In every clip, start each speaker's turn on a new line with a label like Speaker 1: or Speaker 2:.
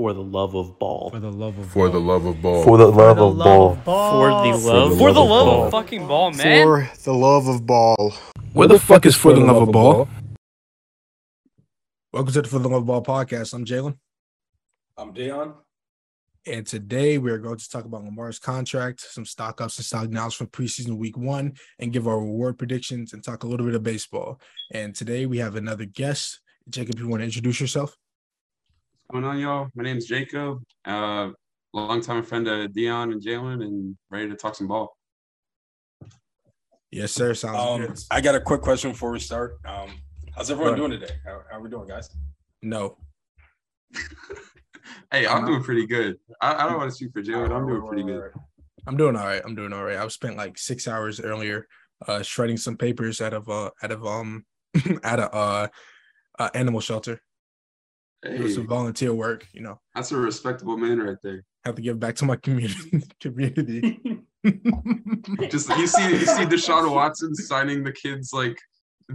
Speaker 1: For the love of ball.
Speaker 2: For the love of ball.
Speaker 3: For the love of ball.
Speaker 4: For the love of ball.
Speaker 1: For the love,
Speaker 5: For the love of fucking ball, man.
Speaker 4: For the love of ball.
Speaker 2: Where the fuck is For the Love of Ball? Welcome to the For the Love of Ball podcast. I'm Jalen.
Speaker 6: I'm Dion.
Speaker 2: And today we're going to talk about Lamar's contract, some stock ups and stock downs from preseason week one, and give our reward predictions and talk a little bit of baseball. And today we have another guest. Jacob, you want to introduce yourself?
Speaker 7: Going on, y'all? My name's Jacob. Uh, longtime friend of Dion and Jalen, and ready to talk some ball.
Speaker 2: Yes, sir. Sounds
Speaker 6: Um,
Speaker 2: good.
Speaker 6: I got a quick question before we start. Um, how's everyone doing today? How, how are we doing, guys?
Speaker 2: No.
Speaker 7: Hey,
Speaker 2: Uh-huh.
Speaker 7: I'm doing pretty good. I, I don't want to speak for Jalen. I'm doing pretty good.
Speaker 2: I'm doing all right. I'm doing all right. I spent like six hours earlier uh shredding some papers out of uh out of um out of uh, uh animal shelter. It was some volunteer work, you know.
Speaker 7: that's a respectable man right there.
Speaker 2: have to give back to my community community.
Speaker 7: Just you see, you see Deshaun Watson signing the kids like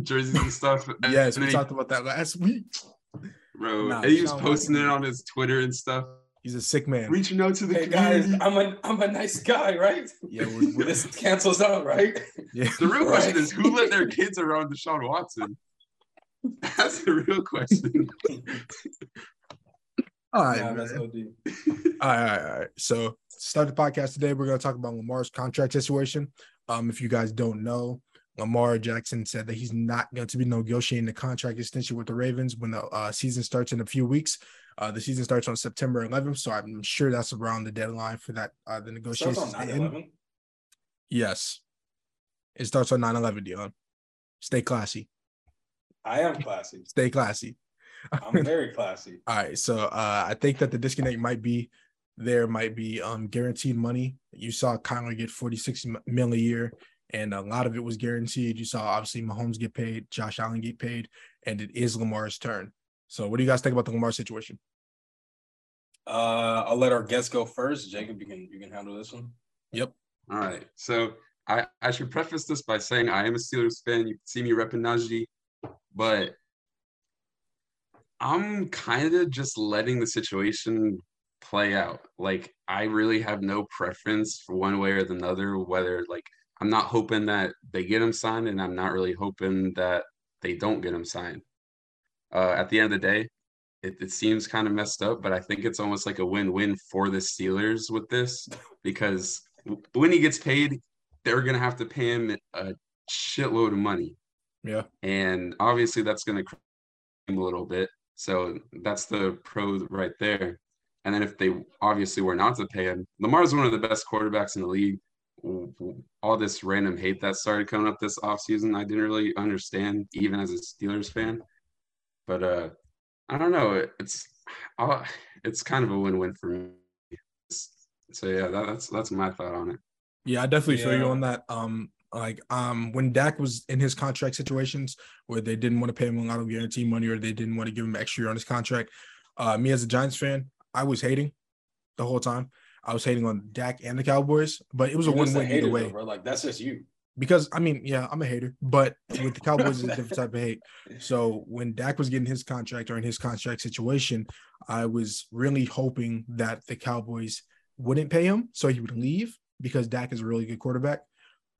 Speaker 7: jerseys and stuff. and
Speaker 2: yes,
Speaker 7: then
Speaker 2: we
Speaker 7: he-
Speaker 2: talked about that last week.
Speaker 7: bro.
Speaker 2: Nah,
Speaker 7: and he was
Speaker 2: Deshaun
Speaker 7: posting it on his Twitter and stuff,
Speaker 2: He's a sick man.
Speaker 7: reaching out to the
Speaker 6: Hey guys. I'm a I'm a nice guy, right?
Speaker 2: Yeah, we're, we're-
Speaker 6: This cancels out, right?
Speaker 2: yeah.
Speaker 7: The real question is who let their kids around Deshaun Watson? That's the real question.
Speaker 2: All right,
Speaker 6: Nah,
Speaker 2: man.
Speaker 6: that's OD.
Speaker 2: All right, all right, all right. So start the podcast today, we're going to talk about Lamar's contract situation. Um, if you guys don't know, Lamar Jackson said that he's not going to be negotiating the contract extension with the Ravens when the uh, season starts in a few weeks. Uh, the season starts on September 11th, so I'm sure that's around the deadline for that uh, the
Speaker 6: Starts
Speaker 2: negotiations.
Speaker 6: on 9/11.
Speaker 2: Yes, it starts on 9/11. Dion, stay classy,
Speaker 6: I am classy.
Speaker 2: stay classy.
Speaker 6: I'm very classy.
Speaker 2: All right, so uh, I think that the disconnect might be there might be um guaranteed money. You saw Kyler get 46 m- mil a year, and a lot of it was guaranteed. You saw obviously Mahomes get paid, Josh Allen get paid, and it is Lamar's turn. So, what do you guys think about the Lamar situation?
Speaker 6: Uh, I'll let our guests go first. Jacob, you can you can handle this one. Yep.
Speaker 7: All right. So I, I should preface this by saying I am a Steelers fan. You can see me repping Najee, but I'm kind of just letting the situation play out. Like I really have no preference for one way or the other, whether like I'm not hoping that they get him signed and I'm not really hoping that they don't get him signed. Uh, at the end of the day, it, it seems kind of messed up, but I think it's almost like a win-win for the Steelers with this because when he gets paid, they're gonna have to pay him a shitload of money,
Speaker 2: Yeah,
Speaker 7: and obviously that's gonna crush him a little bit. So that's the pro right there. And then if they obviously were not to pay him, Lamar's one of the best quarterbacks in the league. All this random hate that started coming up this offseason, I didn't really understand, even as a Steelers fan. But uh, I don't know. It's uh, it's kind of a win-win for me. So yeah, that, that's that's my thought on it.
Speaker 2: yeah, I definitely feel you on that. Um, like um, when Dak was in his contract situations where they didn't want to pay him a lot of guarantee money or they didn't want to give him extra year on his contract, uh, me as a Giants fan, I was hating the whole time. I was hating on Dak and the Cowboys, but it was a
Speaker 6: You're just
Speaker 2: win-win
Speaker 6: hater,
Speaker 2: either way.
Speaker 6: though, bro. Like that's just you.
Speaker 2: because I mean, yeah, I'm a hater, but with the Cowboys, it's a different type of hate. So when Dak was getting his contract or in his contract situation, I was really hoping that the Cowboys wouldn't pay him, so he would leave because Dak is a really good quarterback.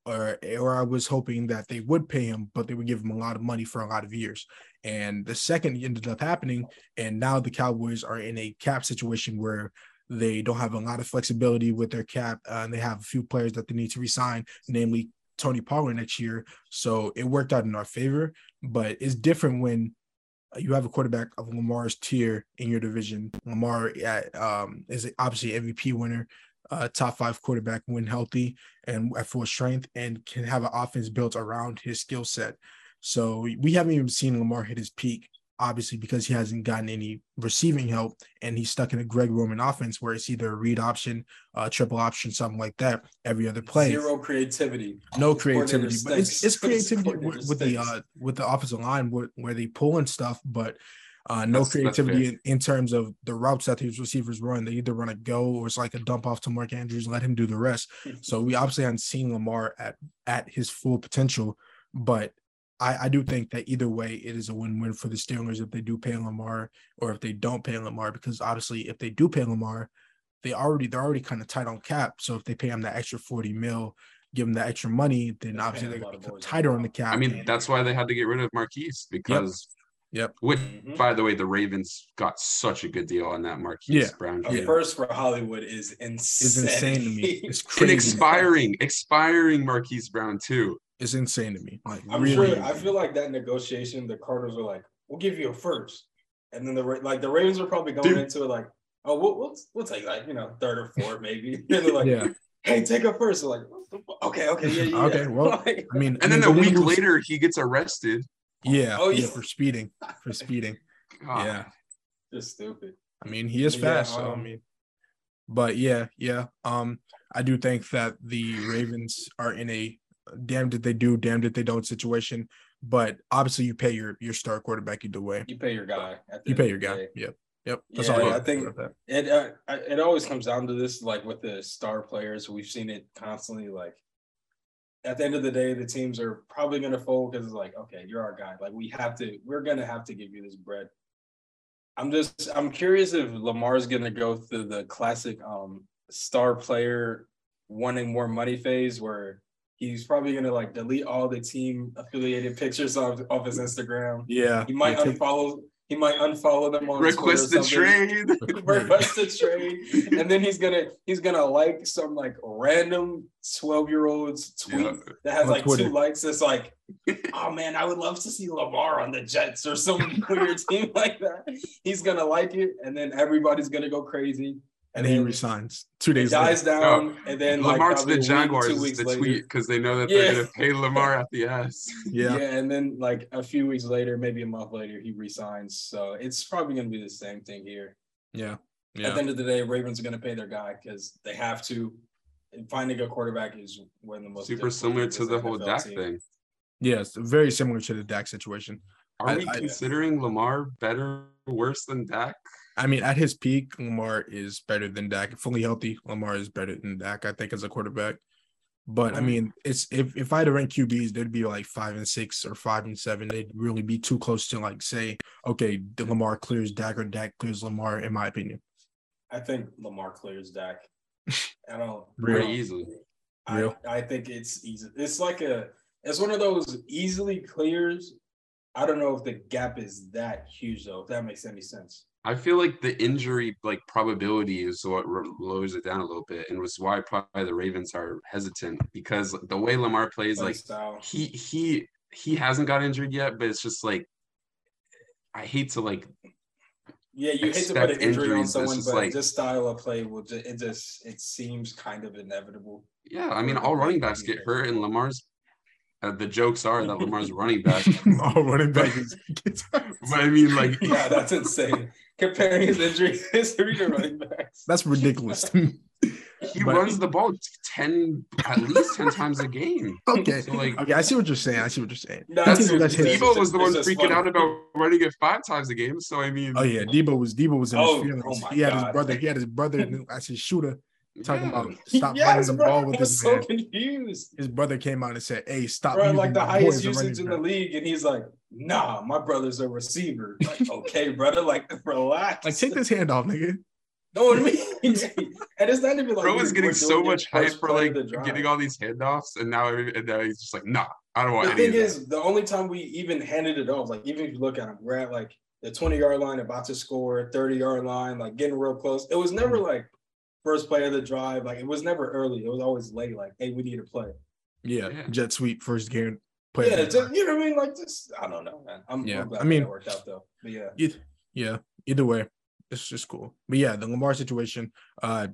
Speaker 2: Or, or I was hoping that they would pay him, but they would give him a lot of money for a lot of years. And the second ended up happening, and now the Cowboys are in a cap situation where they don't have a lot of flexibility with their cap, uh, and they have a few players that they need to resign, namely Tony Pollard next year. So it worked out in our favor, but it's different when you have a quarterback of Lamar's tier in your division. Lamar um, is obviously MVP winner, uh, top five quarterback when healthy and at full strength, and can have an offense built around his skill set. So we haven't even seen Lamar hit his peak, obviously because he hasn't gotten any receiving help, and he's stuck in a Greg Roman offense where it's either a read option, uh, triple option, something like that every other play
Speaker 6: Zero creativity.
Speaker 2: no creativity, but it's, it's creativity with, with the uh with the offensive line where, where they pull and stuff, but uh no
Speaker 7: That's- that's
Speaker 2: creativity
Speaker 7: fair.
Speaker 2: in, in terms of the routes that these receivers run. They either run a go or it's like a dump off to Mark Andrews and let him do the rest. So we obviously haven't seen Lamar at at his full potential, but I, I do think that either way, it is a win-win for the Steelers if they do pay Lamar or if they don't pay Lamar, because obviously if they do pay Lamar, they already they're already kind of tight on cap. So if they pay him that extra 40 mil, give him that extra money, then
Speaker 6: They're
Speaker 2: obviously they're gonna
Speaker 6: lot of
Speaker 2: become
Speaker 6: boys
Speaker 2: tighter on the cap.
Speaker 7: I mean, that's why they had to get rid of Marquise because
Speaker 2: Yep.
Speaker 7: which
Speaker 6: Mhm.
Speaker 7: by the way, the Ravens got such a good deal on that Marquise
Speaker 2: Yeah.
Speaker 7: Brown
Speaker 6: A
Speaker 7: trade.
Speaker 6: first for Hollywood is insane.
Speaker 2: it's insane to me. It's
Speaker 7: And
Speaker 2: crazy.
Speaker 7: expiring, expiring Marquise Brown too.
Speaker 2: It's insane to me. Like
Speaker 6: I'm
Speaker 2: really,
Speaker 6: sure. I feel like that negotiation, the Cardinals were like, "We'll give you a first. and then the like the Ravens were probably going
Speaker 7: Dude.
Speaker 6: into it like, "Oh, we'll we'll, we'll take like you know third or fourth maybe." and they're like,
Speaker 2: yeah.
Speaker 6: "Hey, take a first. They're like, "Okay, okay, yeah, yeah."
Speaker 2: Okay, well, I mean,
Speaker 7: And then a
Speaker 2: the
Speaker 7: week later, he gets arrested.
Speaker 2: Yeah,
Speaker 6: Oh,
Speaker 2: yeah,
Speaker 6: yeah.
Speaker 2: for speeding, for speeding.
Speaker 7: God.
Speaker 2: Yeah,
Speaker 6: just stupid.
Speaker 2: I mean, he is
Speaker 6: Yeah,
Speaker 2: fast. so I
Speaker 6: um,
Speaker 2: mean, but yeah, yeah. Um, I do think that the Ravens are in a damned if they do, damned if they don't situation. But obviously, you pay your your star quarterback either way.
Speaker 6: You pay your guy.
Speaker 2: You pay your guy.
Speaker 6: day.
Speaker 2: Yep, yep. That's
Speaker 6: Yeah,
Speaker 2: all I,
Speaker 6: I think- It uh, it always comes down to this, like with the star players. We've seen it constantly. Like at the end of the day, the teams are probably going to fold because it's like, okay, you're our guy. Like we have to, we're going to have to give you this bread. I'm just, I'm curious if Lamar's going to go through the classic um star player wanting more money phase where he's probably going to like delete all the team affiliated pictures off, off his Instagram.
Speaker 2: Yeah,
Speaker 6: He might unfollow. He might unfollow them on
Speaker 7: Request
Speaker 6: Twitter or
Speaker 7: the trade.
Speaker 6: request a trade, and then he's gonna he's gonna like some like random twelve year old's tweet
Speaker 7: Yeah.
Speaker 6: that has
Speaker 2: On
Speaker 6: like
Speaker 2: Twitter.
Speaker 6: two likes. It's like, oh man, I would love to see Lamar on the Jets or some weird team like that. He's gonna like it, and then everybody's gonna go crazy,
Speaker 2: and then he
Speaker 6: then
Speaker 2: resigns two
Speaker 6: it
Speaker 2: days
Speaker 6: dies
Speaker 2: later.
Speaker 6: down, oh. and then like
Speaker 7: Lamar to the
Speaker 6: a week,
Speaker 7: Jaguars
Speaker 6: two
Speaker 7: is
Speaker 6: weeks
Speaker 7: the
Speaker 6: later,
Speaker 7: tweet because they know that
Speaker 6: Yeah.
Speaker 7: they're going to pay Lamar at the ass.
Speaker 2: Yeah,
Speaker 6: yeah. and then like a few weeks later, maybe a month later, he resigns. So it's probably gonna be the same thing here.
Speaker 2: yeah,
Speaker 6: At the end of the day, Ravens are going to pay their guy because they have to. And finding a quarterback is one of the most
Speaker 7: Super similar to the
Speaker 6: an
Speaker 7: whole
Speaker 6: NFL
Speaker 7: Dak
Speaker 6: team.
Speaker 7: thing.
Speaker 2: Yeah, it's very similar to the Dak situation.
Speaker 7: Are
Speaker 2: I-
Speaker 7: we
Speaker 2: I-
Speaker 7: considering Lamar better, worse than Dak?
Speaker 2: I mean, at his peak, Lamar is better than Dak. Fully healthy, Lamar is better than Dak, I think, as a quarterback. But I mean, it's if if I had to rank QBs, they'd be like five and six or five and seven. They'd really be too close to like say, okay, Lamar clears Dak or Dak clears Lamar, in my opinion.
Speaker 6: I think Lamar clears Dak. I don't
Speaker 2: Real.
Speaker 7: Pretty easily.
Speaker 6: I,
Speaker 2: Real.
Speaker 6: I think it's easy. It's like a. It's one of those easily clears. I don't know if the gap is that huge though. If that makes any sense.
Speaker 7: I feel like the injury like probability is what r- lowers it down a little bit, and was why probably the Ravens are hesitant because the way Lamar plays, like
Speaker 6: style.
Speaker 7: he he he hasn't got injured yet, but it's just like I hate to like
Speaker 6: Yeah, you hate to put an injury on
Speaker 7: injuries, but it's
Speaker 6: someone,
Speaker 7: just
Speaker 6: but
Speaker 7: like-
Speaker 6: this style of play will just it just it seems kind of inevitable.
Speaker 7: yeah. I mean, all running backs get hurt, and Lamar's. Uh, the jokes are that Lamar's running back,
Speaker 2: All running back is
Speaker 7: but I mean, like
Speaker 6: Yeah, that's insane. Comparing his injury history to running backs.
Speaker 2: that's ridiculous.
Speaker 7: he
Speaker 2: But-
Speaker 7: runs the ball ten at least ten times a game.
Speaker 2: okay,
Speaker 7: So like
Speaker 2: okay, I see what you're saying. I see what you're saying.
Speaker 6: No,
Speaker 2: That's
Speaker 6: it's-
Speaker 2: his- that's his-
Speaker 6: Deebo
Speaker 7: was the one freaking
Speaker 6: funny.
Speaker 7: out about running it five times a game. So I mean,
Speaker 2: Oh yeah, Deebo was Deebo was in
Speaker 6: Oh,
Speaker 2: his feelings.
Speaker 6: oh my
Speaker 2: he had his brother. He had his brother as his shooter talking
Speaker 7: yeah.
Speaker 2: about stop
Speaker 6: yes,
Speaker 2: running the
Speaker 6: bro,
Speaker 2: ball
Speaker 6: I
Speaker 2: with
Speaker 6: was
Speaker 2: his
Speaker 6: so
Speaker 2: man.
Speaker 6: confused.
Speaker 2: His brother came out and said, "Hey, stop
Speaker 6: Bro, like the highest
Speaker 2: as a running
Speaker 6: usage in the league, and he's like, "Nah, my brother's a receiver." Like, okay, brother, like relax.
Speaker 2: Like, take this hand off, nigga.
Speaker 6: No what I mean. and it's not even like
Speaker 7: Bro
Speaker 6: we're-
Speaker 7: was getting so much hype for like
Speaker 6: of the drive.
Speaker 7: getting all these handoffs, and now and now he's just like, nah, I don't want
Speaker 6: the
Speaker 7: any
Speaker 6: thing
Speaker 7: of that.
Speaker 6: is, the only time we even handed it off, like even if you look at him, we're at like the 20 yard line, about to score, 30 yard line, like getting real close. It was never mm. like first play of the drive. Like it was never early. It was always late. Like, hey, we need to play.
Speaker 2: Yeah,
Speaker 7: Yeah.
Speaker 2: jet sweep first game. Play
Speaker 6: yeah, just, you know what I mean? Like just I don't know, man. I'm,
Speaker 2: Yeah,
Speaker 6: I'm glad
Speaker 2: I mean-
Speaker 6: that worked out though. But yeah.
Speaker 2: Eith- yeah. Either way, it's just cool. But yeah, the Lamar situation. Uh,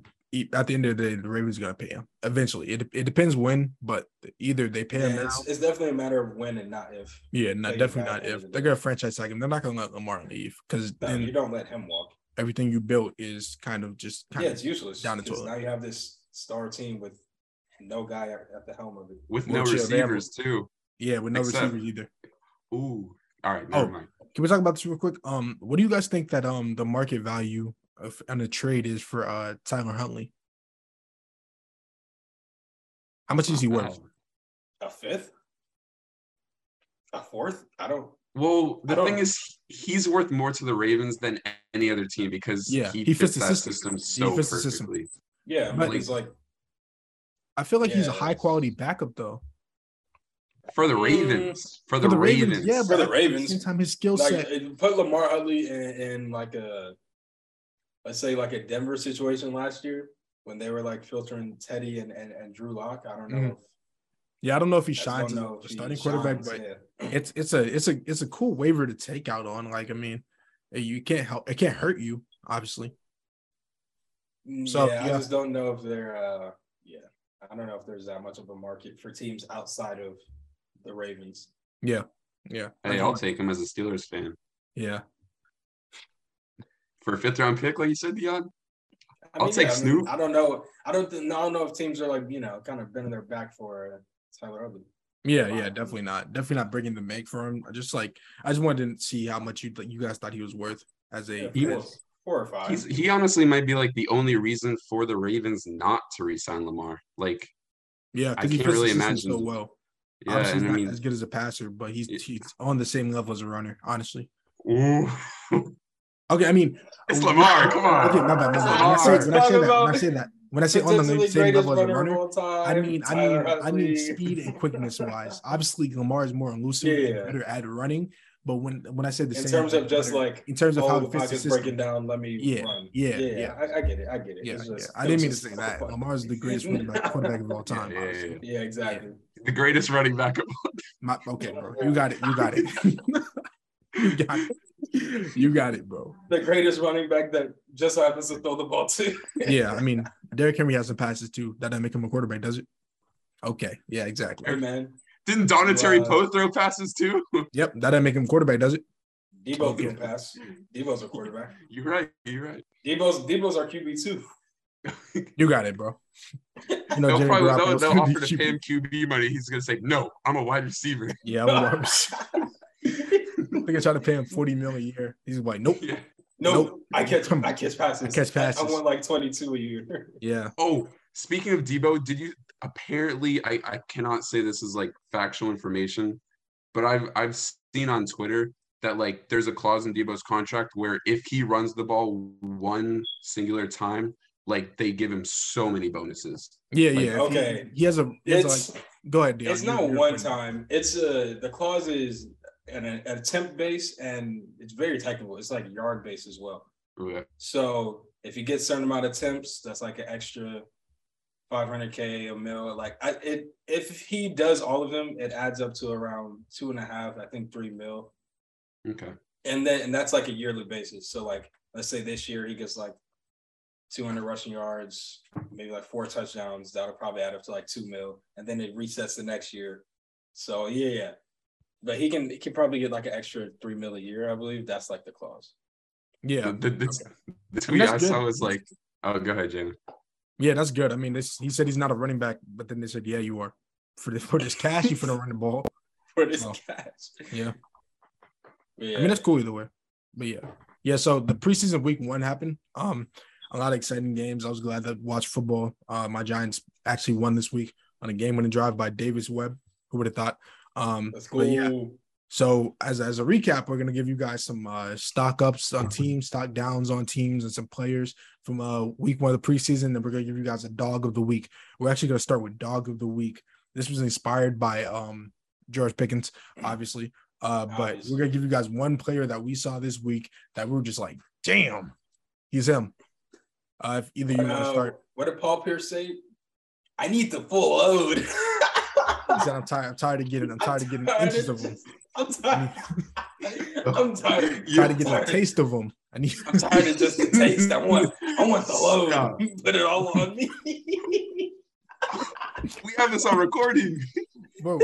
Speaker 2: at the end of the day, the Ravens gonna pay him eventually. It it depends when, but either they pay him
Speaker 6: Yeah,
Speaker 2: now.
Speaker 6: it's, it's definitely a matter of when and not if.
Speaker 2: Yeah, not definitely not if they're
Speaker 6: day.
Speaker 2: gonna franchise tag him. They're not gonna let Lamar leave because
Speaker 6: No, you don't let him walk.
Speaker 2: Everything you built is kind of just kind
Speaker 6: Yeah,
Speaker 2: of
Speaker 6: it's useless.
Speaker 2: down the toilet.
Speaker 6: Now you have this star team with no guy at, at the helm of it.
Speaker 7: with
Speaker 2: Well,
Speaker 7: no
Speaker 2: chill, they have-
Speaker 7: receivers too.
Speaker 2: yeah with no
Speaker 7: Except-
Speaker 2: receivers either.
Speaker 7: Ooh, all right, never
Speaker 2: Oh.
Speaker 7: mind.
Speaker 2: Can we talk about this real quick? Um, what do you guys think that um the market value of on the trade is for uh Tyler Huntley? How much is he worth?
Speaker 6: A fifth? A fourth? I don't.
Speaker 7: Well, the
Speaker 6: I don't-
Speaker 7: thing is, he's worth more to the Ravens than any other team because
Speaker 2: Yeah,
Speaker 7: he,
Speaker 2: he
Speaker 7: fits,
Speaker 2: fits the
Speaker 7: that
Speaker 2: system.
Speaker 7: system
Speaker 2: He
Speaker 7: so
Speaker 2: fits the system.
Speaker 7: perfectly.
Speaker 6: Yeah,
Speaker 2: But-
Speaker 6: but he's like
Speaker 2: I feel like he's a high quality backup though.
Speaker 7: For the
Speaker 6: Mm,
Speaker 7: Ravens, for the,
Speaker 2: For
Speaker 7: Ravens,
Speaker 2: yeah,
Speaker 6: For
Speaker 2: but
Speaker 6: the
Speaker 2: at
Speaker 6: Ravens,
Speaker 2: same time, his skill set.
Speaker 6: it put Lamar Huntley in, in like a let's say like a Denver situation last year when they were like filtering Teddy and and, and Drew Lock. I don't know.
Speaker 2: Mhm.
Speaker 6: If,
Speaker 2: Yeah, I don't know if he
Speaker 6: I just
Speaker 2: shines as a starting quarterback,
Speaker 6: shines,
Speaker 2: but
Speaker 6: yeah.
Speaker 2: it's it's a it's a it's a cool waiver to take out on. Like, I mean, you can't help it can't hurt you, obviously. So,
Speaker 6: yeah,
Speaker 2: yeah.
Speaker 6: I just don't know if they're uh yeah. I don't know if there's that much of a market for teams outside of the Ravens.
Speaker 2: Yeah, yeah,
Speaker 7: hey, I'll take him as a Steelers fan
Speaker 2: yeah.
Speaker 7: for a fifth round pick, like you said, Dion.
Speaker 6: I
Speaker 7: I'll take
Speaker 6: I mean,
Speaker 7: Snoop.
Speaker 6: I don't know. I don't. Th- I don't know if teams are like you know kind of bending their back for uh, Tyler Huntley.
Speaker 2: Yeah, yeah, definitely not. Definitely not breaking the make for him. I just like I just wanted to see how much you like you guys thought he was worth as a
Speaker 6: Yeah, four,
Speaker 2: as-
Speaker 6: four or five.
Speaker 7: He's he honestly might be like the only reason for the Ravens not to re-sign Lamar. Like,
Speaker 2: yeah,
Speaker 7: I can't really imagine-
Speaker 2: so well.
Speaker 7: yeah,
Speaker 2: Obviously,
Speaker 7: and
Speaker 2: he's
Speaker 7: I
Speaker 2: not
Speaker 7: mean,
Speaker 2: as good as a passer, but he's
Speaker 7: It-
Speaker 2: he's on the same level as a runner. Honestly,
Speaker 7: ooh,
Speaker 2: okay. I mean,
Speaker 7: it's Lamar. Come on,
Speaker 2: Okay, my bad, my bad. When I say,
Speaker 7: Lamar.
Speaker 2: when I say that, when I
Speaker 6: Talk
Speaker 2: say that, when I say on the
Speaker 6: Potentially
Speaker 2: same level as a
Speaker 6: runner of
Speaker 2: runner,
Speaker 6: time,
Speaker 2: I mean, I
Speaker 6: Tyler
Speaker 2: mean, I mean speed and quickness wise. Obviously, Lamar is more elusive
Speaker 6: Yeah.
Speaker 2: and better at running. But when when I said the same
Speaker 6: in
Speaker 2: same,
Speaker 6: terms of just like
Speaker 2: in terms of
Speaker 6: oh,
Speaker 2: how
Speaker 6: the
Speaker 2: it fits the
Speaker 6: pocket's
Speaker 2: system,
Speaker 6: breaking down. Let me
Speaker 2: Yeah,
Speaker 6: run.
Speaker 2: yeah,
Speaker 6: yeah.
Speaker 2: yeah.
Speaker 6: I, I get it. I get it.
Speaker 2: yeah,
Speaker 6: It's
Speaker 2: yeah. I didn't mean to say that.
Speaker 6: funny.
Speaker 2: Lamar is the greatest quarterback, quarterback of all time.
Speaker 7: Yeah, yeah,
Speaker 2: obviously.
Speaker 6: Yeah, exactly.
Speaker 7: the greatest running back of
Speaker 2: My, okay, bro, you got it. You got it. you got it. You got it, bro.
Speaker 6: The greatest running back that just happens to throw the ball to.
Speaker 2: Yeah, I mean, Derrick Henry has some passes too. That doesn't make him a quarterback, does it? Okay, yeah, exactly.
Speaker 6: Hey man,
Speaker 7: Didn't Dontari
Speaker 6: Wow.
Speaker 7: Poe throw passes too?
Speaker 2: Yep, that doesn't make him quarterback, does it?
Speaker 6: Deebo
Speaker 2: Okay.
Speaker 6: can pass. Deebo's a quarterback.
Speaker 7: You're right. You're right.
Speaker 6: Deebo's Deebo's our QB too.
Speaker 2: You got it, bro. You know,
Speaker 7: they'll
Speaker 2: Jimmy
Speaker 7: probably they'll, they'll offer to pay him
Speaker 2: QB.
Speaker 7: QB money. He's gonna say, "No, I'm a wide receiver."
Speaker 2: Yeah, I'm a wide receiver. I think I try to pay him 40 mil a year. He's like, nope.
Speaker 7: Yeah.
Speaker 6: No,
Speaker 2: Nope.
Speaker 6: I catch I catch passes.
Speaker 2: I catch passes.
Speaker 6: I, want like 22 a year.
Speaker 2: Yeah.
Speaker 7: Oh, speaking of Deebo, did you apparently I, I cannot say this is like factual information, but I've I've seen on Twitter that like there's a clause in Deebo's contract where if he runs the ball one singular time, like they give him so many bonuses.
Speaker 2: Yeah,
Speaker 7: Like,
Speaker 2: yeah. If he-
Speaker 6: okay.
Speaker 2: He, has a, he has
Speaker 6: It's
Speaker 2: like, go ahead, Dion.
Speaker 6: it's not one time. It's a the clause is an, an attempt base and it's very technical. It's like yard base as well. So if you get certain amount of attempts, that's like an extra 500k a mil. Like I, it, if he does all of them, it adds up to around two and a half, I think three mil.
Speaker 7: Okay.
Speaker 6: and then and that's like a yearly basis. So like let's say this year he gets like 200 rushing yards, maybe like four touchdowns. That'll probably add up to like two mil, and then it resets the next year. So yeah, yeah. But he can he can probably get like an extra three mil a year, I believe. That's like the clause.
Speaker 2: Yeah.
Speaker 7: The, the, the,
Speaker 2: Okay.
Speaker 7: the tweet
Speaker 2: that's
Speaker 7: I
Speaker 2: good.
Speaker 7: saw was like, "Oh, go ahead, Jalen."
Speaker 2: Yeah, that's good. I mean, this he said he's not a running back, but then they said, yeah, you are. For this, for this cash, you finna run the ball.
Speaker 6: For this
Speaker 2: Oh.
Speaker 6: catch.
Speaker 2: Yeah.
Speaker 6: Yeah.
Speaker 2: I mean, that's cool either way. But yeah. Yeah. So the preseason week one happened. Um, a lot of exciting games. I was glad to watch football. Uh, my Giants actually won this week on a game winning drive by Davis Webb. Who would have thought? Um,
Speaker 6: That's
Speaker 2: but yeah. So as as a recap, we're gonna give you guys some uh, stock ups on teams, stock downs on teams, and some players from uh, week one of the preseason. Then we're gonna give you guys a dog of the week. We're actually gonna start with dog of the week. This was inspired by um, George Pickens, obviously. Uh, but we're gonna give you guys one player that we saw this week that we were just like, damn, he's him. Uh, if either you want to
Speaker 6: Uh,
Speaker 2: start,
Speaker 6: what did Paul Pierce say? I need the full load.
Speaker 2: he said, I'm tired. I'm tired of getting. I'm tired of getting
Speaker 6: tired
Speaker 2: inches
Speaker 6: of-
Speaker 2: them.
Speaker 6: I'm tired. I'm tired.
Speaker 2: Tired of getting
Speaker 6: tired.
Speaker 2: a taste of them. I need.
Speaker 6: I'm tired of just the taste. I want, I want the load.
Speaker 7: Stop.
Speaker 6: Put it all on me.
Speaker 7: We have this on recording.
Speaker 2: Bro,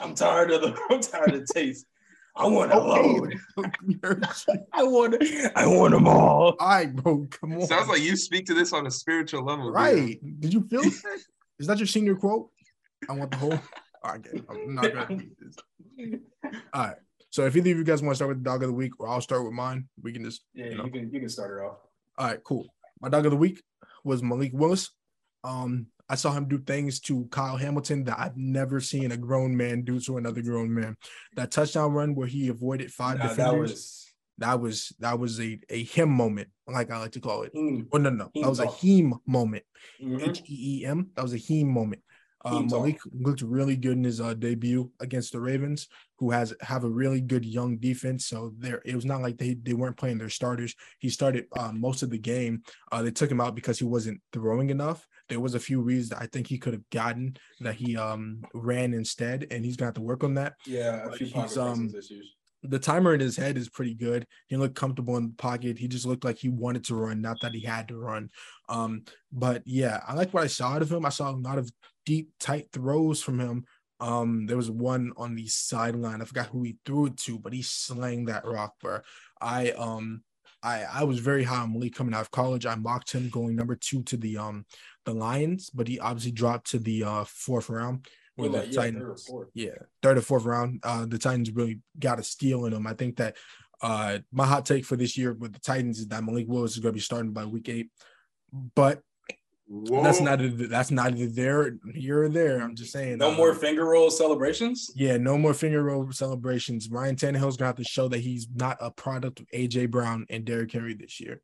Speaker 6: I'm tired of the. I'm tired of the taste. I want a
Speaker 2: Okay.
Speaker 6: load. I want. I want them all.
Speaker 2: All right, bro. Come on.
Speaker 7: Sounds like you speak to this on a spiritual level. dude.
Speaker 2: right. Did you feel that? Is that your senior quote? I want the whole. All right. I'm not gonna read this. All right. So if either of you guys want to start with the dog of the week, or I'll start with mine, we can just.
Speaker 6: Yeah,
Speaker 2: You know.
Speaker 6: you can. You can start it off.
Speaker 2: All right, cool. My dog of the week was Malik Willis. Um, I saw him do things to Kyle Hamilton that I've never seen a grown man do to another grown man. That touchdown run where he avoided five
Speaker 6: Nah,
Speaker 2: defenders, that was that was a a him moment, like I like to call it.
Speaker 6: mm,
Speaker 2: Oh no, no, that was a heme moment.
Speaker 6: mhm.
Speaker 2: H E E M. That was a heme moment.
Speaker 6: Talk.
Speaker 2: Malik looked really good in his uh, debut against the Ravens, who has have a really good young defense. So there, it was not like they they weren't playing their starters. He started uh, most of the game. Uh, they took him out because he wasn't throwing enough. There was a few reads that I think he could have gotten that he um ran instead, and he's gonna have to work on that.
Speaker 6: yeah, a few
Speaker 2: he's, um,
Speaker 6: issues.
Speaker 2: The timer in his head is pretty good. He looked comfortable in the pocket. He just looked like he wanted to run, not that he had to run. Um, but yeah, I like what I saw out of him. I saw a lot of deep, tight throws from him. Um, there was one on the sideline. I forgot who he threw it to, but he slang that rock, bro. I um I I was very high on Malik coming out of college. I mocked him going number two to the um the Lions, but he obviously dropped to the uh fourth round where
Speaker 6: Well,
Speaker 2: the
Speaker 6: like, yeah, third or
Speaker 2: Titans yeah, third or fourth round. Uh, the Titans really got a steal in them. I think that uh, my hot take for this year with the Titans is that Malik Willis is going to be starting by week eight, but that's
Speaker 7: Whoa.
Speaker 2: not that's neither there here or there. I'm just saying.
Speaker 6: No
Speaker 2: uh,
Speaker 6: more finger roll celebrations.
Speaker 2: Yeah, no more finger roll celebrations. Ryan Tannehill's gonna have to show that he's not a product of AJ Brown and Derrick Henry this year.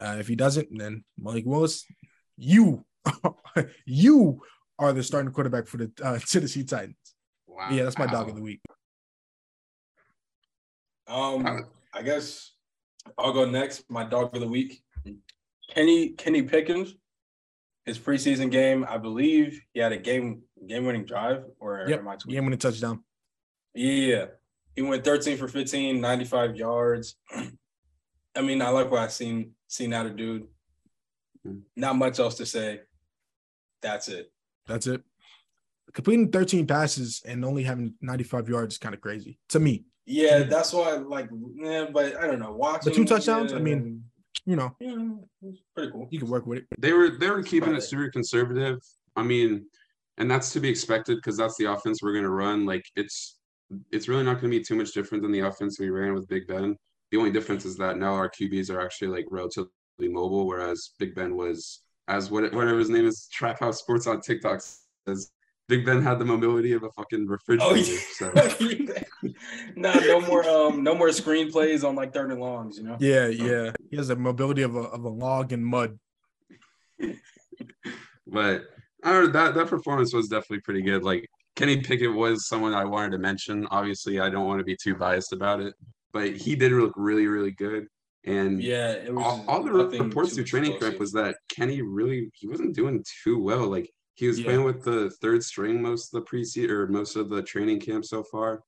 Speaker 2: Uh, if he doesn't, then Malik Willis, you, you are the starting quarterback for the uh, Tennessee Titans.
Speaker 7: Wow.
Speaker 2: Yeah, that's my dog of the week.
Speaker 6: Um, I guess I'll go next. My dog of the week, Kenny Kenny Pickens. His preseason game, I believe he had a game game winning drive. Or
Speaker 2: Yep,
Speaker 6: am I tweaking?
Speaker 2: game winning touchdown.
Speaker 6: Yeah. He went 13 for 15, 95 yards. I mean, I like what I've seen seen out of dude.
Speaker 7: Hmm.
Speaker 6: Not much else to say. That's it.
Speaker 2: That's it. Completing 13 passes and only having 95 yards is kind of crazy to me.
Speaker 6: Yeah, that's why like yeah, but I don't know. Watching
Speaker 2: two touchdowns? I mean, You know,
Speaker 6: yeah, it's pretty cool.
Speaker 2: you can work with it.
Speaker 7: They were they were keeping it
Speaker 6: it.
Speaker 7: super conservative. I mean, and that's to be expected because that's the offense we're gonna run. Like it's it's really not gonna be too much different than the offense we ran with Big Ben. The only difference is that now our QBs are actually like relatively mobile, whereas Big Ben was as what whatever his name is, Trap House Sports on TikTok says. Big Ben had the mobility of a fucking refrigerator.
Speaker 6: Oh, yeah.
Speaker 7: So
Speaker 6: nah, no more um no more screenplays on like third and longs, you know?
Speaker 2: Yeah, yeah. He has the mobility of a of a log in mud.
Speaker 7: but I don't know, that that performance was definitely pretty good. Like Kenny Pickett was someone I wanted to mention. Obviously, I don't want to be too biased about it, but he did look really, really good. And
Speaker 6: Yeah, it was
Speaker 7: all, all the
Speaker 6: nothing
Speaker 7: reports through training camp was that Kenny really he wasn't doing too well. Like he was
Speaker 2: Yeah.
Speaker 7: playing with the third string most of the preseason or most of the training camp so far.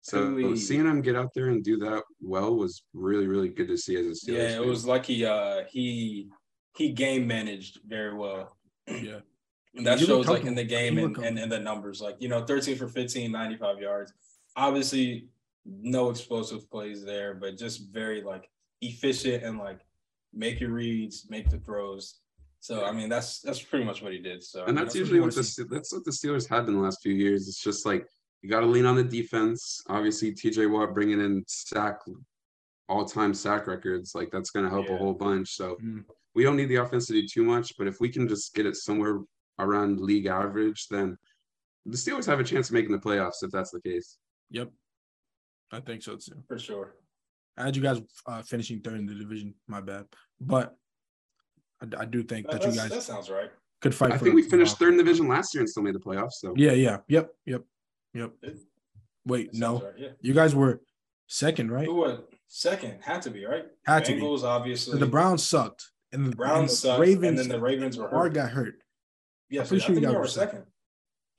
Speaker 7: So
Speaker 6: Really-
Speaker 7: seeing him get out there and do that well was really, really good to see as a Steelers.
Speaker 6: Yeah, it
Speaker 7: fan.
Speaker 6: was like he uh he he game managed very well.
Speaker 2: Yeah.
Speaker 6: And that
Speaker 2: He looked
Speaker 6: shows like in the game and,
Speaker 2: looked
Speaker 6: and, and the numbers. Like, you know, 13 for 15, 95 yards. Obviously, no explosive plays there, but just very like efficient and like make your reads, make the throws. So I mean that's that's pretty much what he did. So
Speaker 7: and
Speaker 6: I mean,
Speaker 7: that's
Speaker 2: what
Speaker 7: usually what the Ste- that's what the Steelers had in the last few years. It's just like you got to lean on the defense. Obviously, T.J. Watt bringing in sack all-time sack records, like that's going to help a whole bunch. So
Speaker 2: Mm.
Speaker 7: we don't need the offense to do too much, but if we can just get it somewhere around league average, then the Steelers have a chance of making the playoffs if that's the case.
Speaker 2: Yep. I think so too.
Speaker 6: for sure.
Speaker 2: I had you guys uh, finishing third in the division. My bad, but I, I do think
Speaker 6: That,
Speaker 2: that you guys
Speaker 6: that sounds right.
Speaker 2: could fight.
Speaker 7: I
Speaker 2: for
Speaker 7: think we finished
Speaker 2: playoff.
Speaker 7: third in the division last year and still made the playoffs. So
Speaker 2: Yeah, yeah, yep, yep, yep.
Speaker 6: It-
Speaker 2: Wait, no,
Speaker 6: right, Yeah.
Speaker 2: you guys were second, right?
Speaker 6: Who was second? Had to be right.
Speaker 2: Had to be.
Speaker 6: Bengals, obviously.
Speaker 2: The Browns sucked, and the, and
Speaker 6: Browns
Speaker 2: the
Speaker 6: sucked,
Speaker 2: Ravens.
Speaker 6: and then the Ravens were
Speaker 2: Lamar
Speaker 6: hurt.
Speaker 2: got hurt
Speaker 6: Yes,
Speaker 2: pretty
Speaker 6: I
Speaker 2: sure
Speaker 6: think
Speaker 2: you guys were
Speaker 6: were
Speaker 2: second.
Speaker 6: second.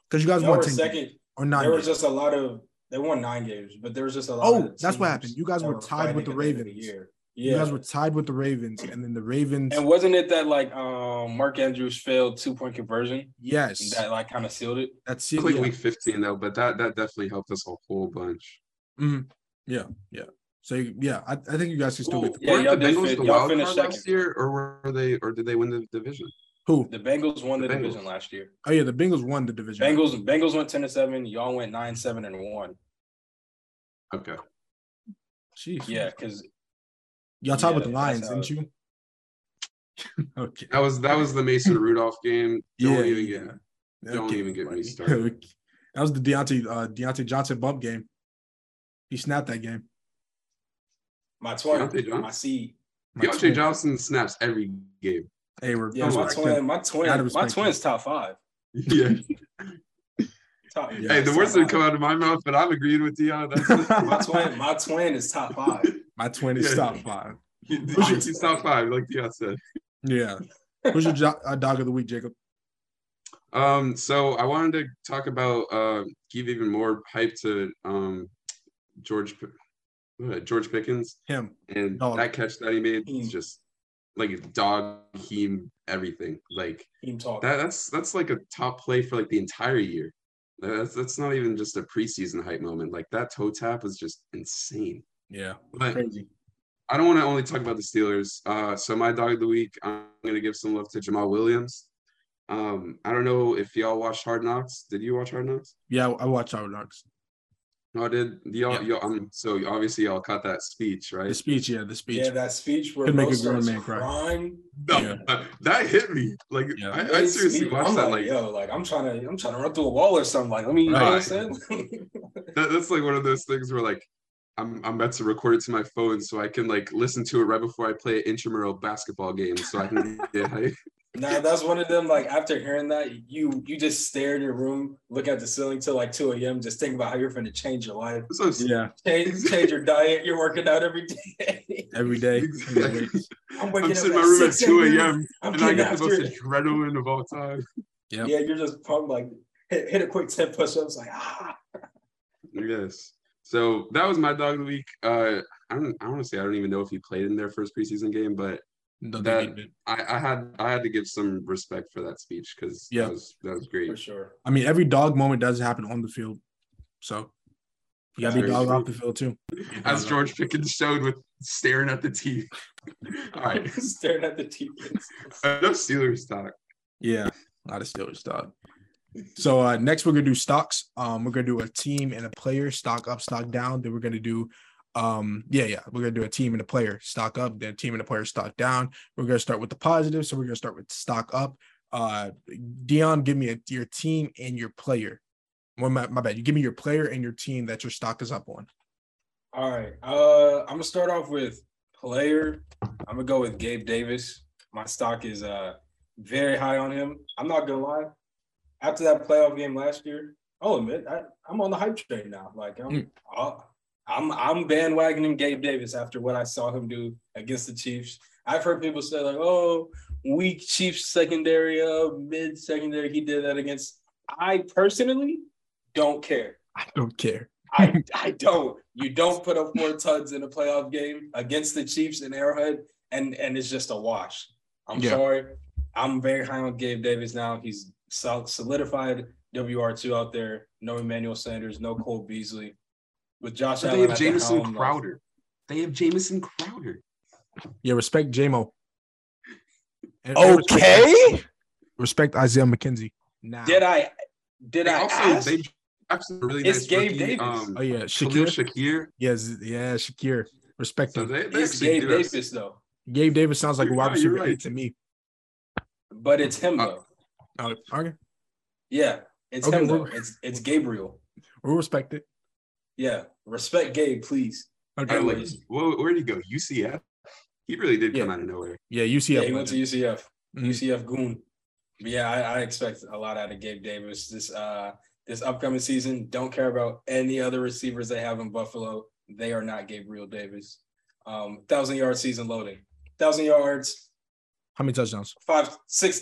Speaker 2: because you guys won
Speaker 6: were
Speaker 2: 10
Speaker 6: second.
Speaker 2: games or not.
Speaker 6: There was just a lot of they won nine games, but there was just a lot.
Speaker 2: Oh,
Speaker 6: of
Speaker 2: that's what happened. You guys were tied with the
Speaker 6: fighting at end of
Speaker 2: Ravens.
Speaker 6: year.
Speaker 2: You guys were tied with the Ravens, and then the Ravens.
Speaker 6: and wasn't it that like um Mark Andrews failed two point conversion
Speaker 2: yes,
Speaker 6: that like kind of sealed it?
Speaker 2: that's
Speaker 7: it
Speaker 2: it.
Speaker 7: like
Speaker 2: yeah.
Speaker 7: week 15 though, but that that definitely helped us a whole bunch.
Speaker 2: Mhm. Yeah, yeah. So yeah, I, I think you guys can still
Speaker 6: Ooh,
Speaker 2: get the
Speaker 6: Yeah,
Speaker 7: Weren't
Speaker 6: y'all
Speaker 7: the Bengals
Speaker 6: fin-
Speaker 7: the
Speaker 6: y'all
Speaker 7: wild
Speaker 6: finished
Speaker 7: card last year, or were they, or did they win the division?
Speaker 2: Who?
Speaker 6: The Bengals won the,
Speaker 7: The Bengals.
Speaker 6: division last year.
Speaker 2: Oh yeah, the Bengals won the division.
Speaker 6: Bengals Bengals went ten to seven. Y'all went nine seven and one.
Speaker 7: Okay,
Speaker 2: Jeez.
Speaker 6: Yeah, because
Speaker 2: y'all tied with
Speaker 6: Yeah,
Speaker 2: the Lions, didn't you? Okay.
Speaker 7: That was that was the Mason Rudolph game. Don't
Speaker 2: Yeah,
Speaker 7: even
Speaker 2: yeah.
Speaker 7: get don't even get me started.
Speaker 2: that was the Diontae uh, Diontae Johnson bump game. He snapped that game.
Speaker 6: My twin,
Speaker 7: Diontae Johnson?
Speaker 6: my seed.
Speaker 2: My
Speaker 7: Diontae
Speaker 2: twin-
Speaker 7: Johnson snaps every game.
Speaker 2: Hey, we're
Speaker 6: Yeah, my twin, my
Speaker 2: Gotta
Speaker 6: twin, my twin's top five.
Speaker 7: Yeah.
Speaker 6: Top,
Speaker 2: Yeah.
Speaker 7: hey, the words didn't come out of my mouth, but I'm agreeing with Dion. That's
Speaker 6: My twin, my twin is top five.
Speaker 2: My twin is
Speaker 7: Yeah.
Speaker 2: top five.
Speaker 7: He- He's top five, like Dion said.
Speaker 2: Yeah. Who's your jo- uh, dog of the week, Jacob?
Speaker 7: Um, so I wanted to talk about uh give even more hype to um George uh, George Pickens
Speaker 2: Him.
Speaker 7: and
Speaker 2: Dog.
Speaker 7: that catch that he made
Speaker 6: Hmm.
Speaker 7: is just like dog he everything. Like
Speaker 6: Team talk.
Speaker 7: that that's that's like a top play for like the entire year. That's that's not even just a preseason hype moment. Like that toe tap was just insane.
Speaker 2: Yeah.
Speaker 7: But
Speaker 2: Crazy.
Speaker 7: I don't want to only talk about the Steelers. Uh, so my dog of the week, I'm gonna give some love to Jamaal Williams. Um, I don't know if y'all watched Hard Knocks. Did you watch Hard Knocks?
Speaker 2: Yeah, I watch Hard Knocks.
Speaker 7: No, I did. Y'all,
Speaker 2: Yeah.
Speaker 7: y'all um, so obviously y'all caught that speech, right?
Speaker 2: The speech, yeah, the speech.
Speaker 6: yeah, that speech where
Speaker 2: Could make a grown man cry.
Speaker 6: crying.
Speaker 7: No,
Speaker 2: Yeah.
Speaker 7: that hit me. Like
Speaker 2: Yeah.
Speaker 7: I, I seriously watched
Speaker 6: I'm
Speaker 7: that.
Speaker 6: like,
Speaker 7: Like
Speaker 6: yo, like I'm trying to, I'm trying to run through a wall or something. Like, let me, you know what I'm saying?
Speaker 7: that, that's like one of those things where like I'm I'm about to record it to my phone so I can like listen to it right before I play an intramural basketball game so I can get hype.
Speaker 6: Nah, that's one of them. Like after hearing that, you you just stare in your room, look at the ceiling till like 2 a.m. Just think about how you're going to change your life,
Speaker 7: So
Speaker 2: Yeah,
Speaker 6: change, change your diet. You're working out every day.
Speaker 2: every day.
Speaker 7: Exactly.
Speaker 6: I'm waking
Speaker 7: I'm
Speaker 6: up
Speaker 7: sitting in my room at 2 a.m. And I
Speaker 6: getting
Speaker 7: get the most
Speaker 6: it.
Speaker 7: adrenaline of all time.
Speaker 2: Yep.
Speaker 6: Yeah, you're just pumped. Like hit, hit a quick 10 push-ups. Like ah.
Speaker 7: Yes. So that was my dog of the week. Uh, I don't. I want to say I don't even know if he played in their first preseason game, but
Speaker 2: No,
Speaker 7: That-
Speaker 2: they.
Speaker 7: I, I had I had to give some respect for that speech because
Speaker 2: Yeah.
Speaker 7: that was that was great.
Speaker 6: For sure.
Speaker 2: I mean, every dog moment does happen on the field. So you gotta be dog
Speaker 7: true.
Speaker 2: off the field too.
Speaker 7: As George Pickens showed with staring at the teeth. All right,
Speaker 6: Staring at the TV.
Speaker 7: enough Steelers talk.
Speaker 2: Yeah, a lot of Steelers dog. So uh next we're gonna do stocks. Um, we're gonna do a team and a player, stock up, stock down. Then we're gonna do um yeah, yeah, we're gonna do a team and a player, stock up, then team and a player, stock down. We're gonna start with the positive, so we're gonna start with stock up. Uh Dion, give me a, your team and your player. Well, my, my bad. You give me your player and your team that your stock is up on.
Speaker 6: All right. Uh, I'm gonna start off with player. I'm gonna go with Gabe Davis. My stock is uh very high on him. I'm not gonna lie. After that playoff game last year, I'll admit I, I'm on the hype train now. Like I'm,
Speaker 2: Mm.
Speaker 6: I'll- I'm, I'm bandwagoning Gabe Davis after what I saw him do against the Chiefs. I've heard people say like, "Oh, weak Chiefs secondary, uh, mid secondary." He did that against. I personally don't care.
Speaker 2: I don't care.
Speaker 6: I, I don't. You don't put up four tuds in a playoff game against the Chiefs in Arrowhead, and and it's just a wash. I'm
Speaker 2: Yeah.
Speaker 6: sorry. I'm very high on Gabe Davis now. He's solidified WR two out there. No Emmanuel Sanders, no Cole Beasley. With Josh
Speaker 7: But
Speaker 6: Allen,
Speaker 7: they have
Speaker 6: at the
Speaker 7: Jamison
Speaker 6: helm, like-
Speaker 7: Crowder. They have Jamison Crowder.
Speaker 2: Yeah, respect JMO. And- and respect-
Speaker 1: Okay.
Speaker 2: Respect Isaiah McKenzie. Now.
Speaker 6: Did I? Did
Speaker 7: They
Speaker 6: I
Speaker 7: also
Speaker 6: ask?
Speaker 7: they actually really
Speaker 6: It's
Speaker 7: nice
Speaker 6: Gabe
Speaker 7: rookie,
Speaker 6: Davis.
Speaker 7: Um,
Speaker 2: Oh yeah,
Speaker 7: Khalil
Speaker 2: Shakir.
Speaker 7: Shakir.
Speaker 2: Yes, yeah, Shakir. Respect
Speaker 7: So
Speaker 2: him.
Speaker 7: they, they
Speaker 6: it's Gabe
Speaker 7: do have-
Speaker 6: Davis though,
Speaker 2: Gabe Davis sounds like a
Speaker 7: You're
Speaker 2: wide receiver
Speaker 7: right.
Speaker 2: to me.
Speaker 6: but it's him
Speaker 7: Uh,
Speaker 6: though.
Speaker 2: Oh, okay,
Speaker 6: Yeah, it's
Speaker 2: Okay,
Speaker 6: him though. It's it's Gabriel.
Speaker 2: we'll respect it.
Speaker 6: Yeah, respect Gabe, please.
Speaker 2: Okay,
Speaker 7: I like, where, where'd he go? UCF. He really did come out of nowhere.
Speaker 2: yeah,
Speaker 6: Yeah,
Speaker 2: UCF.
Speaker 6: he went to UCF.
Speaker 2: Mhm.
Speaker 6: UCF Goon. But yeah, I, I expect a lot out of Gabe Davis this uh this upcoming season. Don't care about any other receivers they have in Buffalo. They are not Gabriel Davis. Um, thousand yard season loading. Thousand yards,
Speaker 2: How many touchdowns?
Speaker 6: five, six,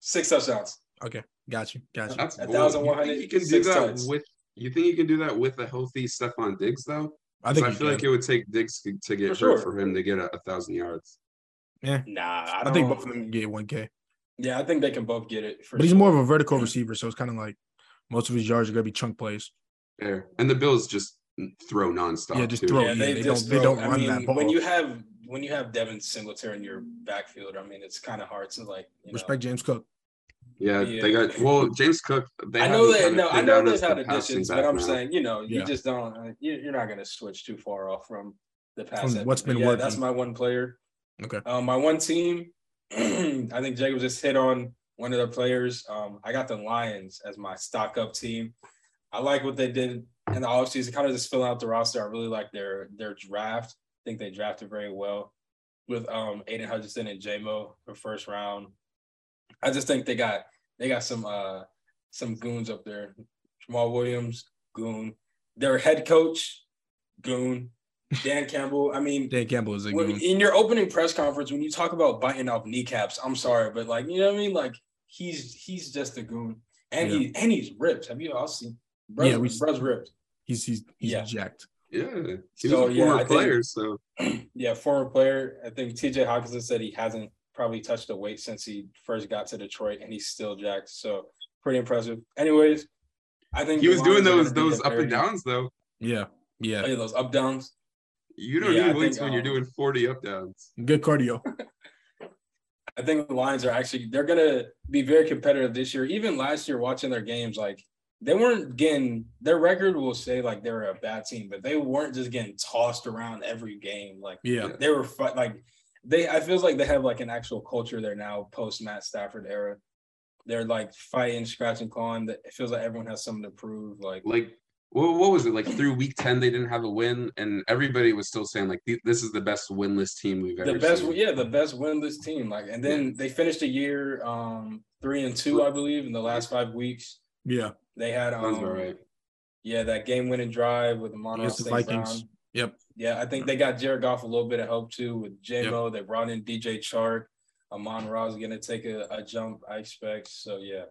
Speaker 6: six touchdowns.
Speaker 2: Okay, got you. Got you.
Speaker 7: That's
Speaker 6: A
Speaker 7: bold.
Speaker 6: thousand
Speaker 7: You
Speaker 6: one
Speaker 7: think
Speaker 6: hundred,
Speaker 7: he can do that
Speaker 6: touchdowns.
Speaker 7: with. You think you can do that with a healthy Stefon Diggs though?
Speaker 2: I
Speaker 7: 'Cause
Speaker 2: think
Speaker 7: I
Speaker 2: he
Speaker 7: feel like it would take Diggs to, to get
Speaker 6: For
Speaker 7: hurt
Speaker 6: sure.
Speaker 7: for him to get a, a thousand yards.
Speaker 2: Yeah,
Speaker 6: Nah, I,
Speaker 2: I,
Speaker 6: don't,
Speaker 2: think both of them can get one K.
Speaker 6: Yeah, I think they can both get it. For
Speaker 2: But he's
Speaker 6: sure.
Speaker 2: more of a vertical receiver, so it's kind of like most of his yards are gonna be chunk plays.
Speaker 7: Fair. And the Bills just throw nonstop.
Speaker 2: Yeah, just
Speaker 7: too.
Speaker 2: throw-
Speaker 6: yeah,
Speaker 2: yeah,
Speaker 6: they,
Speaker 2: they
Speaker 6: just
Speaker 2: don't- they don't
Speaker 6: I
Speaker 2: run
Speaker 6: mean,
Speaker 2: that ball.
Speaker 6: When you have when you have Devin Singletary in your backfield, I mean, it's kind of hard to like you know,
Speaker 2: Respect James Cook.
Speaker 7: Yeah,
Speaker 6: Yeah.
Speaker 7: they got well James Cook. They
Speaker 6: I know that
Speaker 7: kinda
Speaker 6: no, I know
Speaker 7: down
Speaker 6: they've had
Speaker 7: the
Speaker 6: additions, but I'm
Speaker 7: now.
Speaker 6: saying you know you
Speaker 2: Yeah.
Speaker 6: just don't uh, you- you're not going to switch too far off from the past.
Speaker 2: From
Speaker 6: heavy.
Speaker 2: what's
Speaker 6: But
Speaker 2: been
Speaker 6: yeah,
Speaker 2: working.
Speaker 6: that's my one player.
Speaker 2: Okay.
Speaker 6: Um, my one team. I think Jacob just hit on one of the players. Um, I got the Lions as my stock up team. I like what they did in the offseason, kind of just filling out the roster. I really like their their draft. I think they drafted very well with um Aidan Hutchinson and JMO for first round. I just think they got they got some uh some goons up there. Jamaal Williams, goon. Their head coach, goon. Dan Campbell. I mean,
Speaker 2: Dan Campbell is a
Speaker 6: when-
Speaker 2: goon.
Speaker 6: in your opening press conference, when you talk about biting off kneecaps, I'm sorry, but like you know what I mean? Like he's he's just a goon. And he and he's ripped. Have you all seen Bruh's,
Speaker 2: Yeah, we-
Speaker 6: Bruh's ripped.
Speaker 2: He's he's he's
Speaker 6: Yeah.
Speaker 2: jacked.
Speaker 7: Yeah, he
Speaker 6: So,
Speaker 7: was a
Speaker 6: yeah,
Speaker 7: former
Speaker 6: think-
Speaker 7: player, so
Speaker 6: Yeah, former player. I think TJ Hockenson said he hasn't probably touched a weight since he first got to Detroit, and he's still jacked. So pretty impressive. Anyways, I think
Speaker 7: he was doing those those up and downs though.
Speaker 2: Yeah, yeah.
Speaker 6: Oh, yeah, those up downs.
Speaker 7: You don't
Speaker 6: Yeah, I
Speaker 7: need weights
Speaker 6: think,
Speaker 7: when you're
Speaker 6: um,
Speaker 7: doing 40 up downs.
Speaker 2: Good cardio.
Speaker 6: I think the Lions are actually they're gonna be very competitive this year. Even last year, watching their games, like they weren't getting their record will say like they were a bad team, but they weren't just getting tossed around every game. Like
Speaker 2: Yeah,
Speaker 6: they were like they. I feels like they have like an actual culture there now, post Matt Stafford era. They're like fighting, scratching, clawing. That it feels like everyone has something to prove. Like
Speaker 7: Like what, what was it like through week 10 they didn't have a win and everybody was still saying like this is the best winless team we've ever
Speaker 6: the best,
Speaker 7: seen.
Speaker 6: yeah, the best winless team. Like, and then they finished the year um three and two, I believe, in the last five weeks.
Speaker 2: yeah.
Speaker 6: They had
Speaker 7: Sounds
Speaker 6: um,
Speaker 7: right.
Speaker 6: yeah, that game winning drive with Amon
Speaker 2: Against the
Speaker 6: St.
Speaker 2: Vikings.
Speaker 6: Brown.
Speaker 2: Yep.
Speaker 6: Yeah, I think they got Jared Goff a little bit of help too with JMO. They brought in DJ Chark. Amon Ra is gonna take a, a jump, I expect. So yeah.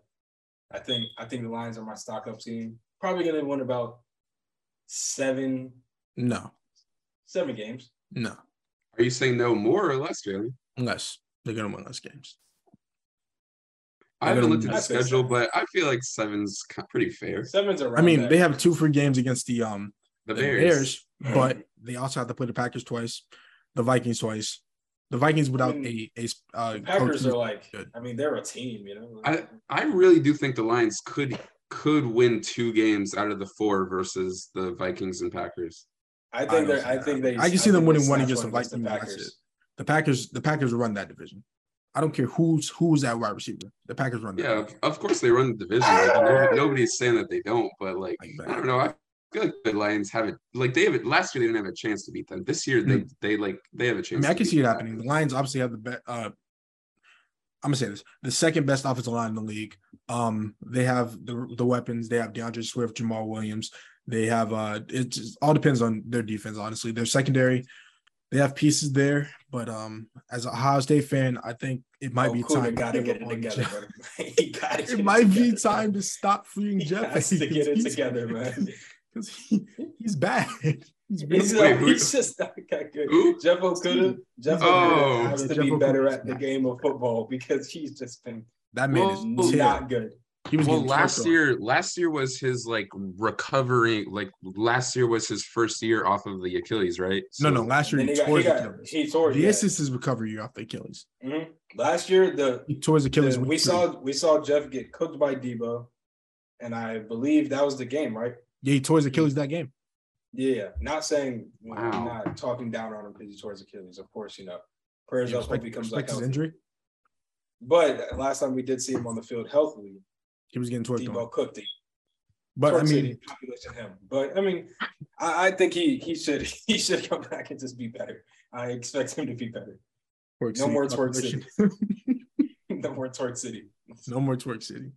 Speaker 6: I think I think the Lions are my stock up team. Probably gonna win about seven
Speaker 2: No,
Speaker 6: seven games.
Speaker 2: no.
Speaker 7: Are you saying no more or less, Jalen?
Speaker 2: Less. They're gonna win less games.
Speaker 7: I haven't looked at the
Speaker 6: lose. I think
Speaker 7: schedule,
Speaker 6: so.
Speaker 7: but I feel like seven's pretty fair.
Speaker 6: Seven's around.
Speaker 2: I mean,
Speaker 6: that.
Speaker 2: they have two free games against the um
Speaker 7: The
Speaker 2: the
Speaker 7: Bears.
Speaker 2: Bears, but they also have to play the Packers twice, the Vikings twice. The Vikings without a uh,
Speaker 6: the Packers are like
Speaker 2: good.
Speaker 6: I mean, they're a team, you know.
Speaker 7: I I really do think the Lions could could win two games out of the four versus the Vikings and Packers.
Speaker 6: I
Speaker 2: I
Speaker 6: think
Speaker 2: don't
Speaker 6: they're I think they.
Speaker 2: I can see them winning one
Speaker 6: snatch
Speaker 2: against the Vikings, that's
Speaker 6: Packers.
Speaker 2: the Packers. The Packers run that division. I don't care who's who's that wide receiver. The Packers run that.
Speaker 7: Yeah,
Speaker 2: division.
Speaker 7: of, of course they run the division. Like, nobody's saying that they don't, but like
Speaker 2: Like
Speaker 7: I don't know. I feel like the Lions have it. Like they have it. Last year they didn't have a chance to beat them. This year they they like they have a chance.
Speaker 2: mean, I can
Speaker 7: beat
Speaker 2: see it
Speaker 7: the
Speaker 2: happening. The Lions obviously have the best. Uh, I'm gonna say this: the second best offensive line in the league. Um, they have the the weapons. They have D'Andre Swift, Jamaal Williams. They have uh, it just all depends on their defense. Honestly, their secondary. They have pieces there, but um, as a Ohio State fan, I think it might
Speaker 6: Oh,
Speaker 2: be
Speaker 6: Kugler
Speaker 2: time. to
Speaker 6: gotta
Speaker 2: give
Speaker 6: get
Speaker 2: up
Speaker 6: it
Speaker 2: on
Speaker 6: together,
Speaker 2: Jeff.
Speaker 6: brother. he get
Speaker 2: It
Speaker 6: it
Speaker 2: might be
Speaker 6: together.
Speaker 2: time to stop freeing
Speaker 6: He
Speaker 2: Jeff.
Speaker 6: has to get it together, man.
Speaker 2: Because he, he's bad. He's really
Speaker 6: He's,
Speaker 7: Wait,
Speaker 6: like, he's just not that good.
Speaker 7: Who?
Speaker 6: Jeff Okudah, Jeff
Speaker 7: Oh.
Speaker 6: Okudah has
Speaker 2: Yeah,
Speaker 6: to
Speaker 2: Jeff
Speaker 6: be
Speaker 2: Okudah's
Speaker 6: better at the
Speaker 2: not-
Speaker 6: game of football because he's just been
Speaker 2: that man
Speaker 7: Well,
Speaker 2: is
Speaker 6: not good.
Speaker 2: He was
Speaker 7: Well, last
Speaker 2: choked on.
Speaker 7: year, last year was his like recovery. Like last year was his first year off of the Achilles, right?
Speaker 2: No,
Speaker 7: So-
Speaker 2: no. Last year
Speaker 6: Then
Speaker 2: he,
Speaker 6: he got,
Speaker 2: tore
Speaker 6: he
Speaker 2: his
Speaker 6: got
Speaker 2: Achilles.
Speaker 6: he tore yeah.
Speaker 2: This is his recovery year off the Achilles.
Speaker 6: Mhm. Last year the,
Speaker 2: He tore his Achilles.
Speaker 6: the we
Speaker 2: three.
Speaker 6: saw we saw Jeff get cooked by Deebo, and I believe that was the game, right?
Speaker 2: Yeah, he tore his Achilles mm-hmm. that game.
Speaker 6: Yeah, not saying
Speaker 7: Wow.
Speaker 6: not talking down on him because he tore his Achilles. Of course, you know, prayers
Speaker 2: Yeah,
Speaker 6: up hope he comes back
Speaker 2: his injury.
Speaker 6: But last time we did see him on the field healthily,
Speaker 2: He was getting torqued on.
Speaker 6: Deebo cooked him.
Speaker 2: But I
Speaker 6: Torque City,
Speaker 2: mean,
Speaker 6: population him. But I mean, I, I think he he should he should come back and just be better. I expect him to be better.
Speaker 2: Twerk
Speaker 6: No
Speaker 2: City
Speaker 6: more Twerk
Speaker 2: population.
Speaker 6: no more Torque City.
Speaker 2: no more twerk city.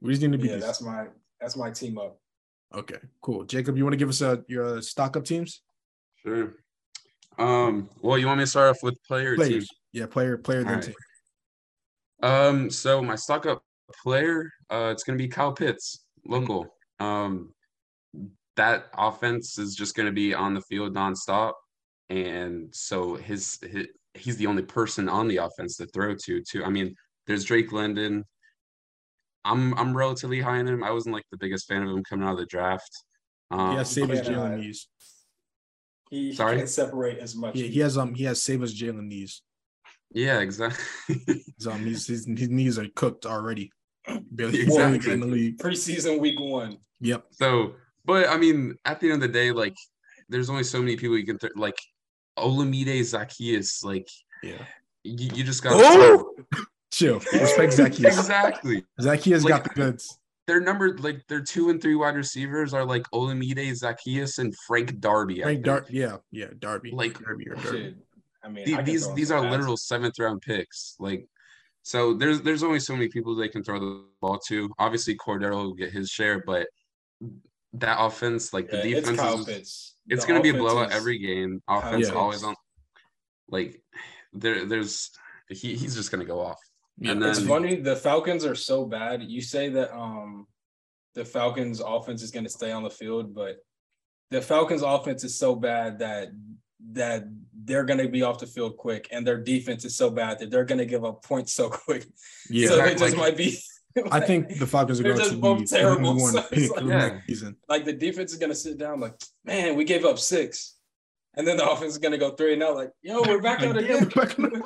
Speaker 2: We just need to be
Speaker 6: Yeah,
Speaker 2: decent.
Speaker 6: that's my that's my team up.
Speaker 2: Okay. Cool. Jacob, you want to give us a your stock up teams?
Speaker 7: Sure. Um. Well, you want me to start off with player or team?
Speaker 2: Yeah, player, player, then
Speaker 7: Alright.
Speaker 2: team.
Speaker 7: Um, so my stock up player, uh, it's gonna be Kyle Pitts, local. Um, that offense is just gonna be on the field nonstop, and so his, his he's the only person on the offense to throw to. Too. I mean, there's Drake London. I'm I'm relatively high on him. I wasn't like the biggest fan of him coming out of the draft. Um,
Speaker 2: He has save his
Speaker 6: can't, uh,
Speaker 2: Jalen knees.
Speaker 6: He, he
Speaker 7: Sorry?
Speaker 6: can't separate as much.
Speaker 2: Yeah, he has um he has save his Jalen knees.
Speaker 7: yeah, exactly.
Speaker 2: His, um, his, his, his knees are cooked already. Barely
Speaker 7: Exactly.
Speaker 2: in the league.
Speaker 6: preseason week one.
Speaker 2: Yep.
Speaker 7: So, but I mean, at the end of the day, like, there's only so many people you can th- like. Olamide Zaccheaus, like,
Speaker 2: Yeah.
Speaker 7: you, you just got
Speaker 2: Oh, chill. Respect Zaccheaus.
Speaker 7: exactly.
Speaker 2: Zaccheaus got the goods.
Speaker 7: Their number, like their two and three wide receivers are like Olamide, Zaccheaus, and Frank Darby.
Speaker 2: Frank
Speaker 7: think.
Speaker 2: Dart, yeah, yeah, Darby,
Speaker 7: Like-
Speaker 2: Darby or Darby.
Speaker 6: Shit. I mean,
Speaker 7: The-
Speaker 6: I
Speaker 7: these these are
Speaker 6: passes.
Speaker 7: literal seventh round picks. Like, so there's there's only so many people they can throw the ball to. Obviously, Cordero will get his share, but that offense, like the
Speaker 6: Yeah, it's
Speaker 7: defense,
Speaker 6: Kyle
Speaker 7: is,
Speaker 6: Pitts.
Speaker 7: it's going to be a blowout every game. Offense
Speaker 2: Yeah.
Speaker 7: always on. Like, there there's he, he's just going to go off.
Speaker 2: Yeah,
Speaker 7: and
Speaker 6: It's funny. The Falcons are so bad. You say that um the Falcons offense is going to stay on the field, but the Falcons offense is so bad that that they're going to be off the field quick, and their defense is so bad that they're going to give up points so quick.
Speaker 2: yeah.
Speaker 6: so they
Speaker 7: Exactly.
Speaker 6: just might be.
Speaker 2: I think the Falcons are going to be
Speaker 6: terrible,
Speaker 2: one
Speaker 6: so
Speaker 2: pick
Speaker 6: like-
Speaker 2: the
Speaker 7: Yeah.
Speaker 2: season.
Speaker 6: like the defense is going to sit down, like, man, we gave up six, and then the offense is going to go three and out, like, yo, we're back out
Speaker 2: Like,
Speaker 6: again.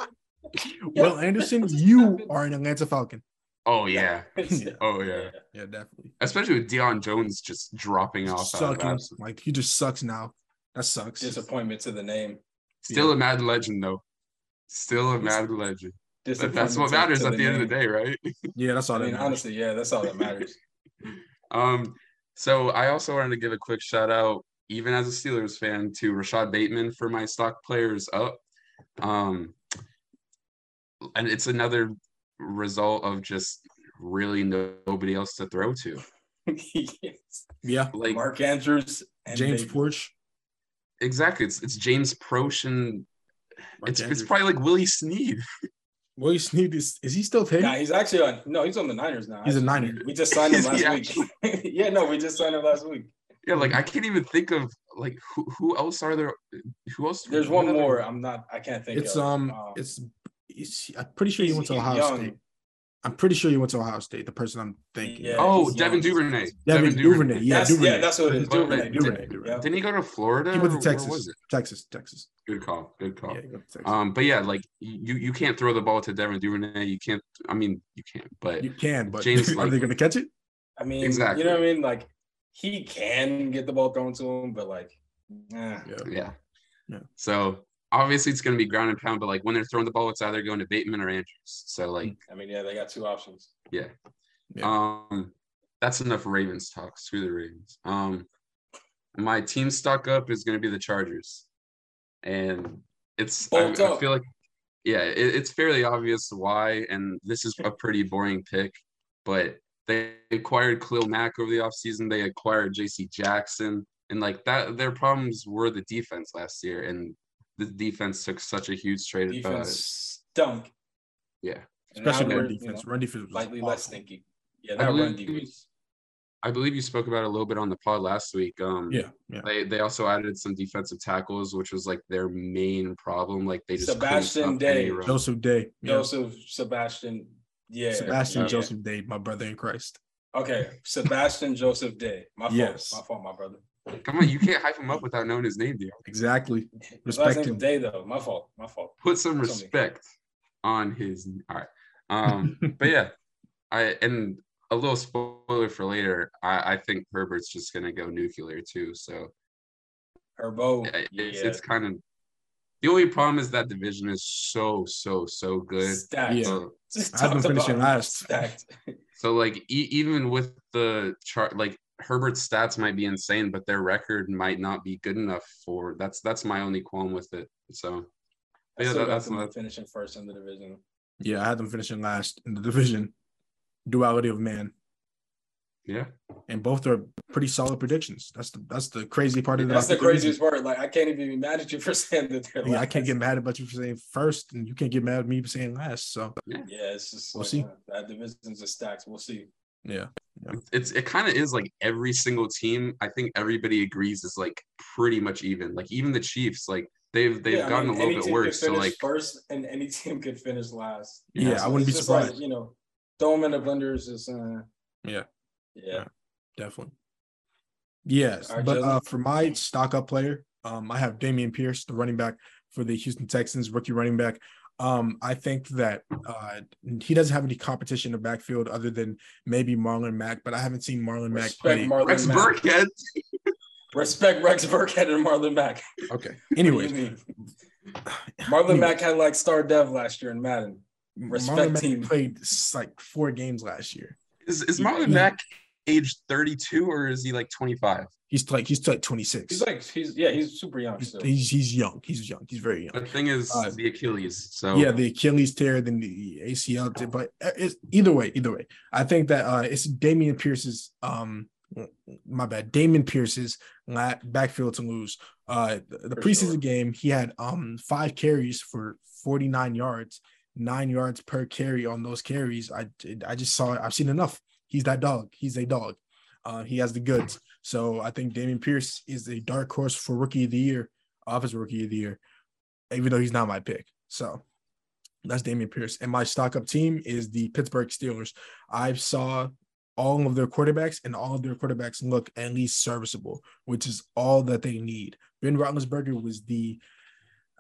Speaker 2: yeah, Will Anderson, you are an Atlanta Falcon.
Speaker 7: Oh yeah,
Speaker 6: Yeah.
Speaker 7: oh yeah,
Speaker 2: Yeah, definitely.
Speaker 7: especially with Deion Jones just dropping off. out of
Speaker 2: Sucking. Like he just sucks now. That sucks.
Speaker 6: Disappointment to the name.
Speaker 7: Still
Speaker 2: Yeah.
Speaker 7: a mad legend though. Still a mad legend. But that's what matters at the end of the day, right?
Speaker 2: Yeah, that's all
Speaker 6: I
Speaker 2: that
Speaker 6: mean,
Speaker 2: matters.
Speaker 6: honestly, yeah, that's all that matters.
Speaker 7: Um, so I also wanted to give a quick shout out, even as a Steelers fan, to Rashod Bateman for my stock players up. Um, and it's another result of just really nobody else to throw to.
Speaker 6: Yes.
Speaker 2: Yeah.
Speaker 7: Like
Speaker 6: Mark Andrews and
Speaker 2: James
Speaker 6: Bateman.
Speaker 2: Porch.
Speaker 7: exactly, it's it's James Proche and
Speaker 2: Mark
Speaker 7: it's it's probably like Willie Snead.
Speaker 2: Willie Snead is is he still paid?
Speaker 6: Nah, he's actually on. No, he's on the Niners now.
Speaker 2: He's a
Speaker 6: actually.
Speaker 2: Niner.
Speaker 6: We just signed him
Speaker 7: Is he
Speaker 6: last week. yeah, no, we just signed him last week.
Speaker 7: Yeah, like I can't even think of like who who else are there? Who else?
Speaker 6: There's one
Speaker 7: other-
Speaker 6: more. I'm not. I can't think.
Speaker 2: It's
Speaker 6: of.
Speaker 2: um,
Speaker 6: Um,
Speaker 2: it's, it's I'm pretty sure he went to Ohio
Speaker 6: young.
Speaker 2: State. I'm pretty sure he went to Ohio State. The person I'm thinking.
Speaker 6: Yeah.
Speaker 7: Oh, Devin
Speaker 6: young.
Speaker 7: Duvernay.
Speaker 2: Devin Duvernay. Yeah,
Speaker 6: That's-
Speaker 2: Duvernay.
Speaker 6: yeah, that's what it is.
Speaker 7: But-
Speaker 6: Duvernay.
Speaker 7: but-
Speaker 6: Duvernay.
Speaker 2: Duvernay.
Speaker 6: Yeah.
Speaker 7: Didn't he go to Florida?
Speaker 2: He went to Texas. Texas. Texas.
Speaker 7: Good call. Good call.
Speaker 2: Yeah, he went to Texas.
Speaker 7: Um, but yeah, like you you can't throw the ball to Devin Duvernay. You can't. I mean, you can't. But
Speaker 2: you can, but
Speaker 7: James,
Speaker 2: are they going to catch it?
Speaker 6: I mean,
Speaker 7: Exactly.
Speaker 6: you know what I mean? Like he can get the ball thrown to him, but like, eh.
Speaker 7: yeah.
Speaker 2: Yeah.
Speaker 7: So obviously it's going to be ground and pound. But like when they're throwing the ball, it's either going to Bateman or Andrews. So like
Speaker 6: I mean, yeah, they got two options.
Speaker 2: Yeah.
Speaker 7: Um, that's enough Ravens talk. Screw the Ravens. Um, my team stock up is going to be the Chargers, and it's I, I feel like yeah, it, it's fairly obvious why, and this is a pretty boring pick, but they acquired Khalil Mack over the offseason. They acquired J.C. Jackson, and like that, their problems were the defense last year, and the defense took such a huge trade.
Speaker 6: Defense stunk.
Speaker 7: yeah,
Speaker 6: And now
Speaker 2: Especially run
Speaker 6: they're, you
Speaker 2: defense.
Speaker 6: know,
Speaker 2: Run defense was
Speaker 6: Slightly
Speaker 2: awful.
Speaker 6: less stinky. Yeah,
Speaker 7: I
Speaker 6: that run defense.
Speaker 7: I believe you spoke about it a little bit on the pod last week. Um,
Speaker 2: Yeah, yeah.
Speaker 7: They they also added some defensive tackles, which was like their main problem. Like they just
Speaker 6: Sebastian Day.
Speaker 2: Joseph Day. Yeah.
Speaker 6: Joseph Sebastian. Yeah.
Speaker 2: Sebastian
Speaker 6: yeah.
Speaker 2: Joseph Day, my brother in Christ.
Speaker 6: Okay. Sebastian Joseph Day. My fault.
Speaker 2: Yes.
Speaker 6: My fault, my brother.
Speaker 7: Come on, you can't hype him up without knowing his name, dude.
Speaker 2: Exactly.
Speaker 6: His last
Speaker 2: Respect
Speaker 6: name's
Speaker 2: him.
Speaker 6: Day though. My fault. My fault.
Speaker 7: Put some
Speaker 6: That's on me.
Speaker 7: respect on his. All right. Um, but yeah, I and a little spoiler for later. I I think Herbert's just gonna go nuclear too. So
Speaker 6: Herbo.
Speaker 7: yeah,
Speaker 6: Yeah.
Speaker 7: it's it's kind of. The only problem is that division is so so so good.
Speaker 6: Stacked.
Speaker 2: Yeah.
Speaker 7: So,
Speaker 6: Just I've been
Speaker 2: finishing last.
Speaker 6: Stacked.
Speaker 7: So like e- even with the chart, like Herbert's stats might be insane, but their record might not be good enough for. That's that's my only qualm with it. So
Speaker 6: I
Speaker 7: Yeah, that- that's
Speaker 6: them
Speaker 7: not-
Speaker 6: finishing first in the division.
Speaker 2: Yeah, I had them finishing last in the division. Duality of man.
Speaker 7: yeah,
Speaker 2: And both are pretty solid predictions. That's the that's the crazy part of that.
Speaker 6: That's the
Speaker 2: about division.
Speaker 6: craziest part. Like I can't even be mad at you for saying that they're
Speaker 2: Yeah, I can't get mad about you for saying first, and you can't get mad at me for saying last. So
Speaker 6: Yeah, it's just
Speaker 2: We'll
Speaker 6: like,
Speaker 2: see.
Speaker 6: uh, that division's a stacked. We'll see.
Speaker 2: yeah,
Speaker 7: it's it kind of is like every single team. I think everybody agrees is like pretty much even. Like even the Chiefs, like they've they've
Speaker 6: Yeah, I
Speaker 7: gotten
Speaker 6: mean,
Speaker 7: a little bit worse.
Speaker 6: Could
Speaker 7: So like
Speaker 6: first, and any team could finish last.
Speaker 2: yeah,
Speaker 6: So
Speaker 2: I wouldn't be
Speaker 6: it's just like,
Speaker 2: surprised.
Speaker 6: you know, throw them in the blender is just uh,
Speaker 2: Yeah.
Speaker 6: yeah.
Speaker 2: definitely. Yes,
Speaker 6: All right,
Speaker 2: but uh, for my stock up player, um, I have Damian Pierce, the running back for the Houston Texans, rookie running back. Um, I think that uh, he doesn't have any competition in the backfield other than maybe Marlon Mack, but I haven't seen Marlon Mack
Speaker 6: Respect
Speaker 2: play.
Speaker 6: Marlon
Speaker 7: Rex
Speaker 6: Mack.
Speaker 7: Burkhead.
Speaker 6: Respect Rex Burkhead and Marlon Mack.
Speaker 2: Okay.
Speaker 6: What do
Speaker 2: Anyways.
Speaker 6: Marlon
Speaker 2: Anyways,
Speaker 6: Mack had like star dev last year in Madden.
Speaker 2: Marlon
Speaker 6: respect
Speaker 2: Mack played like four games last year.
Speaker 7: Is is
Speaker 2: Yeah.
Speaker 7: Marlon Mack age 32 or is he like 25?
Speaker 2: He's like he's like 26.
Speaker 6: He's like he's yeah he's super young
Speaker 2: he's,
Speaker 6: still.
Speaker 2: he's he's young. He's young. He's very young.
Speaker 7: The thing is
Speaker 2: Uh,
Speaker 7: the Achilles. So
Speaker 2: Yeah, the Achilles tear, then the ACL tear, but uh, it's either way, either way. I think that uh it's Damian Pierce's um my bad, Damon Pierce's backfield to lose. Uh the, the
Speaker 6: For
Speaker 2: preseason
Speaker 6: sure.
Speaker 2: game, he had um five carries for 49 yards, nine yards per carry on those carries. I I just saw it. I've seen enough. He's that dog. He's a dog. Uh, he has the goods. So I think Damian Pierce is a dark horse for rookie of the year, office rookie of the year, even though he's not my pick. So that's Damian Pierce. And my stock up team is the Pittsburgh Steelers. I saw all of their quarterbacks, and all of their quarterbacks look at least serviceable, which is all that they need. Ben Roethlisberger was the,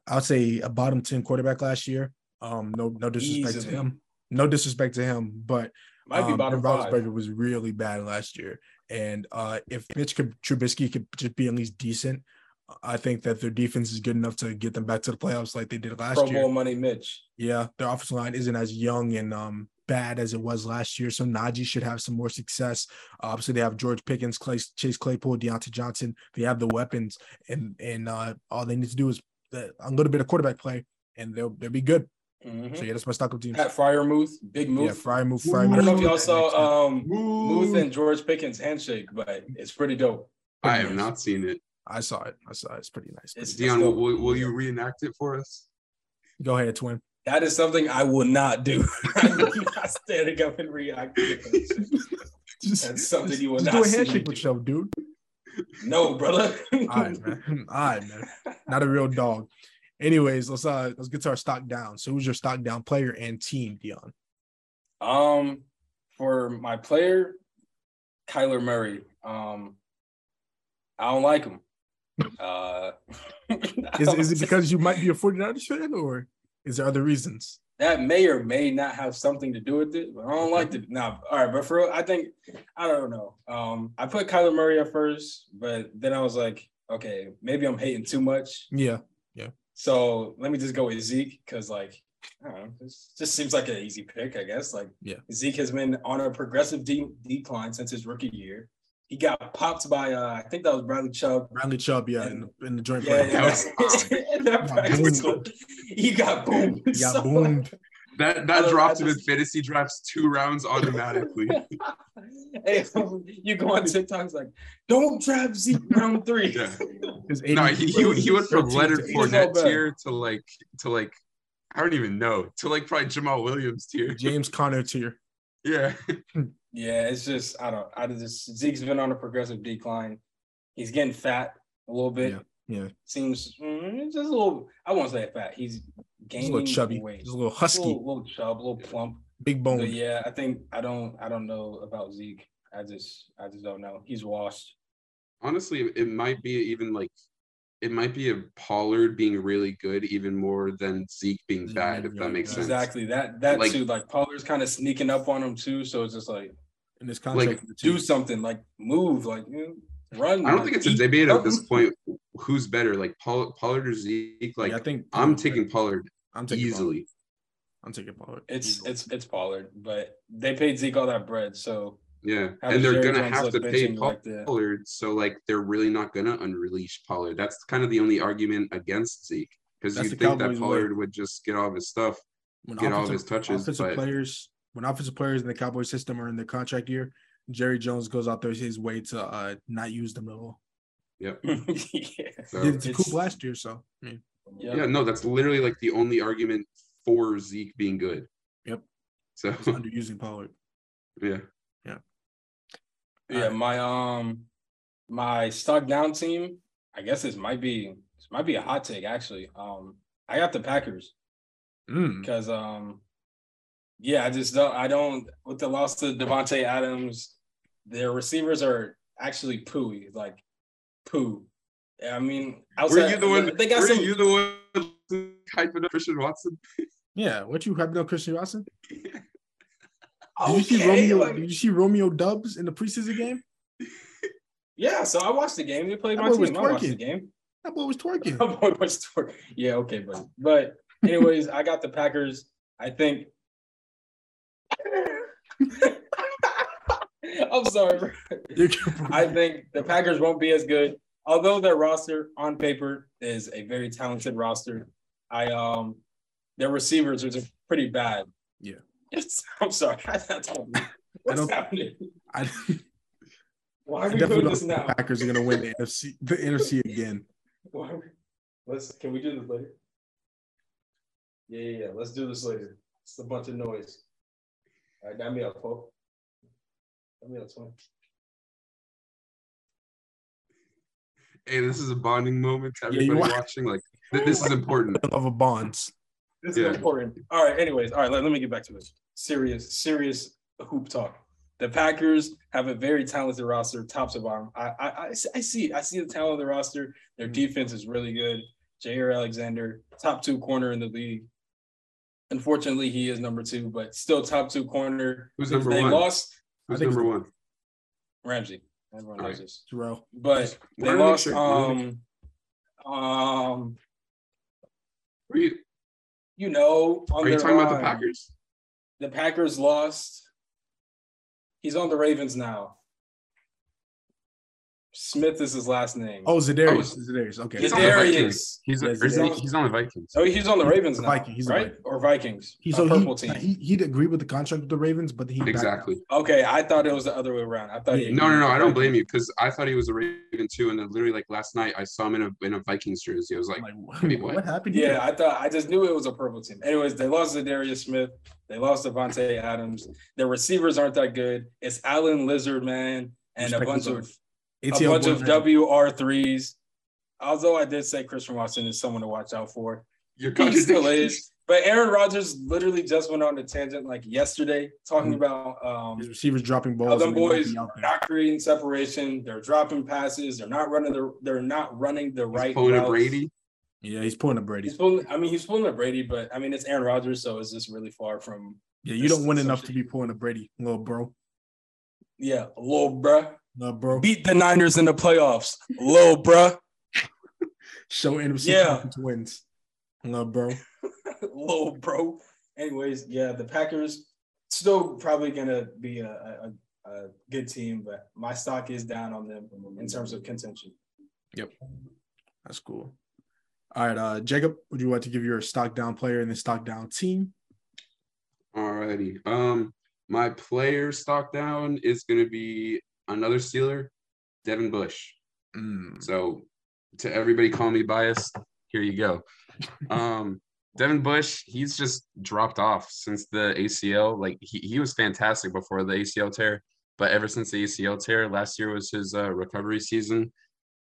Speaker 2: I would say, a bottom 10 quarterback last year. Um, no, no disrespect
Speaker 6: Easily.
Speaker 2: to him. No disrespect to him, but
Speaker 6: Might be
Speaker 2: um,
Speaker 6: bottom
Speaker 2: Ben
Speaker 6: five.
Speaker 2: Roethlisberger was really bad last year. And uh, if Mitch could, Trubisky could just be at least decent, I think that their defense is good enough to get them back to the playoffs like they did last
Speaker 6: Pro
Speaker 2: year.
Speaker 6: Bowl money Mitch.
Speaker 2: Yeah, their offensive line isn't as young and um bad as it was last year. So Najee should have some more success. Uh, obviously, they have George Pickens, Clay, Chase Claypool, Diontae Johnson. They have the weapons, and and uh, all they need to do is a little bit of quarterback play, and they'll they'll be good.
Speaker 6: Mhm.
Speaker 2: So yeah, that's my stock up team.
Speaker 6: Pat Freiermuth, big move.
Speaker 2: Yeah, Fry move, Fry
Speaker 6: I don't know if y'all saw um Muth and George Pickens handshake, but it's pretty dope.
Speaker 7: I have not seen it.
Speaker 2: I saw it. I saw it. It's pretty nice.
Speaker 6: It's-
Speaker 7: Dion,
Speaker 6: dope.
Speaker 7: will, will you reenact it for us?
Speaker 2: Go ahead, twin.
Speaker 6: That is something I will not do. I'm not standing up and reacting.
Speaker 2: Just,
Speaker 6: That's something you will
Speaker 2: just
Speaker 6: not
Speaker 2: do a handshake with yourself, dude.
Speaker 6: No, brother.
Speaker 2: All right, man. All right, man. Not a real dog. Anyways, let's uh let's get to our stock down. So who's your stock down player and team, Dion?
Speaker 6: Um, for my player, Kyler Murray. Um, I don't like him. Uh,
Speaker 2: Is, is it because you might be a 49ers fan or is there other reasons?
Speaker 6: that may or may not have something to do with it? But I don't like the now. all right, but for real, I think I don't know. Um, I put Kyler Murray at first, but then I was like, okay, maybe I'm hating too much.
Speaker 2: Yeah.
Speaker 6: So let me just go with Zeke because, like, I don't know, this just seems like an easy pick, I guess. Like,
Speaker 2: Yeah.
Speaker 6: Zeke has been on a progressive de- decline since his rookie year. He got popped by, uh, I think that was Bradley Chubb.
Speaker 2: Bradley Chubb, yeah, in the, in the joint
Speaker 6: Yeah, yeah. That practice clip, he got boomed.
Speaker 2: He got
Speaker 6: so-
Speaker 2: boomed.
Speaker 7: That that
Speaker 6: don't-
Speaker 7: dropped him in
Speaker 6: just-
Speaker 7: fantasy drafts two rounds automatically.
Speaker 6: hey, you go on TikTok, it's like, don't draft Zeke round three.
Speaker 7: Yeah. No,
Speaker 2: ADP
Speaker 7: he, he, he went from
Speaker 2: 13 to
Speaker 7: Leonard
Speaker 2: 8.
Speaker 6: He's all
Speaker 7: Fournette tier to like to like I don't even know to like probably Jamaal Williams tier.
Speaker 2: James Conner tier.
Speaker 7: Yeah,
Speaker 6: Yeah, it's just I don't I just Zeke's been on a progressive decline. He's getting fat a little bit.
Speaker 2: Yeah, yeah.
Speaker 6: Seems mm, just a little. I won't say fat. He's
Speaker 2: He's
Speaker 6: gaining
Speaker 2: a little chubby.
Speaker 6: weight.
Speaker 2: He's a little
Speaker 6: A
Speaker 2: husky,
Speaker 6: little, little chub, a little plump.
Speaker 2: big
Speaker 6: But
Speaker 2: bone.
Speaker 6: yeah, I think I don't I don't know about Zeke. I just I just don't know. He's washed.
Speaker 7: honestly, it might be even like it might be a Pollard being really good even more than Zeke being
Speaker 2: Zeke
Speaker 7: bad, if that makes sense.
Speaker 6: Exactly. That that
Speaker 7: Like-
Speaker 6: too. Like Pollard's kind of sneaking up on him too. So it's just like
Speaker 2: In this contract,
Speaker 7: Like,
Speaker 6: do something, like move, like you know, run.
Speaker 7: I don't
Speaker 6: like,
Speaker 7: think it's a debate at this point. Who's better, like Poll- Pollard or Zeke? Like
Speaker 2: Yeah, I think
Speaker 7: I'm taking Pollard
Speaker 2: I'm taking Pollard.
Speaker 7: easily.
Speaker 2: I'm taking Pollard.
Speaker 6: It's
Speaker 2: easily.
Speaker 6: it's it's Pollard, but they paid Zeke all that bread, so
Speaker 7: Yeah, and they're
Speaker 6: Jerry
Speaker 7: gonna
Speaker 6: Jones
Speaker 7: have
Speaker 6: look
Speaker 7: to pay
Speaker 6: benching like?
Speaker 7: Pollard, so like they're really not gonna unleash Pollard. That's kind of the only argument against Zeke because you
Speaker 2: the
Speaker 7: think
Speaker 2: Cowboys'
Speaker 7: that
Speaker 2: way.
Speaker 7: Pollard would just get all of his stuff.
Speaker 2: when
Speaker 7: get all of
Speaker 2: offensive-
Speaker 7: his touches,
Speaker 2: Offensive
Speaker 7: but-
Speaker 2: players, when offensive players in the Cowboy system are in their contract year, Jerry Jones goes out there his way to uh, not use them at all.
Speaker 7: Yep.
Speaker 6: yeah.
Speaker 7: So,
Speaker 2: Did it to
Speaker 6: It's-
Speaker 2: Coop last year, so I mean,
Speaker 6: Yep.
Speaker 7: yeah, no, that's literally like the only argument for Zeke being good.
Speaker 2: Yep.
Speaker 7: So
Speaker 2: it's underusing Pollard.
Speaker 7: yeah,
Speaker 6: Yeah, Yeah. my um my stock down team, I guess this might be this might be a hot take actually. Um I got the Packers
Speaker 2: Mm.
Speaker 6: because um yeah, I just don't I don't with the loss to Davante Adams, their receivers are actually pooey, like poo. I mean, outside,
Speaker 7: were you the one?
Speaker 6: They got
Speaker 7: were
Speaker 6: some.
Speaker 7: you the one hyping up Christian Watson?
Speaker 2: Yeah, what you having on Christian Watson? Did you see Romeo?
Speaker 6: like-
Speaker 2: did you see Romeo Doubs in the preseason game?
Speaker 6: yeah, so I watched the game. They played
Speaker 2: That
Speaker 6: my
Speaker 2: boy was
Speaker 6: team. I watched the game.
Speaker 2: That boy was twerking.
Speaker 6: My boy was twerk. Yeah, okay, buddy. But anyways, I got the Packers. I think. I'm sorry. bro. I think the Packers won't be as good. Although their roster on paper is a very talented roster, I um their receivers are just pretty bad.
Speaker 2: Yeah.
Speaker 6: It's, I'm sorry. I, don't, what's happening?
Speaker 2: I,
Speaker 6: Why are we doing this now?
Speaker 2: the Packers are gonna win the NFC, the NFC again.
Speaker 6: Why we- Let's can we do this later? Yeah, yeah, yeah. Let's do this later. It's a bunch of noise. All right, got me up, Pope. Got me up, twin.
Speaker 7: Hey, this is a bonding moment to
Speaker 2: Yeah, you
Speaker 7: everybody
Speaker 2: want-
Speaker 7: watching. Like th- this is important.
Speaker 2: Of a bonds.
Speaker 6: This
Speaker 7: Yeah.
Speaker 6: is important. All right. Anyways, all right. Let, let me get back to this. Serious, serious hoop talk. The Packers have a very talented roster, top to bottom. I, I, I, I see, I see the talent of the roster. Their mm. defense is really good. Jaire Alexander, top two corner in the league. Unfortunately, he is number two, but still top two corner.
Speaker 7: Who's number
Speaker 6: they
Speaker 7: one?
Speaker 6: lost
Speaker 7: Who's
Speaker 2: think
Speaker 7: number one?
Speaker 6: Ramsey. Everyone knows
Speaker 7: Alright.
Speaker 6: this.
Speaker 2: Terrell.
Speaker 6: But they
Speaker 7: Wanted to make
Speaker 6: lost.
Speaker 7: sure- wanted to make
Speaker 6: Um, um,
Speaker 7: Are you
Speaker 6: you know, on
Speaker 7: are you
Speaker 6: their
Speaker 7: talking about the. Packers?
Speaker 6: The Packers lost. He's on the Ravens now. Smith is his last name.
Speaker 2: Oh, Za'Darius.
Speaker 7: Oh.
Speaker 2: Za'Darius. Okay.
Speaker 7: He's on the He's
Speaker 2: Yes,
Speaker 7: or is he-
Speaker 6: he's-
Speaker 7: he's on the Vikings.
Speaker 6: Oh, he's on the Ravens
Speaker 2: The
Speaker 6: now,
Speaker 2: Viking, he's
Speaker 6: right?
Speaker 2: Viking.
Speaker 6: Or Vikings.
Speaker 2: He's
Speaker 6: a
Speaker 2: so
Speaker 6: purple
Speaker 2: he,
Speaker 6: team.
Speaker 2: he he'd agree with the contract with the Ravens, but he backed out.
Speaker 7: Exactly.
Speaker 6: okay, I thought it was the other way around. I thought he
Speaker 7: No, no, no. I don't blame you because I thought he was a Raven too. And then literally like last night I saw him in a in a Vikings jersey. I was like,
Speaker 2: like,
Speaker 7: wait,
Speaker 2: what?
Speaker 7: what?
Speaker 2: happened?
Speaker 6: Yeah,
Speaker 2: here?
Speaker 6: I thought I just knew it was a purple team. Anyways, they lost to Darius Smith. They lost Davante Adams. Their receivers aren't that good. It's Allen Lazard, man, and a bunch
Speaker 2: his
Speaker 6: of
Speaker 2: life.
Speaker 6: a bunch
Speaker 2: boy,
Speaker 6: of. WR threes. Although I did say Christian Watson is someone to watch out for.
Speaker 7: You're
Speaker 6: still is. But Aaron Rodgers literally just went on a tangent like yesterday, talking
Speaker 2: Mhm.
Speaker 6: about um,
Speaker 2: His receivers dropping balls.
Speaker 6: them
Speaker 2: and they're
Speaker 6: not creating separation. They're dropping passes. They're not running the. They're not running the
Speaker 7: He's
Speaker 6: right.
Speaker 7: pulling a. Brady.
Speaker 2: Yeah, he's pulling a Brady.
Speaker 6: He's pulling. I mean, he's pulling a Brady, but I mean, it's Aaron Rodgers, so is this really far from.
Speaker 2: Yeah, you don't win enough to be pulling a Brady, little bro.
Speaker 6: Yeah, little bruh.
Speaker 2: Little bro.
Speaker 6: Beat the Niners in the playoffs, little bruh,
Speaker 2: Show NFC
Speaker 6: Yeah.
Speaker 2: conference wins. Little bro.
Speaker 6: little bro. Anyways, yeah, the Packers still probably gonna be a, a, a good team, but my stock is down on them in terms of contention.
Speaker 2: Yep, that's cool. All right, uh, Jacob, would you like to give your stock down player and the stock down team?
Speaker 7: Alrighty. Um, my player stock down is gonna be another Steeler, Devin Bush.
Speaker 2: Mm,
Speaker 7: So to everybody call me biased, here you go. Um, Devin Bush, he's just dropped off since the ACL. Like he, he was fantastic before the ACL tear, but ever since the ACL tear, last year was his uh, recovery season.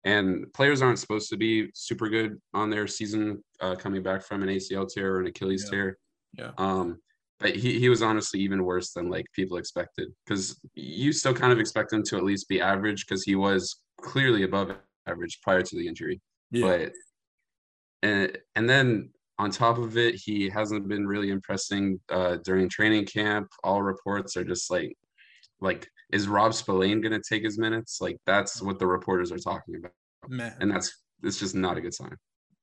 Speaker 7: And players aren't supposed to be super good on their season uh, coming back from an ACL tear or an Achilles
Speaker 2: Yeah.
Speaker 7: tear.
Speaker 2: Yeah.
Speaker 7: Um, but he, he was honestly even worse than like people expected because you still kind of expect him to at least be average because he was clearly above average prior to the injury.
Speaker 2: yeah.
Speaker 7: But and and then on top of it, he hasn't been really impressing uh, during training camp. All reports are just like like is Rob Spillane gonna take his minutes? Like that's what the reporters are talking about,
Speaker 2: Man.
Speaker 7: and that's it's just not a good sign.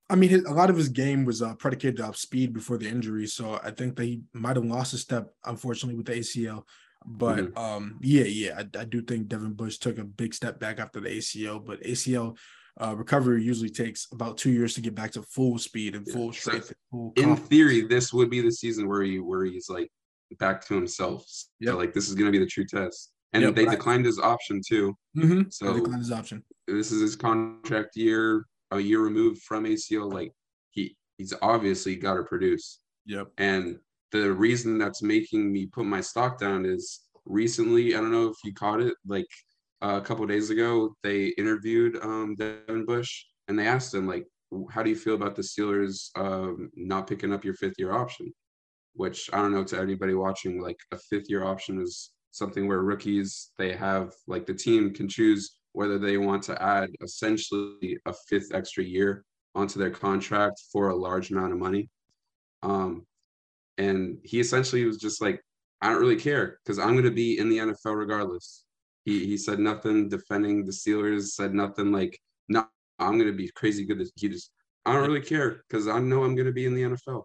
Speaker 2: I mean, his, a lot of his game was uh, predicated off speed before the injury, so I think that he might have lost a step, unfortunately, with the ACL. But
Speaker 7: Mhm.
Speaker 2: um, yeah, yeah, I, I do think Devin Bush took a big step back after the ACL. But ACL uh, recovery usually takes about two years to get back to full speed and
Speaker 7: Yeah.
Speaker 2: full
Speaker 7: So,
Speaker 2: strength. and full
Speaker 7: In theory, this would be the season where he where he's like back to himself.
Speaker 2: Yep.
Speaker 7: So like this is gonna be the true test. And
Speaker 2: Yep,
Speaker 7: they
Speaker 2: but I-
Speaker 7: declined his option too.
Speaker 2: Mhm.
Speaker 7: So
Speaker 2: They declined his option.
Speaker 7: this is his contract year, a year removed from ACL. Like he he's obviously got to produce.
Speaker 2: Yep.
Speaker 7: And the reason that's making me put my stock down is recently, I don't know if you caught it, like uh, a couple days ago, they interviewed um, Devin Bush and they asked him, like, how do you feel about the Steelers um, not picking up your fifth year option? Which I don't know to anybody watching, like a fifth year option is something where rookies, they have like the team can choose whether they want to add essentially a fifth extra year onto their contract for a large amount of money. Um, and he essentially was just like, I don't really care because I'm going to be in the NFL regardless. He he said nothing defending the Steelers, said nothing like no, I'm gonna be crazy good. He just I don't really care because I know I'm gonna be in the NFL.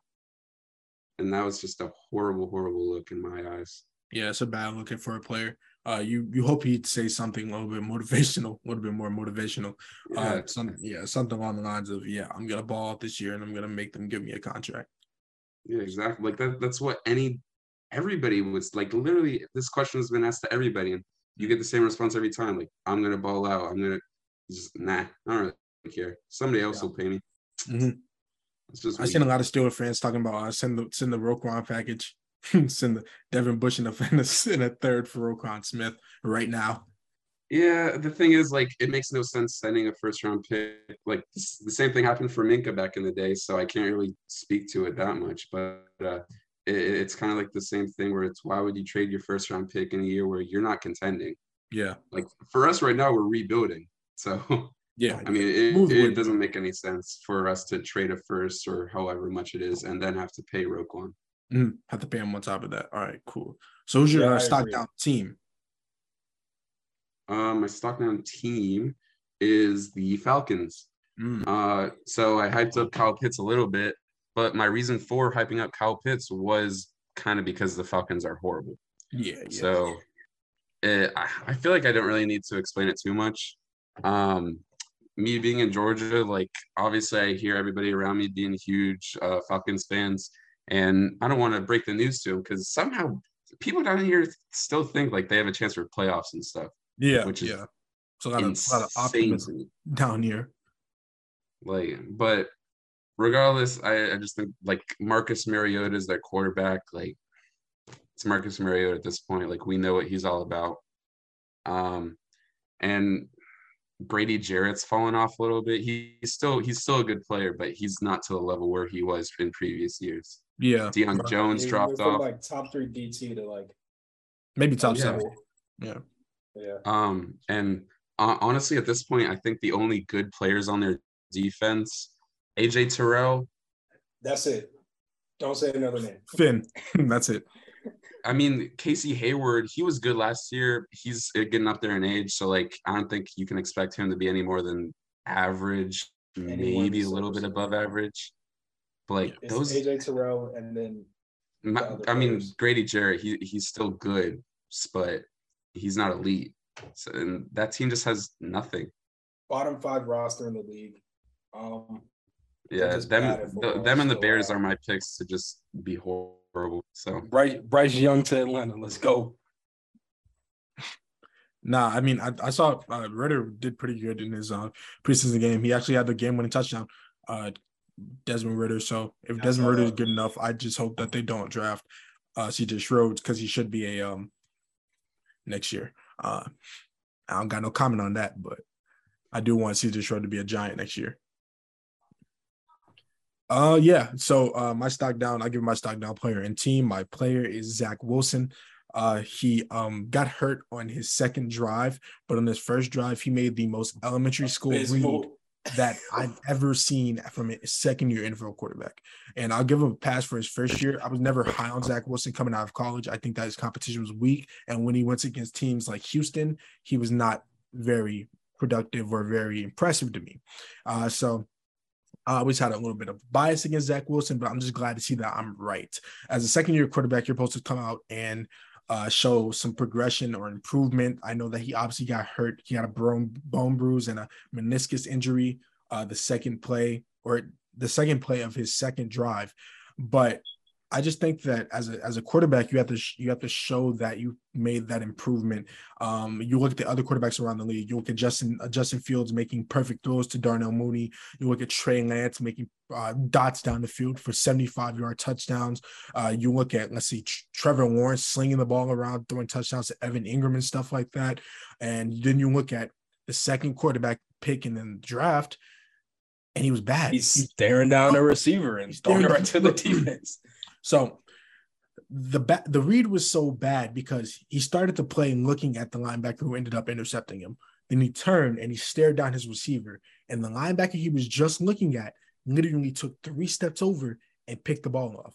Speaker 7: And that was just a horrible, horrible look in my eyes.
Speaker 2: Yeah, it's a bad looking for a player. Uh, you you hope he'd say something a little bit motivational, a little bit more motivational.
Speaker 7: Yeah,
Speaker 2: Uh, some yeah, something along the lines of yeah, I'm gonna ball out this year and I'm gonna make them give me a contract.
Speaker 7: yeah, exactly. Like that. That's what any everybody was like. Literally, this question has been asked to everybody, and you get the same response every time. Like, I'm gonna ball out. I'm gonna just nah. I don't really care. Somebody else
Speaker 2: Yeah.
Speaker 7: will pay me.
Speaker 2: Mhm.
Speaker 7: It's just
Speaker 2: I seen a lot of Steeler fans talking about uh, send the send the Roquan package, send the Devin Bush in a in a, in a third for Roquan Smith right now.
Speaker 7: Yeah, the thing is, like, it makes no sense sending a first round pick. Like, the same thing happened for Minkah back in the day, so I can't really speak to it that much. But uh, it, it's kind of like the same thing where it's why would you trade your first round pick in a year where you're not contending?
Speaker 2: Yeah,
Speaker 7: Like, for us right now, we're rebuilding. So,
Speaker 2: yeah.
Speaker 7: I mean, it, it doesn't make any sense for us to trade a first or however much it is and then have to pay Roquan.
Speaker 2: Mhm. have to pay him on top of that. All right, cool. So who's your
Speaker 6: Yeah,
Speaker 2: uh, stock
Speaker 6: agree.
Speaker 2: down team?
Speaker 7: Um, my stock down team is the Falcons.
Speaker 2: Mm,
Speaker 7: Uh, so I hyped up Kyle Pitts a little bit, but my reason for hyping up Kyle Pitts was kind of because the Falcons are horrible.
Speaker 2: yeah, yeah.
Speaker 7: So it, I, I feel like I don't really need to explain it too much. Um, me being in Georgia, like obviously I hear everybody around me being huge uh, Falcons fans, and I don't want to break the news to them because somehow people down here still think like they have a chance for playoffs and stuff.
Speaker 2: yeah,
Speaker 7: which is
Speaker 2: yeah. So a lot of, a lot of optimism down here.
Speaker 7: Like, but regardless, I, I just think like Marcus Mariota is their quarterback. Like, it's Marcus Mariota at this point. Like, we know what he's all about. Um, and Grady Jarrett's fallen off a little bit. He, he's still he's still a good player, but he's not to the level where he was in previous years.
Speaker 2: Yeah,
Speaker 7: Deion Jones
Speaker 6: Yeah,
Speaker 7: dropped off.
Speaker 6: like top three DT to like
Speaker 2: maybe top
Speaker 7: Yeah.
Speaker 2: seven. Yeah.
Speaker 6: yeah.
Speaker 7: Um, and uh, honestly, at this point, I think the only good players on their defense, AJ Terrell,
Speaker 6: That's it. Don't say another name.
Speaker 2: Finn. That's it.
Speaker 7: I mean, Casey Hayward, he was good last year. He's uh, getting up there in age, so like I don't think you can expect him to be any more than average,
Speaker 6: Anyone
Speaker 7: maybe a little bit above average. But like
Speaker 6: It's
Speaker 7: those,
Speaker 6: AJ Terrell and then
Speaker 7: my-
Speaker 6: the other
Speaker 7: I mean,
Speaker 6: players.
Speaker 7: Grady Jarrett, he he's still good, but he's not elite. So, and that team just has nothing.
Speaker 6: bottom five roster in the league. Um,
Speaker 7: Yeah, them,
Speaker 6: bad at
Speaker 7: th-
Speaker 6: football
Speaker 7: them and the Bears
Speaker 6: uh,
Speaker 7: are my picks to just be horrible. So
Speaker 6: Bryce, Bryce Young to Atlanta. Let's go.
Speaker 2: Nah, I mean, I, I saw uh, Ridder did pretty good in his uh, preseason game. He actually had the game-winning touchdown. Uh, Desmond Ridder. So if Desmond Ridder is good enough, I just hope that they don't draft uh, CJ Strouds because he should be a um next year. Uh, I don't got no comment on that, but I do want CJ Stroud to be a giant next year. Uh yeah. So uh my stock down, I give my stock down player and team. My player is Zach Wilson. Uh he um got hurt on his second drive, but on his first drive, he made the most elementary school read. That I've ever seen from a second year NFL quarterback. And I'll give him a pass for his first year. I was never high on Zach Wilson coming out of college. I think that his competition was weak. And when he went against teams like Houston, he was not very productive or very impressive to me. Uh, so I always had a little bit of bias against Zach Wilson, but I'm just glad to see that I'm right. As a second year quarterback, you're supposed to come out and uh, show some progression or improvement. I know that he obviously got hurt. He had a bone, bone bruise and a meniscus injury uh, the second play or the second play of his second drive. But I just think that as a as a quarterback, you have to sh- you have to show that you made that improvement. Um, you look at the other quarterbacks around the league. You look at Justin uh, Justin Fields making perfect throws to Darnell Mooney. You look at Trey Lance making uh, dots down the field for 75 yard touchdowns. Uh, you look at let's see Tr- Trevor Lawrence slinging the ball around, throwing touchdowns to Evan Engram and stuff like that. And then you look at the second quarterback pick in the draft, and he was bad.
Speaker 6: He's staring down the receiver and throwing right to the defense.
Speaker 2: So the ba- the read was so bad because he started to play looking at the linebacker who ended up intercepting him. Then he turned and he stared down his receiver, and the linebacker he was just looking at literally took three steps over and picked the ball off.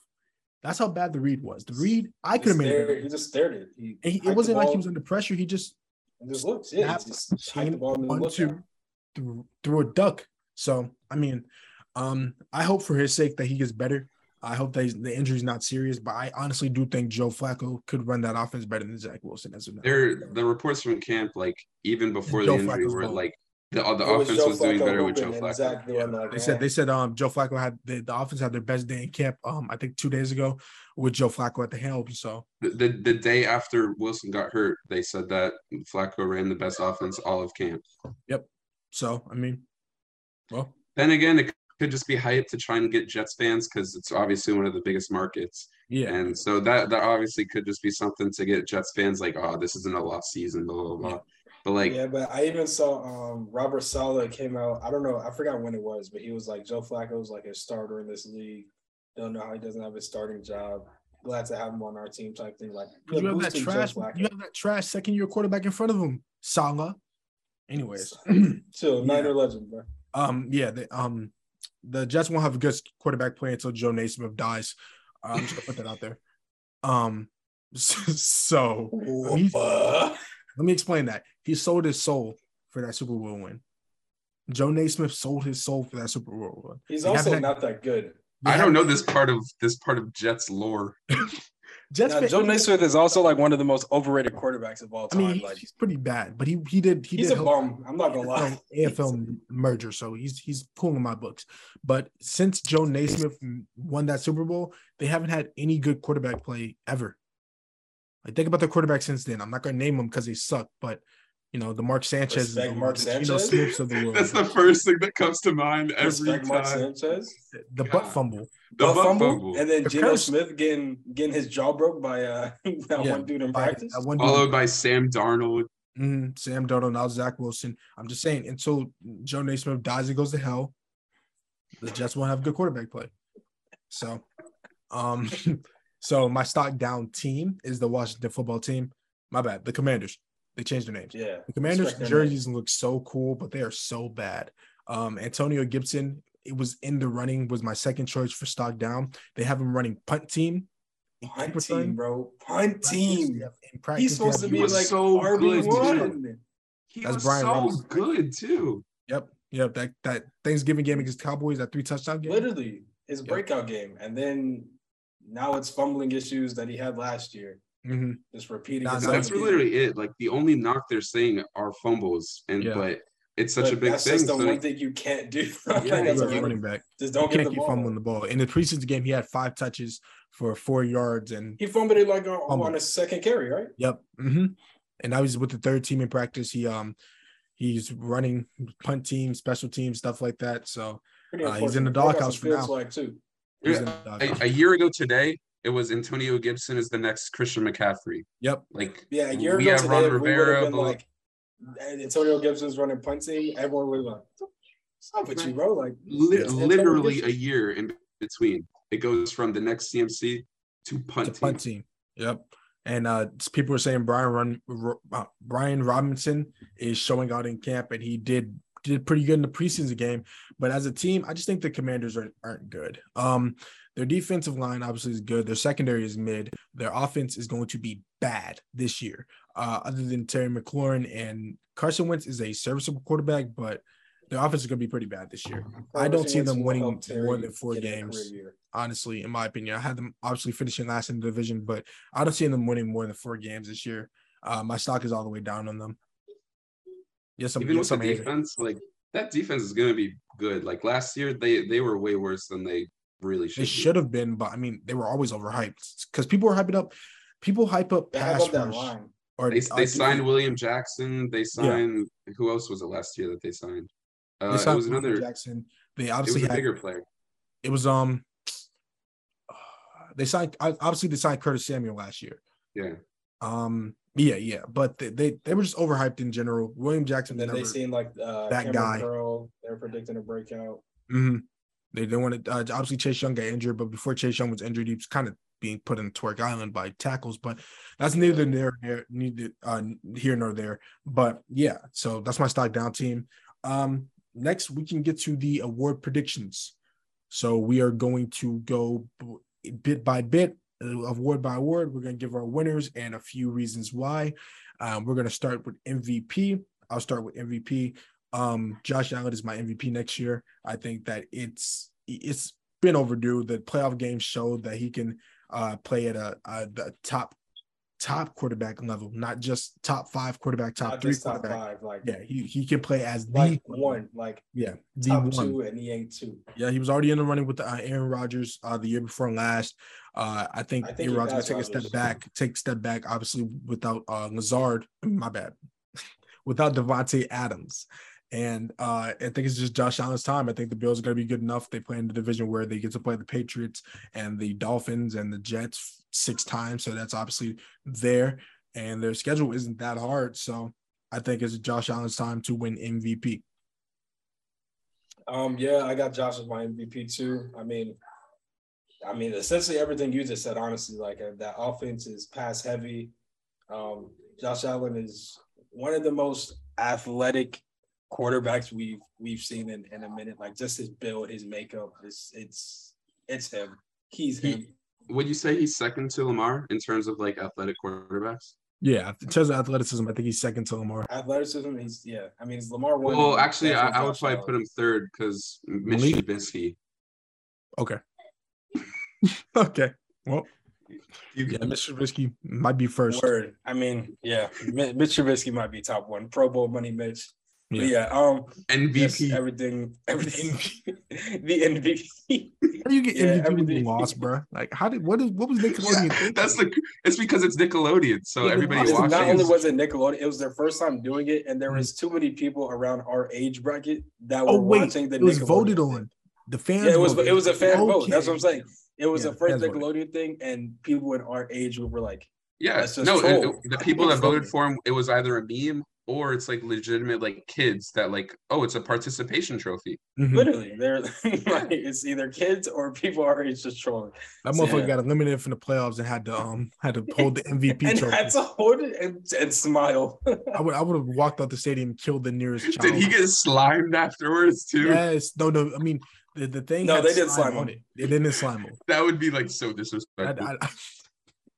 Speaker 2: That's how bad the read was. The read I could have made
Speaker 6: Stared-
Speaker 2: it.
Speaker 6: He just stared it. He,
Speaker 2: he- it wasn't like he was under pressure. He just
Speaker 6: just looks. Yeah, he just hiked the ball and then
Speaker 2: one, two.
Speaker 6: at it.
Speaker 2: threw, threw a duck. So I mean, um, I hope for his sake that he gets better. I hope that he's- the injury's not serious, but I honestly do think Joe Flacco could run that offense better than Zach Wilson as of now.
Speaker 7: There, the reports from camp, like even before the
Speaker 2: Joe
Speaker 7: injury,
Speaker 2: Flacco's
Speaker 7: were
Speaker 2: balling.
Speaker 7: like the the
Speaker 6: It was
Speaker 7: offense was doing
Speaker 6: Flacco
Speaker 7: better with Joe Flacco.
Speaker 6: Zach doing like,
Speaker 2: They said they said um Joe Flacco had the, the offense had their best day in camp um I think two days ago with Joe Flacco at the helm. So
Speaker 7: The, the the day after Wilson got hurt, they said that Flacco ran the best offense all of camp. Yep.
Speaker 2: So I mean, well,
Speaker 7: Then again, it could just be hype to try and get Jets fans because it's obviously one of the biggest markets,
Speaker 2: yeah,
Speaker 7: and so that that obviously could just be something to get Jets fans like, oh, this isn't a lost season, blah blah blah. But like,
Speaker 6: yeah, but I even saw um Robert Saleh came out. I don't know, I forgot when it was, but he was like Joe Flacco's like a starter in this league. Don't know how he doesn't have a starting job. Glad to have him on our team type thing. Like
Speaker 2: you have that trash. You have that trash second year quarterback in front of him, Saleh. Anyways,
Speaker 6: Chill,
Speaker 2: Yeah.
Speaker 6: Niner legend, bro.
Speaker 2: um, yeah, the, um, the Jets won't have a good quarterback play until Joe Namath dies. Uh, I'm just gonna put that out there. Um, so he's-
Speaker 6: Uh,
Speaker 2: Let me explain that. He sold his soul for that Super Bowl win. Joe Namath sold his soul for that Super Bowl win.
Speaker 6: he's
Speaker 2: They
Speaker 6: also
Speaker 2: haven't had-
Speaker 6: not that good.
Speaker 7: I don't
Speaker 2: haven't-
Speaker 7: know this part of this part of Jets lore.
Speaker 2: Jets.
Speaker 6: Now,
Speaker 2: fan-
Speaker 6: Joe Namath is also like one of the most overrated quarterbacks of all
Speaker 2: I
Speaker 6: time.
Speaker 2: mean, he's,
Speaker 6: like
Speaker 2: he's pretty bad, but he he did he
Speaker 6: he's
Speaker 2: did
Speaker 6: a bum. I'm not gonna lie.
Speaker 2: AFL, merger, so he's he's pulling my books. But since Joe Namath won that Super Bowl, they haven't had any good quarterback play ever. Like think about the quarterback since then. I'm not gonna name them because they suck, but you know the Mark Sanchez,
Speaker 6: Respect Mark
Speaker 2: the Geno
Speaker 6: Sanchez?
Speaker 2: Smiths of the world,
Speaker 7: That's the first thing that comes to mind every
Speaker 6: Respect Mark
Speaker 7: time.
Speaker 6: Sanchez.
Speaker 2: the butt fumble.
Speaker 7: The
Speaker 6: butt
Speaker 7: butt
Speaker 6: fumble,
Speaker 7: fumble,
Speaker 6: and then
Speaker 2: The
Speaker 6: Geno
Speaker 2: curse.
Speaker 6: Smith getting getting his jaw broke by uh that
Speaker 2: Yeah,
Speaker 6: one dude in
Speaker 2: by-
Speaker 6: practice.
Speaker 2: that one dude-
Speaker 7: followed by Sam Darnold.
Speaker 2: Mhm, Sam Darnold, now Zach Wilson. I'm just saying, until Joe Namath dies and goes to hell, the Jets won't have good quarterback play. So, um, so my stock down team is the Washington football team. My bad, the Commanders. They changed their names.
Speaker 6: yeah,
Speaker 2: The Commanders
Speaker 6: Respect their
Speaker 2: jerseys look so cool, but they are so bad. Um, Antonio Gibson, it was in the running, was my second choice for stock down. They have him running punt team.
Speaker 6: punt
Speaker 2: Cooperstown.
Speaker 6: team, bro, punt
Speaker 2: Practice,
Speaker 6: team.
Speaker 2: practice,
Speaker 6: He's supposed to
Speaker 2: have
Speaker 6: be
Speaker 2: him-
Speaker 7: was
Speaker 6: like
Speaker 7: so
Speaker 6: RB
Speaker 7: good,
Speaker 6: one.
Speaker 7: He
Speaker 2: That's
Speaker 7: was
Speaker 2: Brian
Speaker 7: so
Speaker 2: Robinson.
Speaker 7: good too.
Speaker 2: Yep, yep. That that Thanksgiving game against Cowboys, that three touchdown game.
Speaker 6: Literally his
Speaker 2: Yep.
Speaker 6: breakout game, and then now it's fumbling issues that he had last year.
Speaker 2: Mhm.
Speaker 6: Just repeating.
Speaker 2: Nah,
Speaker 7: That's literally it. Like the only knock they're saying are fumbles, and
Speaker 2: Yeah.
Speaker 7: but it's such
Speaker 6: But
Speaker 7: a big
Speaker 6: that's
Speaker 7: thing.
Speaker 6: just the
Speaker 7: so
Speaker 6: one thing you can't do.
Speaker 7: Yeah,
Speaker 6: Like, as
Speaker 2: As
Speaker 6: a
Speaker 2: a
Speaker 6: running-
Speaker 2: running back,
Speaker 6: Just don't give
Speaker 2: can't
Speaker 6: the
Speaker 2: keep
Speaker 6: ball.
Speaker 2: fumbling the ball. In the preseason game, he had five touches for four yards, and
Speaker 6: He fumbled it like on,
Speaker 2: Fumble.
Speaker 6: on a second carry, right?
Speaker 2: yep. hmm And now he's with the third team in practice. He um he's running punt team, special team, stuff like that. So Uh, he's in the
Speaker 6: unfortunate. They got
Speaker 2: doghouse for now.
Speaker 6: swag, too.
Speaker 7: Yeah,
Speaker 2: in the doghouse.
Speaker 7: a, a year ago today, it was Antonio Gibson is the next Christian McCaffrey.
Speaker 2: Yep.
Speaker 7: Like
Speaker 6: Yeah, a year
Speaker 7: we
Speaker 6: ago
Speaker 7: have
Speaker 6: today,
Speaker 7: Ron
Speaker 6: if we would
Speaker 7: Rivera,
Speaker 6: have been
Speaker 7: but-
Speaker 6: like Antonio Gibson's running punting, everyone would be like, "Stop with you, bro!" Like
Speaker 7: li- literally a year in between. It goes from the next CMC to punting.
Speaker 2: It's a punt
Speaker 7: team.
Speaker 2: team. Yep. And uh people were saying Brian Run uh, Brian Robinson is showing out in camp, and he did did pretty good in the preseason game. But as a team, I just think the Commanders aren't aren't good. Um, their defensive line obviously is good. Their secondary is mid. Their offense is going to be bad this year. Uh, other than Terry McLaurin and Carson Wentz is a serviceable quarterback, but their offense is going to be pretty bad this year. I don't see them winning more than four games honestly, in my opinion. I had them obviously finishing last in the division, but I don't see them winning more than four games this year. Uh, my stock is all the way down on them. Yes, I'm,
Speaker 7: Even
Speaker 2: yes,
Speaker 7: with
Speaker 2: I'm
Speaker 7: the defense, like that defense is going to be good. Like last year, they they were way worse than they really should.
Speaker 2: They should have been, but I mean, they were always overhyped because people were hyping up. People hype up
Speaker 6: They have
Speaker 2: pass
Speaker 6: up that
Speaker 2: rush.
Speaker 6: line.
Speaker 2: Or
Speaker 7: They,
Speaker 2: uh,
Speaker 7: they signed
Speaker 2: defense.
Speaker 7: William Jackson. They signed who else was it last year that they signed? Uh,
Speaker 2: They
Speaker 7: it was
Speaker 2: William
Speaker 7: another.
Speaker 2: Jackson. They
Speaker 7: It
Speaker 2: obviously
Speaker 7: was a
Speaker 2: had.
Speaker 7: bigger player.
Speaker 2: It was um. They signed obviously they signed Curtis Samuel last year.
Speaker 7: Yeah,
Speaker 2: Um. Yeah, yeah, but they they, they were just overhyped in general. William Jackson.
Speaker 6: And then
Speaker 2: never,
Speaker 6: they seen like uh,
Speaker 2: that
Speaker 6: Cameron
Speaker 2: guy.
Speaker 6: Curl. They're predicting a breakout.
Speaker 2: hmm They didn't want to. Uh, obviously, Chase Young got injured, but before Chase Young was injured, he was kind of being put in Twerk Island by tackles. But that's neither near there, neither uh, here nor there. But yeah, so that's my stock down team. Um, next, we can get to the award predictions. So we are going to go bit by bit, uh, award by award. We're going to give our winners and a few reasons why. Um, we're going to start with MVP. I'll start with MVP. Um, Josh Allen is my MVP next year. I think that it's it's been overdue. The playoff games showed that he can uh, play at a, a the top top quarterback level, not just top five quarterback, top
Speaker 6: Not
Speaker 2: three
Speaker 6: top
Speaker 2: quarterback.
Speaker 6: five, like
Speaker 2: Yeah, he he can play as the
Speaker 6: like one, like
Speaker 2: yeah the
Speaker 6: top
Speaker 2: one.
Speaker 6: two, and he ain't two.
Speaker 2: Yeah, he was already in the running with the, uh, Aaron Rodgers uh, the year before last. Uh, I think,
Speaker 6: I think
Speaker 2: Aaron
Speaker 6: he
Speaker 2: Rodgers gonna take a step back, take a step back, obviously without uh, Lazard. My bad, without Davante Adams. And uh, I think it's just Josh Allen's time. I think the Bills are going to be good enough. They play in the division where they get to play the Patriots and the Dolphins and the Jets six times. So that's obviously there. And their schedule isn't that hard. So I think it's Josh Allen's time to win MVP.
Speaker 6: Um, yeah, I got Josh as my MVP too. I mean, I mean, essentially everything you just said. Honestly, like uh, that offense is pass heavy. Um, Josh Allen is one of the most athletic quarterbacks we've we've seen in, in a minute. Like just his build, his makeup, it's it's it's him. He's
Speaker 7: He-
Speaker 6: him.
Speaker 7: Would you say he's second to Lamar in terms of like athletic quarterbacks?
Speaker 2: Yeah, in terms of athleticism, I think he's second to Lamar.
Speaker 6: Athleticism, he's yeah. I mean, it's Lamar one.
Speaker 7: Well, actually, I,
Speaker 6: definitely
Speaker 7: I would probably
Speaker 6: Allen.
Speaker 7: put him third because Mitch
Speaker 2: Malik?
Speaker 7: Trubisky.
Speaker 2: Okay. okay. Well,
Speaker 7: You
Speaker 2: yeah, Mr. Trubisky might be first.
Speaker 6: Word. I mean, yeah, Mi- Mitch Trubisky might be top one. Pro Bowl money, Mitch. But
Speaker 2: Yeah.
Speaker 6: yeah, um, yes,
Speaker 7: MVP.
Speaker 6: everything, everything, the MVP.
Speaker 2: How do you get
Speaker 6: Yeah,
Speaker 2: MVP when
Speaker 6: everything.
Speaker 2: you lost, bro? Like, how did what is what was Nickelodeon
Speaker 7: Yeah, that's the. It's because it's Nickelodeon, so
Speaker 2: Yeah,
Speaker 7: everybody
Speaker 2: lost
Speaker 7: watching.
Speaker 6: Not only
Speaker 7: is-
Speaker 6: was it Nickelodeon, it was their first time doing it, and there
Speaker 2: Mhm.
Speaker 6: was too many people around our age bracket that were
Speaker 2: Oh wait,
Speaker 6: watching the
Speaker 2: it was
Speaker 6: Nickelodeon
Speaker 2: voted
Speaker 6: thing.
Speaker 2: on. The fans.
Speaker 6: Yeah, it was
Speaker 2: voted.
Speaker 6: it was a fan vote. That's what I'm saying. It was
Speaker 2: Yeah,
Speaker 6: the first
Speaker 2: fans voted.
Speaker 6: Nickelodeon thing, and people in our age were like,
Speaker 7: Yeah, no, and
Speaker 6: troll.
Speaker 7: it- the people that voted for him, it was either a meme or it's like legitimate, like kids that like, oh, it's a participation trophy.
Speaker 2: Mhm.
Speaker 6: literally, they're like, it's either kids or people our age just trolling.
Speaker 2: That motherfucker
Speaker 6: Yeah.
Speaker 2: got eliminated from the playoffs and had to um had to hold the MVP
Speaker 6: and
Speaker 2: trophy.
Speaker 6: had to hold it and, and smile.
Speaker 2: I would I would have walked out the stadium and killed the nearest child.
Speaker 7: Did he get slimed afterwards too?
Speaker 2: Yes. No, no. I mean the, the thing.
Speaker 6: No,
Speaker 2: had
Speaker 6: they did slime
Speaker 2: on it. They didn't slime him.
Speaker 7: That would be like so
Speaker 2: I,
Speaker 7: disrespectful.
Speaker 2: I, I,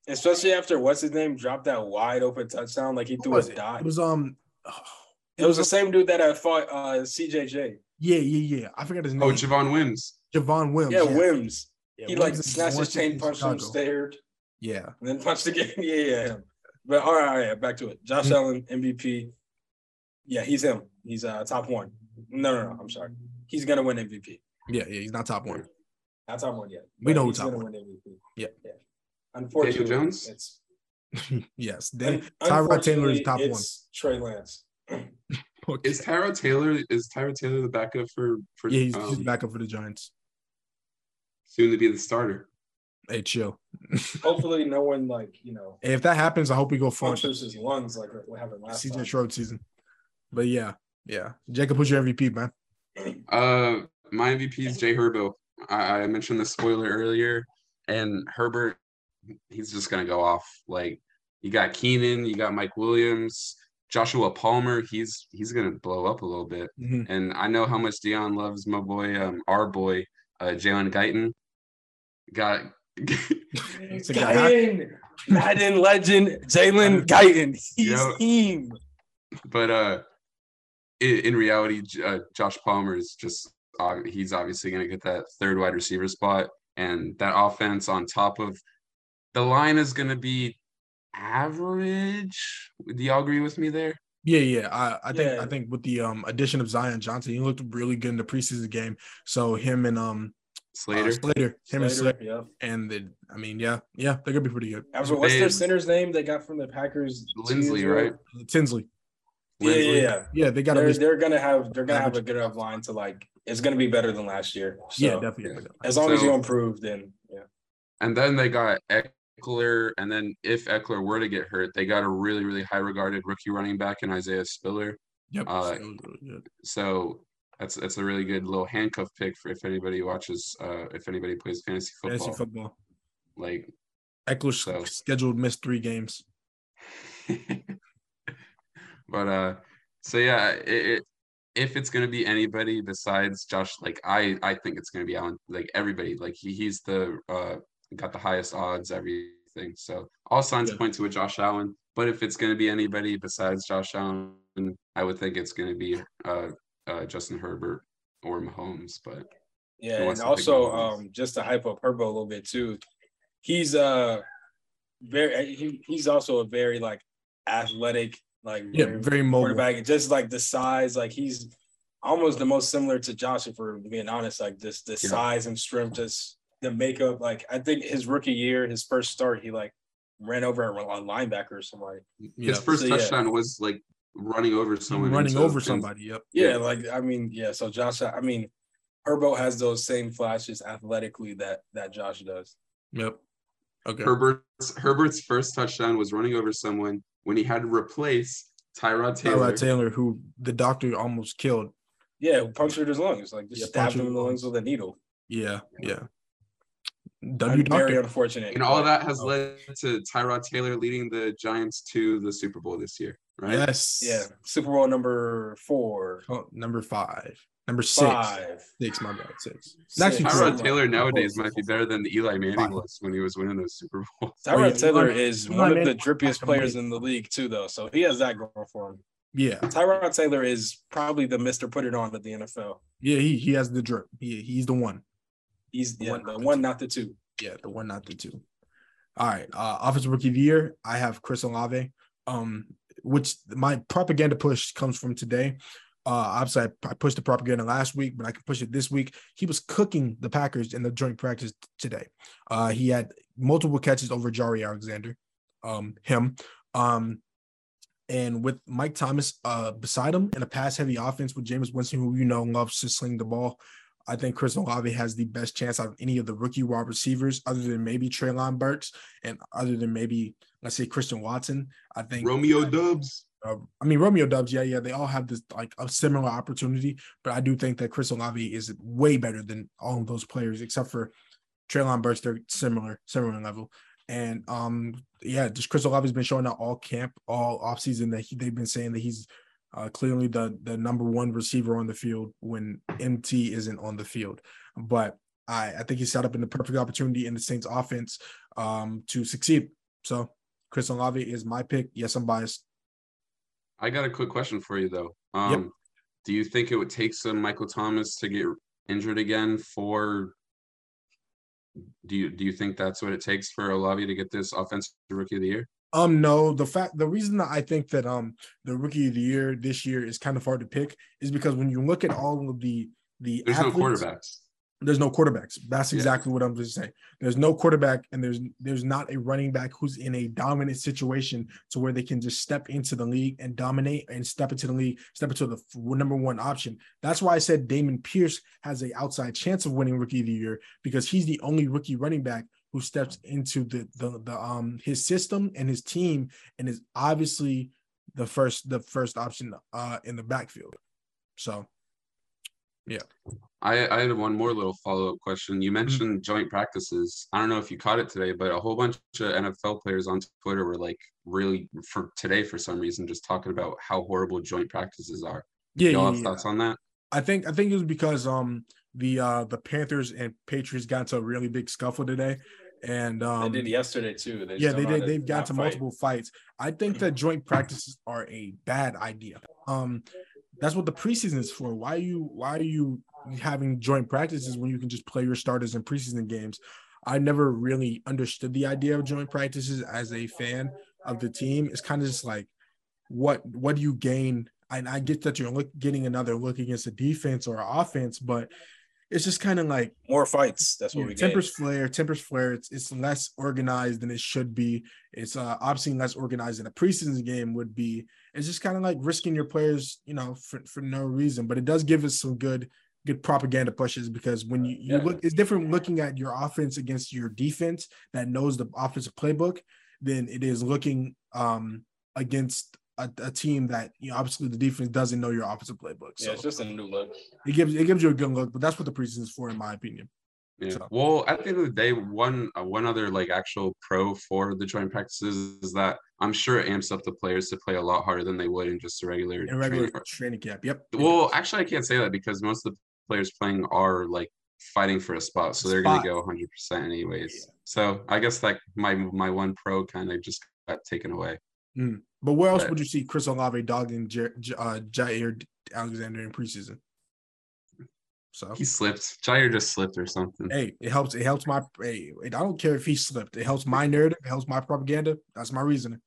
Speaker 6: Especially after what's his name dropped that wide open touchdown, like he threw
Speaker 2: was
Speaker 6: a
Speaker 2: it?
Speaker 6: dot.
Speaker 2: It was um. oh,
Speaker 6: It was the same dude that I fought uh CJJ.
Speaker 2: Yeah, yeah, yeah. I forgot his name.
Speaker 7: oh, Javon Wims.
Speaker 2: Javon Wims.
Speaker 6: Yeah, Wims.
Speaker 2: Yeah,
Speaker 6: He like
Speaker 2: Wims is
Speaker 6: snatched his chain,
Speaker 2: in
Speaker 6: punched him,
Speaker 2: Chicago.
Speaker 6: stared,
Speaker 2: Yeah.
Speaker 6: and then punched again. yeah, yeah, him. But all right, all right, back to it. Josh
Speaker 2: Mhm.
Speaker 6: Allen, MVP. Yeah, he's him. He's uh top one. No, no, no. I'm sorry. He's gonna win MVP.
Speaker 2: Yeah, yeah. He's not top one.
Speaker 6: Not top one yet.
Speaker 2: We know who
Speaker 6: he's
Speaker 2: top
Speaker 6: gonna
Speaker 2: one.
Speaker 6: win MVP.
Speaker 2: Yeah.
Speaker 6: yeah. Unfortunately,
Speaker 7: Jones?
Speaker 6: it's
Speaker 2: yes. Then
Speaker 6: un-
Speaker 2: Tyrod Taylor is
Speaker 6: unfortunately,
Speaker 2: top one.
Speaker 6: it's Trey Lance.
Speaker 2: Okay.
Speaker 7: Is Tyrod Taylor is Tyrod Taylor the backup for for
Speaker 2: yeah, he's,
Speaker 7: um,
Speaker 2: he's back up for the Giants.
Speaker 7: soon to be the starter?
Speaker 2: Hey, chill.
Speaker 6: Hopefully, no one like you know
Speaker 2: if that happens, I hope we go front.
Speaker 6: punctures his lungs like what happened last
Speaker 2: CJ
Speaker 6: time.
Speaker 2: Stroud season. But yeah, yeah. Jacob, who's your MVP, man?
Speaker 7: Uh, my MVP is Jay Herbo. I, I mentioned the spoiler earlier, and Herbert, he's just gonna go off. Like you got Keenan, you got Mike Williams, Joshua Palmer. He's he's gonna blow up a little bit.
Speaker 2: Mhm.
Speaker 7: And I know how much Dion loves my boy, um, our boy, uh, Jalen Guyton. Got
Speaker 2: It's a guy-
Speaker 6: Guyton, Madden legend, Jalen Guyton. He's
Speaker 7: Yo.
Speaker 6: team.
Speaker 7: but uh in, in reality uh, josh palmer is just uh, he's obviously going to get that third wide receiver spot and that offense on top of the line is going to be average do y'all agree with me there
Speaker 2: Yeah, yeah. I, I think
Speaker 6: Yeah.
Speaker 2: I think with the um addition of Zion Johnson, he looked really good in the preseason game. So him and um uh,
Speaker 7: slater
Speaker 2: Slater, him and
Speaker 6: Slater,
Speaker 2: Slater,
Speaker 6: yeah.
Speaker 2: and the I mean, yeah, yeah, they're gonna be pretty good.
Speaker 6: After, what's their center's name they got from the Packers? two
Speaker 7: Linsley,
Speaker 6: years
Speaker 7: right?
Speaker 2: Tinsley,
Speaker 6: Yeah, yeah,
Speaker 7: Linsley.
Speaker 6: yeah.
Speaker 2: yeah, they got
Speaker 6: They're, they're gonna have they're gonna have a good enough line to like it's gonna be better than last year. So
Speaker 2: yeah, definitely.
Speaker 6: as long as you improve, then yeah.
Speaker 7: and then they got Ekeler, and then if Ekeler were to get hurt, they got a really, really high regarded rookie running back in Isaiah Spiller.
Speaker 2: Yep.
Speaker 7: Uh,
Speaker 2: so
Speaker 7: that's that's a really good little handcuff pick for if anybody watches, uh, if anybody plays fantasy football.
Speaker 2: Fantasy football.
Speaker 7: Like,
Speaker 2: Ekeler's
Speaker 7: So-
Speaker 2: scheduled missed three games.
Speaker 7: but uh, so yeah, it, it, if it's gonna be anybody besides Josh, like I I think it's gonna be Allen. Like everybody, like he he's the uh got the highest odds, everything. So all signs
Speaker 2: Yeah.
Speaker 7: point to a Josh Allen. But if it's gonna be anybody besides Josh Allen, I would think it's gonna be uh uh, Justin Herbert or Mahomes, but
Speaker 6: Yeah, and
Speaker 7: wants to pick
Speaker 6: also um just to hype up Herbo a little bit too. He's uh very he, he's also a very like athletic, like
Speaker 2: Yeah,
Speaker 6: very
Speaker 2: very mobile.
Speaker 6: quarterback. Just like the size, like he's almost the most similar to Josh, if we're being honest. Like this the
Speaker 7: Yeah.
Speaker 6: size and strength, just the makeup. Like I think his rookie year, his first start, he like ran over a linebacker or somebody.
Speaker 2: Yeah.
Speaker 7: his first
Speaker 6: So, yeah.
Speaker 7: touchdown was like running over someone,
Speaker 2: running over
Speaker 7: in-
Speaker 2: somebody. Yep.
Speaker 6: Yeah,
Speaker 7: Yeah.
Speaker 6: like I mean, yeah. So Josh, I mean, Herbo has those same flashes athletically that that Josh does.
Speaker 2: Yep. Okay.
Speaker 7: Herbert's Herbert's first touchdown was running over someone when he had to replace Tyrod Taylor.
Speaker 2: Tyrod Taylor, who the doctor almost killed.
Speaker 6: Yeah, punctured his lungs, like just
Speaker 2: Yeah,
Speaker 6: stabbed him in the lungs
Speaker 2: lungs.
Speaker 6: with a needle.
Speaker 2: Yeah. Yeah.
Speaker 6: Very
Speaker 2: W doctor.
Speaker 6: unfortunate.
Speaker 7: And all
Speaker 6: but-
Speaker 7: that has
Speaker 2: Oh.
Speaker 7: led to Tyrod Taylor leading the Giants to the Super Bowl this year, right?
Speaker 2: Yes.
Speaker 6: Yeah, Super Bowl number four,
Speaker 2: Oh, number five. Number six.
Speaker 6: five.
Speaker 2: Six, my bad. Six.
Speaker 6: Six.
Speaker 2: Actually,
Speaker 6: Tyrod
Speaker 7: Tyrod
Speaker 6: Taylor-
Speaker 7: Taylor nowadays might be better than Eli Manning
Speaker 2: Five.
Speaker 7: was when he was winning those Super Bowls.
Speaker 6: Tyrod
Speaker 2: yeah,
Speaker 6: Taylor is
Speaker 2: Eli
Speaker 6: one of the drippiest players in the league too, though. So he has that going for him.
Speaker 2: Yeah.
Speaker 6: Tyrod Taylor is probably the Mister Put It On of the NFL.
Speaker 2: Yeah. He he has the drip. He he's the one.
Speaker 6: He's
Speaker 2: The
Speaker 6: yeah,
Speaker 2: one,
Speaker 6: the
Speaker 2: not the
Speaker 6: one,
Speaker 2: two.
Speaker 6: not the two.
Speaker 2: Yeah, the one, not the two. All right. Uh offensive rookie of the year. I have Chris Olave. Um, which my propaganda push comes from today. Uh obviously I, I pushed the propaganda last week, but I can push it this week. He was cooking the Packers in the joint practice today. Uh he had multiple catches over Jaire Alexander. Um, him. Um and with Mike Thomas uh beside him in a pass heavy offense with Jameis Winston, who you know loves to sling the ball. I think Chris Olave has the best chance out of any of the rookie wide receivers, other than maybe Treylon Burks and other than maybe let's say Christian Watson. I think
Speaker 7: Romeo Doubs.
Speaker 2: uh, I mean Romeo Doubs, yeah, yeah, they all have this like a similar opportunity, but I do think that Chris Olave is way better than all of those players, except for Treylon Burks. They're similar, similar level. And um, yeah, just Chris Olave's been showing out all camp, all offseason that he, they've been saying that he's uh, clearly the the number one receiver on the field when MT isn't on the field. But I, I think he's set up in the perfect opportunity in the Saints offense um, to succeed. So Chris Olave is my pick. Yes, I'm biased.
Speaker 7: I got a quick question for you though. Um, do you think it would take some Michael Thomas to get injured again for? Do you do you think that's what it takes for Olave to get this offensive rookie of the year?
Speaker 2: Um, no, the fact the reason that I think that um the rookie of the year this year is kind of hard to pick is because when you look at all of the the
Speaker 7: There's no quarterbacks.
Speaker 2: there's no quarterbacks. That's
Speaker 7: Yeah.
Speaker 2: exactly what I'm just saying. There's no quarterback, and there's there's not a running back who's in a dominant situation to where they can just step into the league and dominate and step into the league, step into the number one option. That's why I said Dameon Pierce has a outside chance of winning rookie of the year because he's the only rookie running back who steps into the the, the um his system and his team and is obviously the first the first option uh in the backfield. So yeah.
Speaker 7: I, I had one more little follow up question.
Speaker 2: Mm-hmm.
Speaker 7: You mentioned joint practices. I don't know if you caught it today, but a whole bunch of NFL players on Twitter were like really for today for some reason just talking about how horrible joint practices are.
Speaker 2: yeah,
Speaker 7: Y'all
Speaker 2: yeah,
Speaker 7: have
Speaker 2: yeah.
Speaker 7: thoughts on that?
Speaker 2: I think I think it was because um the uh the Panthers and Patriots got into a really big scuffle today, and um
Speaker 6: they did yesterday too. They
Speaker 2: yeah they did. They've got to
Speaker 6: fight.
Speaker 2: multiple fights. I think that joint practices are a bad idea. Um, that's what the preseason is for. Why are you why are you having joint practices when you can just play your starters in preseason games? I never really understood the idea of joint practices as a fan of the team. It's kind of just like what what do you gain? And I get that you're look, getting another look against a defense or offense, but it's just kind of like
Speaker 6: More fights. That's what
Speaker 2: yeah,
Speaker 6: we get.
Speaker 2: tempers flare, tempers flare. It's it's less organized than it should be. It's uh, obviously less organized than a preseason game would be. It's just kind of like risking your players, you know, for, for no reason. But it does give us some good good propaganda pushes because when you, you
Speaker 6: Yeah.
Speaker 2: look, it's different looking at your offense against your defense that knows the offensive playbook than it is looking um against a, a team that you know obviously the defense doesn't know your offensive playbook.
Speaker 6: Yeah,
Speaker 2: So
Speaker 6: it's just a new look.
Speaker 2: it gives it gives you a good look, but that's what the preseason is for, in my opinion.
Speaker 7: Yeah.
Speaker 2: So-
Speaker 7: Well, at the end of the day, one uh, one other like actual pro for the joint practices is that I'm sure it amps up the players to play a lot harder than they would in just a regular.
Speaker 2: In regular
Speaker 7: training.
Speaker 2: training camp. Yep.
Speaker 7: Well, actually, I can't say that because most of the players playing are like fighting for a spot, so they're going to go 100 percent anyways. So I guess like my my one pro kind of just got taken away.
Speaker 2: But where else
Speaker 7: But-
Speaker 2: would you see Chris Olave dogging J- J- uh, Jaire Alexander in preseason. So
Speaker 7: He slipped. Jaire just slipped or something.
Speaker 2: hey, it helps. It helps my. Hey, I don't care if he slipped. It helps my narrative. It helps my propaganda. That's my reasoning.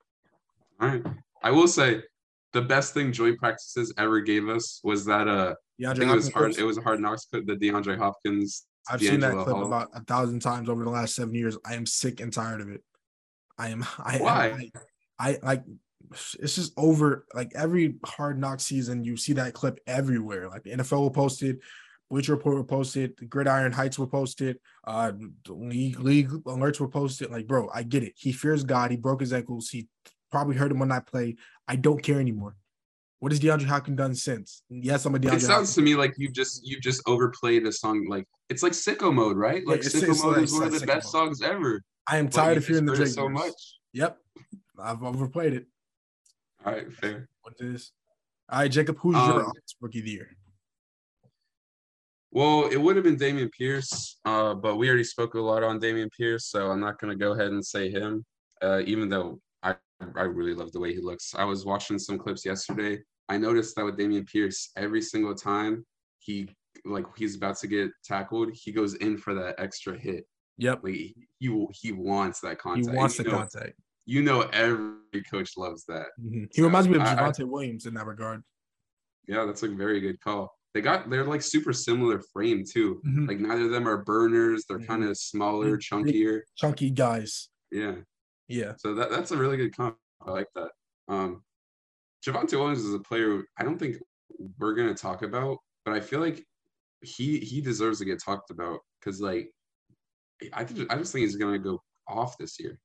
Speaker 7: All right. I will say the best thing joint practices ever gave us was that uh I think it was
Speaker 2: Hopkins
Speaker 7: hard
Speaker 2: clips,
Speaker 7: it was a hard knocks clip, the DeAndre Hopkins.
Speaker 2: I've seen that clip
Speaker 7: Hall.
Speaker 2: about a thousand times over the last seven years. I am sick and tired of it. I am. I
Speaker 7: Why?
Speaker 2: I, I like. It's just over. Like every hard knock season, you see that clip everywhere. Like the NFL will post it, Bleacher Report will post it, the Gridiron Heights will post it, uh, the league league alerts will post it. Like, bro, I get it. He fears God. He broke his ankles. He probably hurt him when I play. I don't care anymore. What has DeAndre Hopkins done since? Yes, I'm a DeAndre.
Speaker 7: It sounds to me like you've just you've just overplayed a song like it's like sicko mode, right? Like
Speaker 2: it's-
Speaker 7: sicko mode
Speaker 2: like-
Speaker 7: is one of the best
Speaker 2: mode.
Speaker 7: songs ever.
Speaker 2: I am tired of hearing the Drake
Speaker 7: so much.
Speaker 2: Yep, I've overplayed it.
Speaker 7: All right, fair.
Speaker 2: What is? All right, Jacob, who's your
Speaker 7: Um,
Speaker 2: offensive rookie of the year?
Speaker 7: Well, it would have been Dameon Pierce, uh, but we already spoke a lot on Dameon Pierce, so I'm not gonna go ahead and say him. Uh, even though I I really love the way he looks. I was watching some clips yesterday. I noticed that with Dameon Pierce, every single time he like he's about to get tackled, he goes in for that extra hit.
Speaker 2: Yep,
Speaker 7: Like he he, wants that contact.
Speaker 2: he wants the
Speaker 7: know,
Speaker 2: contact.
Speaker 7: You know, every coach loves that.
Speaker 2: Mhm. He reminds me of Javonte Williams in that regard.
Speaker 7: Yeah, that's a very good call. They got they're like super similar frame too.
Speaker 2: Mhm.
Speaker 7: Like neither of them are burners. They're
Speaker 2: Mhm.
Speaker 7: kind of smaller, chunkier.
Speaker 2: Chunky guys.
Speaker 7: Yeah.
Speaker 2: Yeah,
Speaker 7: So that that's a really good comp. I like that. Um Javonte Williams is a player I don't think we're gonna talk about, but I feel like he he deserves to get talked about because like I think I just think he's gonna go off this year.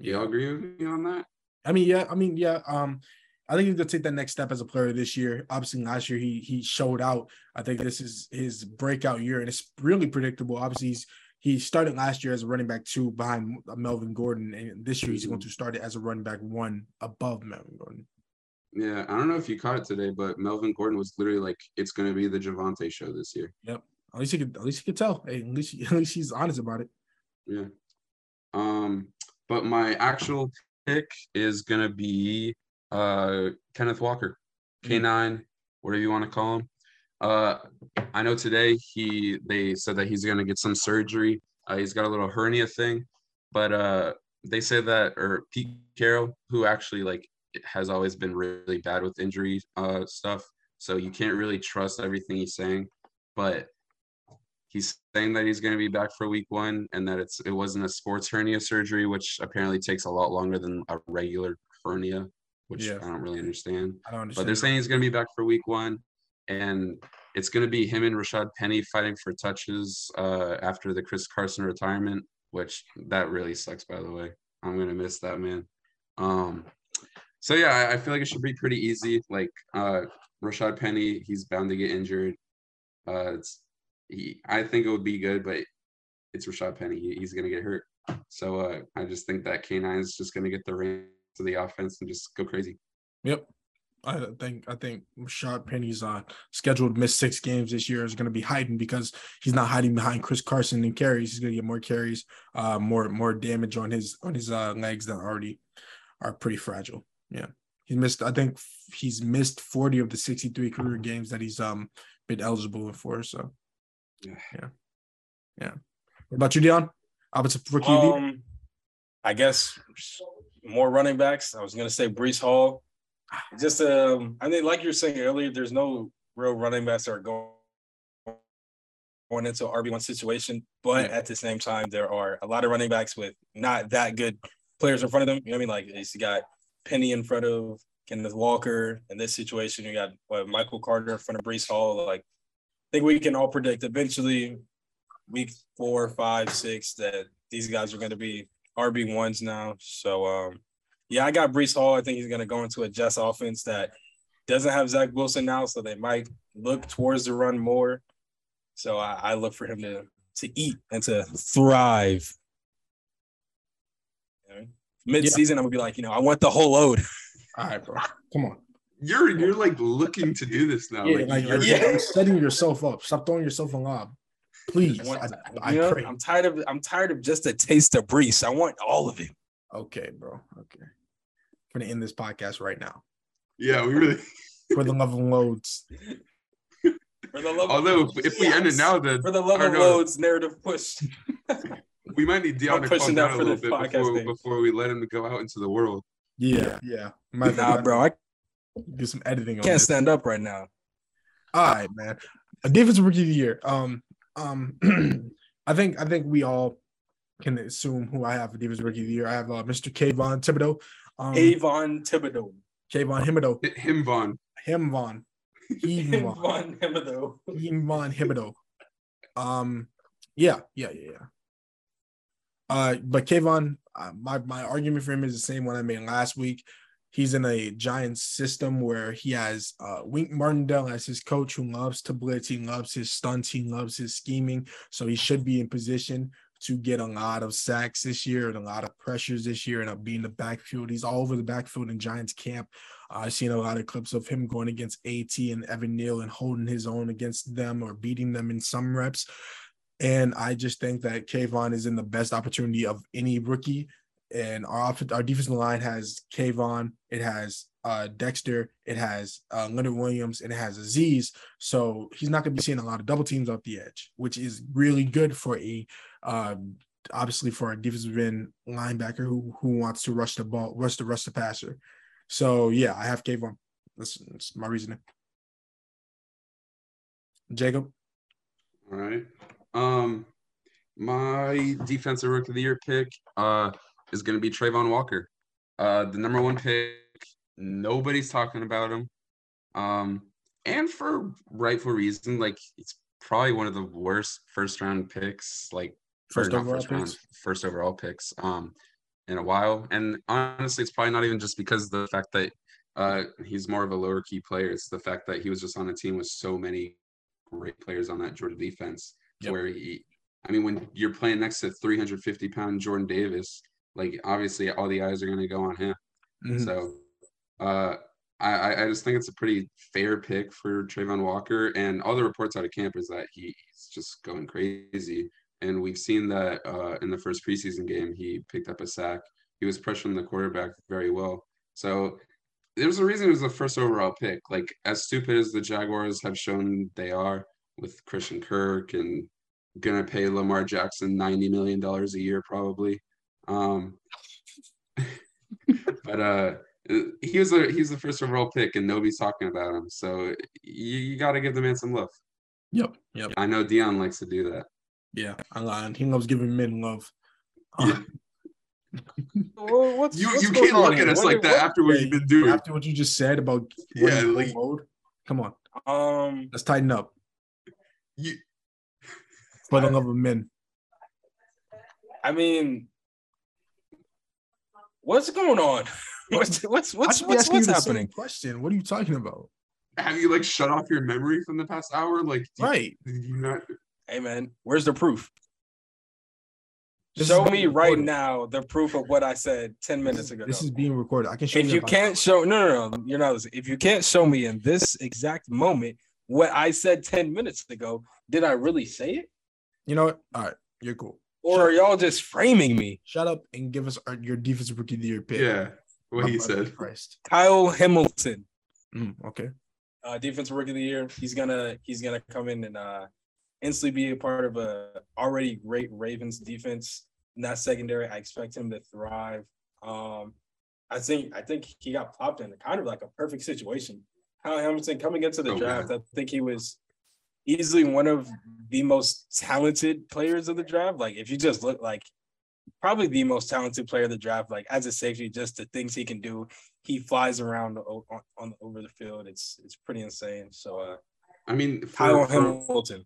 Speaker 7: You all agree with me on that?
Speaker 2: I mean, yeah, I mean, yeah. Um, I think he's gonna take that next step as a player this year. Obviously, last year he he showed out. I think this is his breakout year, and it's really predictable. Obviously, he's he started last year as a running back two behind Melvin Gordon, and this year he's going to start it as a running back one above Melvin Gordon.
Speaker 7: Yeah, I don't know if you caught it today, but Melvin Gordon was literally like, "It's going to be the Javonte show this year." Yep.
Speaker 2: At least he could, at least he could tell. Hey, at least, at least he's honest about it.
Speaker 7: Yeah. Um, but my actual pick is gonna be uh Kenneth Walker, K9, whatever you want to call him. Uh, I know today he they said that he's gonna get some surgery. Uh, he's got a little hernia thing, but uh, they say that or Pete Carroll, who actually like has always been really bad with injury uh stuff, so you can't really trust everything he's saying, but he's saying that he's going to be back for week one and that it's it wasn't a sports hernia surgery which apparently takes a lot longer than a regular hernia which
Speaker 2: Yeah.
Speaker 7: i don't really understand.
Speaker 2: I don't understand.
Speaker 7: but they're saying he's going to be back for week one and it's going to be him and rashaad penny fighting for touches uh, after the chris carson retirement which that really sucks by the way. I'm going to miss that man. Um so yeah I, I feel like it should be pretty easy. Like uh rashaad penny he's bound to get injured. Uh it's he, I think it would be good, but it's Rashaad Penny. He, he's going to get hurt. So uh, I just think that K9 is just going to get the reins of the offense and just go crazy.
Speaker 2: Yep. I think I think Rashaad Penny's uh scheduled to miss six games this year is going to be hiding because he's not hiding behind Chris Carson and carries. He's going to get more carries, uh, more more damage on his on his uh legs that already are pretty fragile. Yeah, he missed. I think he's missed forty of the sixty three career games that he's um been eligible for. So
Speaker 7: Yeah.
Speaker 2: yeah, yeah. What about you, Dion? Offensive rookie of the?
Speaker 6: Um, I guess more running backs. I was gonna say Breece Hall. Just um, I mean, like you were saying earlier, there's no real running backs that are going going into RB one situation, but at the same time, there are a lot of running backs with not that good players in front of them. You know what I mean? Like you got Penny in front of Kenneth Walker. In this situation, you got what, Michael Carter in front of Breece Hall. Like I think we can all predict eventually week four, five, six that these guys are going to be RB ones now. So um, yeah, I got Breece Hall. I think he's going to go into a Jets offense that doesn't have Zach Wilson now, so they might look towards the run more. So I, I look for him to to eat and to thrive. Mid season, I'm gonna be like, you know, I want the whole load.
Speaker 2: All right, bro. Come on.
Speaker 7: You're you're like looking to do this now.
Speaker 2: Yeah,
Speaker 7: like,
Speaker 2: like you're,
Speaker 6: Yeah.
Speaker 2: you're setting yourself up. Stop throwing yourself a lob, please.
Speaker 6: I want-
Speaker 2: I, I
Speaker 6: you know,
Speaker 2: pray.
Speaker 6: I'm tired of I'm tired of just a taste of Breece. I want all of it.
Speaker 2: Okay, bro. Okay. I'm gonna end this podcast right now.
Speaker 7: yeah, we really
Speaker 2: for the love of loads.
Speaker 6: For the love
Speaker 7: Although
Speaker 6: of
Speaker 7: if, if we end it now, then
Speaker 6: for the love
Speaker 7: or
Speaker 6: of
Speaker 7: no,
Speaker 6: loads narrative push.
Speaker 7: we might need Dion
Speaker 6: I'm
Speaker 7: to calm
Speaker 6: pushing
Speaker 7: down a
Speaker 6: for
Speaker 7: little
Speaker 6: this
Speaker 7: bit
Speaker 6: podcast
Speaker 7: before, before we let him go out into the world.
Speaker 2: Yeah, yeah. My
Speaker 6: nah, bro, I
Speaker 2: do some editing on
Speaker 6: can't
Speaker 2: this.
Speaker 6: stand up right now.
Speaker 2: All right, man. A defensive rookie of the year. Um, um, I think I think we all can assume who I have for defensive rookie of the year. I have uh, Mr. Kayvon Thibodeaux. Um,
Speaker 6: Avon Thibodeaux.
Speaker 2: Kayvon Thibodeaux.
Speaker 7: Hit Him Vaughn.
Speaker 2: Him Von. Him Von.
Speaker 6: Avon Thibodeaux.
Speaker 2: Him Von Thibodeaux. Um, yeah, yeah, yeah, yeah. Uh, but Kayvon, uh, my my argument for him is the same one I made last week. He's in a Giants system where he has uh, Wink Martindale as his coach who loves to blitz. He loves his stunts. He loves his scheming. So he should be in position to get a lot of sacks this year and a lot of pressures this year and be in the backfield. He's all over the backfield in Giants camp. I've seen a lot of clips of him going against AT and Evan Neal and holding his own against them or beating them in some reps. And I just think that Kayvon is in the best opportunity of any rookie. And our off- our defensive line has Kayvon, it has uh, Dexter, it has uh, Leonard Williams, and it has Azeez. So he's not going to be seeing a lot of double teams off the edge, which is really good for a um, obviously for a defensive end linebacker who who wants to rush the ball, rush the rush the passer. So yeah, I have Kayvon. That's, that's my reasoning. Jacob.
Speaker 7: All right. Um, my defensive rookie of the year pick uh is going to be Travon Walker, uh, the number one pick. Nobody's talking about him, um, and for rightful reason. Like it's probably one of the worst first round picks, like
Speaker 2: First overall
Speaker 7: first round,
Speaker 2: picks?
Speaker 7: first overall picks, um, in a while. And honestly, it's probably not even just because of the fact that uh he's more of a lower key player. It's the fact that he was just on a team with so many great players on that Georgia defense
Speaker 2: Yep.
Speaker 7: where he I mean when you're playing next to 350 pound Jordan Davis, like obviously all the eyes are gonna go on him.
Speaker 2: Mhm.
Speaker 7: So uh I, I- I just think it's a pretty fair pick for Travon Walker, and all the reports out of camp is that he, he's just going crazy. And we've seen that uh, in the first preseason game, he picked up a sack. He was pressuring the quarterback very well. So there's a reason it was the first overall pick. Like as stupid as the Jaguars have shown they are with Christian Kirk and gonna pay Lamar Jackson ninety million dollars a year probably. Um, but uh, he was a he's the first overall pick and nobody's talking about him. So you, you got to give the man some love.
Speaker 2: Yep. Yep.
Speaker 7: I know Dion likes to do that.
Speaker 2: Yeah. I lied. He loves giving men love.
Speaker 7: Yeah.
Speaker 6: Well, what's,
Speaker 7: You
Speaker 6: what's
Speaker 7: you can't
Speaker 6: on
Speaker 7: look
Speaker 6: here?
Speaker 7: at us
Speaker 6: What-
Speaker 7: like that
Speaker 6: what-
Speaker 7: after what
Speaker 2: Yeah,
Speaker 7: you've been doing.
Speaker 2: After what you just said about
Speaker 7: Yeah,
Speaker 2: running
Speaker 7: like-
Speaker 2: mode, come on,
Speaker 6: Um,
Speaker 2: let's tighten up
Speaker 7: You,
Speaker 2: for the love of men.
Speaker 6: I mean, what's going on? What's what's what's what's, what's happening?
Speaker 2: Question. What are you talking about?
Speaker 7: have you like shut off your memory from the past hour? Like, do,
Speaker 2: Right.
Speaker 7: do you not?
Speaker 6: Hey man, where's the proof?
Speaker 2: This
Speaker 6: show me
Speaker 2: being
Speaker 6: right now the proof of what I said ten minutes ago.
Speaker 2: This is being recorded. I can show
Speaker 6: if
Speaker 2: you.
Speaker 6: you can't show no no no you're not listening. If you can't show me in this exact moment what I said 10 minutes ago, did I really say it?
Speaker 2: You know what? All right, you're cool.
Speaker 6: Or are y'all just framing me?
Speaker 2: Shut up and give us our, your defensive rookie of the year pick.
Speaker 7: Yeah, what
Speaker 2: My
Speaker 7: he said.
Speaker 2: Christ.
Speaker 6: Kyle Hamilton,
Speaker 2: Mm, okay.
Speaker 6: uh, defensive rookie of the year. He's gonna he's gonna come in and uh instantly be a part of a already great Ravens defense. In that secondary, I expect him to thrive. Um, I think I think he got popped in kind of like a perfect situation. Kyle Hamilton coming into the
Speaker 7: Oh,
Speaker 6: draft,
Speaker 7: man.
Speaker 6: I think he was easily one of the most talented players of the draft. Like if you just look like probably the most talented player of the draft, like as a safety, just the things he can do. He flies around on, on over the field. It's it's pretty insane. So uh
Speaker 7: I mean,
Speaker 6: Kyle
Speaker 7: for, for,
Speaker 6: Hamilton.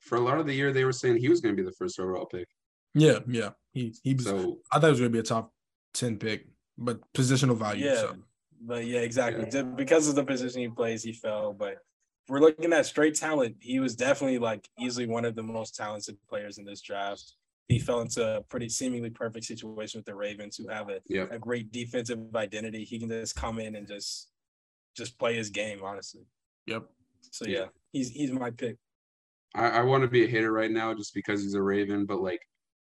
Speaker 7: for a lot of the year, they were saying he was going to be the first overall pick.
Speaker 2: Yeah, yeah. He he was.
Speaker 7: So
Speaker 2: I thought it was gonna be a top ten pick, but positional value.
Speaker 6: Yeah,
Speaker 2: So
Speaker 6: but yeah, exactly.
Speaker 7: Yeah.
Speaker 6: Just because of the position he plays, he fell. But if we're looking at straight talent, he was definitely like easily one of the most talented players in this draft. He fell into a pretty seemingly perfect situation with the Ravens, who have a,
Speaker 7: yeah,
Speaker 6: a great defensive identity. He can just come in and just just play his game, honestly.
Speaker 2: yep.
Speaker 6: So
Speaker 7: Yeah.
Speaker 6: yeah, he's he's my pick.
Speaker 7: I, I want to be a hater right now just because he's a Raven, but like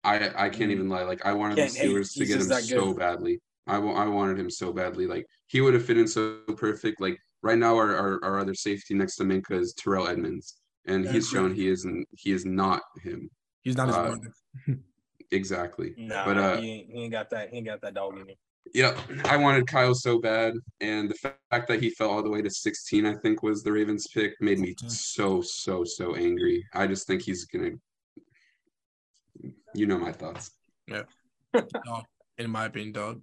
Speaker 7: I I can't mm-hmm. even lie. Like I wanted the.
Speaker 6: Can't hate.
Speaker 7: Steelers to get him so badly. I wa- I wanted him so badly. Like he would have fit in so perfect. Like right now our, our, our other safety next to Minkah is Terrell Edmunds, and
Speaker 2: Yeah,
Speaker 7: he's
Speaker 2: agree.
Speaker 7: shown he isn't he is not him
Speaker 2: He's not his
Speaker 7: Uh,
Speaker 2: brother.
Speaker 7: exactly.
Speaker 6: Nah,
Speaker 7: But, uh,
Speaker 6: he, ain't, he ain't got that. He ain't got that dog in him.
Speaker 7: Yeah, I wanted Kyle so bad, and the fact that he fell all the way to 16, I think, was the Ravens' pick, made me
Speaker 2: Okay.
Speaker 7: so so so angry. I just think he's gonna. You know my thoughts. Yeah.
Speaker 2: in my opinion, dog.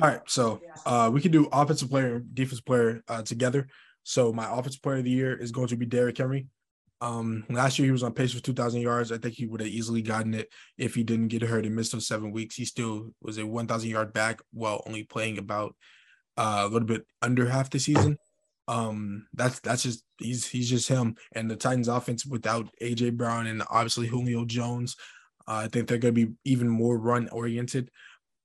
Speaker 2: All right, so uh we can do offensive player and defensive player uh together. So my offensive player of the year is going to be Derrick Henry. Um last year he was on pace for 2000 yards. I think he would have easily gotten it if he didn't get hurt and missed those 7 weeks. He still was a 1000 yard back while only playing about uh, a little bit under half the season. Um that's that's just he's he's just him and the Titans offense without AJ Brown and obviously Julio Jones uh, I think they're going to be even more run oriented.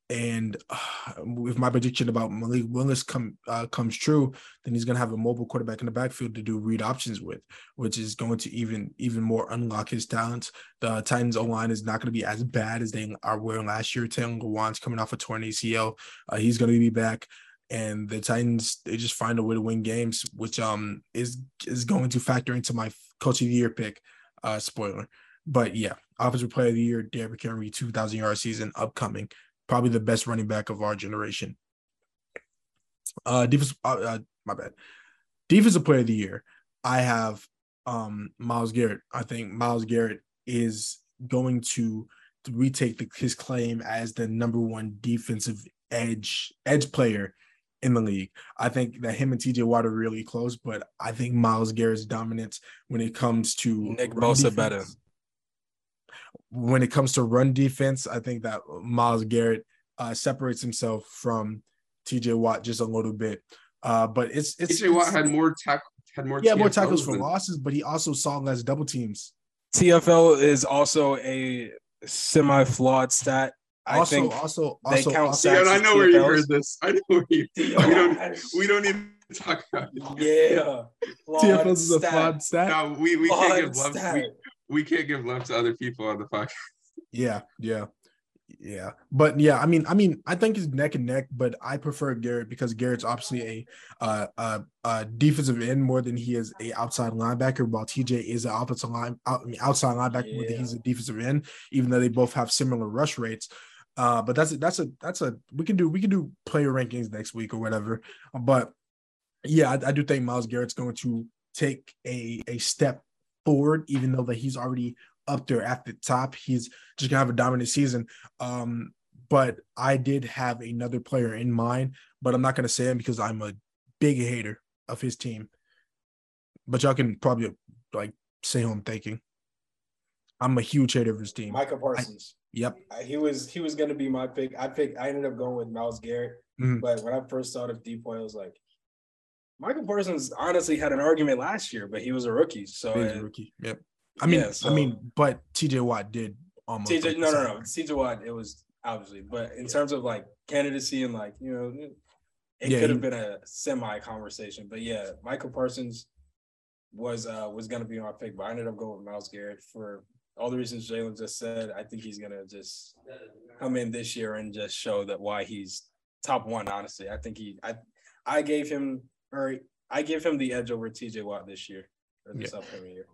Speaker 2: And uh, if my prediction about Malik Willis come uh, comes true, then he's going to have a mobile quarterback in the backfield to do read options with, which is going to even even more unlock his talents. The Titans O line is not going to be as bad as they are were last year. Taylor Lewan's coming off a torn ACL. Uh, he's going to be back. And the Titans, they just find a way to win games, which um is is going to factor into my coach of the year pick. Uh, spoiler, but yeah, offensive player of the year, Derrick Henry, 2,000 yard season upcoming. Probably the best running back of our generation. Uh, defense, uh, uh, my bad. Defensive player of the year, I have um Myles Garrett. I think Myles Garrett is going to retake the, his claim as the number one defensive edge edge player in the league. I think that him and TJ Watt are really close, but I think Myles Garrett's dominance when it comes to
Speaker 6: Nick Bosa
Speaker 2: defense-
Speaker 6: better.
Speaker 2: When it comes to run defense, I think that Myles Garrett uh, separates himself from TJ Watt just a little bit. Uh, but it's it's,
Speaker 7: TJ Watt had more tack had more
Speaker 2: yeah more
Speaker 7: TFLs
Speaker 2: tackles for
Speaker 7: than-
Speaker 2: losses, but he also saw less double teams.
Speaker 6: TFL is also a semi-flawed stat. I
Speaker 2: also,
Speaker 6: think
Speaker 2: also,
Speaker 6: they count
Speaker 2: also,
Speaker 7: Yeah,
Speaker 6: sacks
Speaker 7: I
Speaker 6: as
Speaker 7: know where you heard this. I know where you. We don't. We don't need to talk about it.
Speaker 6: Yeah, flawed
Speaker 2: TFLs is a flawed stat.
Speaker 7: No, we we can't
Speaker 6: Flawed
Speaker 7: give love.
Speaker 6: stat.
Speaker 7: We, we can't give love to other people on the podcast.
Speaker 2: Yeah, yeah, yeah. But yeah, I mean, I mean, I think it's neck and neck, but I prefer Garrett because Garrett's obviously a uh, uh, uh defensive end more than he is a outside linebacker. While TJ is an offensive line, out, I mean, outside linebacker, more than he's a defensive end. Even though they both have similar rush rates. Uh, but that's a, that's a that's a we can do we can do player rankings next week or whatever. But yeah, I, I do think Myles Garrett's going to take a a step forward, even though that he's already up there at the top. He's just gonna have a dominant season. Um, but I did have another player in mind, but I'm not gonna say him because I'm a big hater of his team. But y'all can probably like say who I'm thinking. I'm a huge hater of his team.
Speaker 6: Micah Parsons.
Speaker 2: Yep.
Speaker 6: He was he was gonna be my pick. I picked. I ended up going with Myles Garrett.
Speaker 2: Mhm.
Speaker 6: But when I first thought of Depoy, I was like, Micah Parsons honestly had an argument last year, but he was a rookie. So
Speaker 2: He's a rookie. Yep. I mean,
Speaker 6: Yeah, so-
Speaker 2: I mean, but TJ Watt did almost.
Speaker 6: TJ, no, no, no. TJ Watt, it was obviously, but in terms of like candidacy and like you know, it
Speaker 2: Yeah,
Speaker 6: could have been a semi conversation. But yeah, Micah Parsons was uh was gonna be my pick, but I ended up going with Myles Garrett for all the reasons Jalen just said. I think he's gonna just come in this year and just show that why he's top one. Honestly, I think he, I, I gave him or I give him the edge over TJ Watt this year or this upcoming year.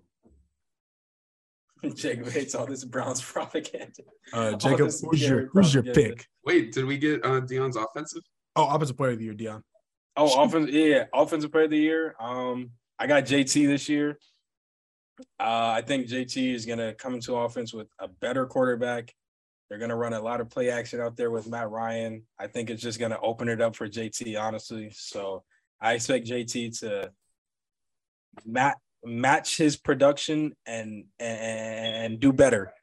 Speaker 6: Jacob hates all this Browns propaganda.
Speaker 2: Uh, Jacob, who's your who's your pick?
Speaker 7: Wait, did we get uh Dion's offensive?
Speaker 2: Oh, offensive player of the year, Dion.
Speaker 6: Oh, offense, yeah, offensive player of the year. Um, I got JT this year. Uh, I think JT is gonna come into offense with a better quarterback. They're gonna run a lot of play action out there with Matt Ryan. I think it's just gonna open it up for JT, honestly. So I expect JT to mat- match his production and and do better.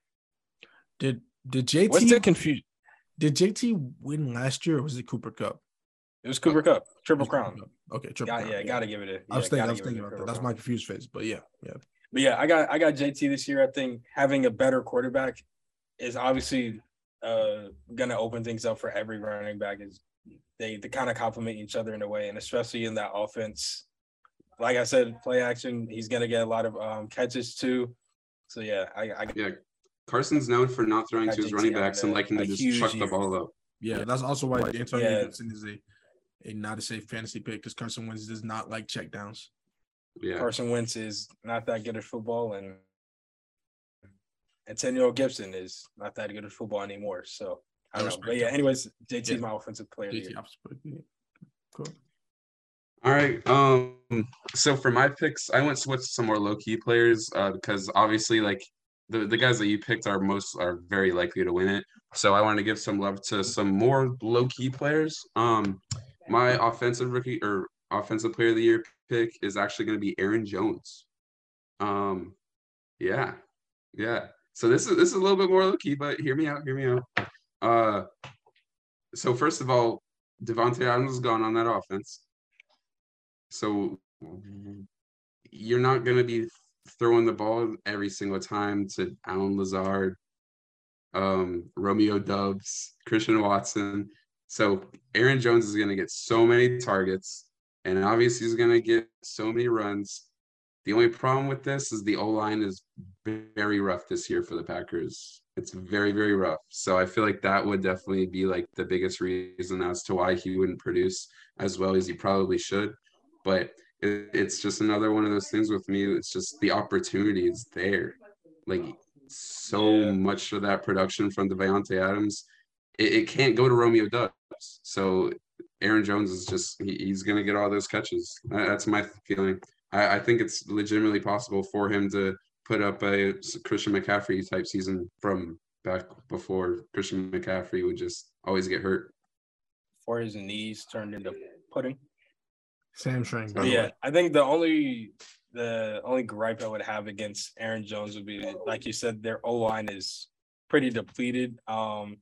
Speaker 2: Did did JT
Speaker 6: What's the confusion?
Speaker 2: did JT win last year or was it Cooper Kupp?
Speaker 6: It was Cooper
Speaker 2: Kupp,
Speaker 6: triple crown.
Speaker 2: Cup. Okay, triple
Speaker 6: Got,
Speaker 2: crown.
Speaker 6: yeah, yeah, gotta give it a.
Speaker 2: I was thinking, I was thinking about that. That's my confused face, but yeah, yeah.
Speaker 6: But yeah, I got I got JT this year. I think having a better quarterback is obviously uh gonna open things up for every running back. Is they they kind of complement each other in a way, and especially in that offense. Like I said, play action. He's gonna get a lot of um catches too. So yeah, I, I
Speaker 7: Yeah. Carson's known for not throwing to his
Speaker 6: JT
Speaker 7: running
Speaker 6: on
Speaker 7: backs and
Speaker 6: a-
Speaker 7: liking to just
Speaker 6: huge
Speaker 7: chuck the ball up.
Speaker 2: Yeah, that's also why Antonio
Speaker 6: Yeah.
Speaker 2: Gibson is a a not a safe fantasy pick because Carson Wentz does not like checkdowns.
Speaker 7: Yeah.
Speaker 6: Carson Wentz is not that good at football, and Antonio Gibson is not that good at football anymore. So I
Speaker 2: I
Speaker 6: don't know. But yeah, anyways, JT
Speaker 2: Yeah.
Speaker 6: my offensive player. of the
Speaker 2: JT
Speaker 6: year.
Speaker 2: Cool.
Speaker 7: All right. Um. So for my picks, I went with some more low key players uh, because obviously, like the the guys that you picked are most are very likely to win it. So I wanted to give some love to some more low key players. Um, my offensive rookie or offensive player of the year pick is actually going to be Aaron Jones. Um, yeah, yeah. So this is this is a little bit more low key, but hear me out. Hear me out. Uh, so first of all, Davante Adams is gone on that offense. So you're not going to be throwing the ball every single time to Allen Lazard, um, Romeo Doubs, Christian Watson. So Aaron Jones is going to get so many targets, and obviously he's going to get so many runs. The only problem with this is the O line is very rough this year for the Packers. It's very, very rough. So I feel like that would definitely be like the biggest reason as to why he wouldn't produce as well as he probably should. But it, it's just another one of those things with me. It's just the opportunity is there. Like so
Speaker 6: Yeah.
Speaker 7: much of that production from Davante Adams, it, it can't go to Romeo Doubs. So Aaron Jones is just he, he's gonna get all those catches. That's my feeling. I, I think it's legitimately possible for him to put up a Christian McCaffrey type season from back before Christian McCaffrey would just always get hurt.
Speaker 6: Before his knees turned into pudding.
Speaker 2: Sam Shrank.
Speaker 6: But yeah, I think the only the only gripe I would have against Aaron Jones would be like you said, their O line is pretty depleted. Um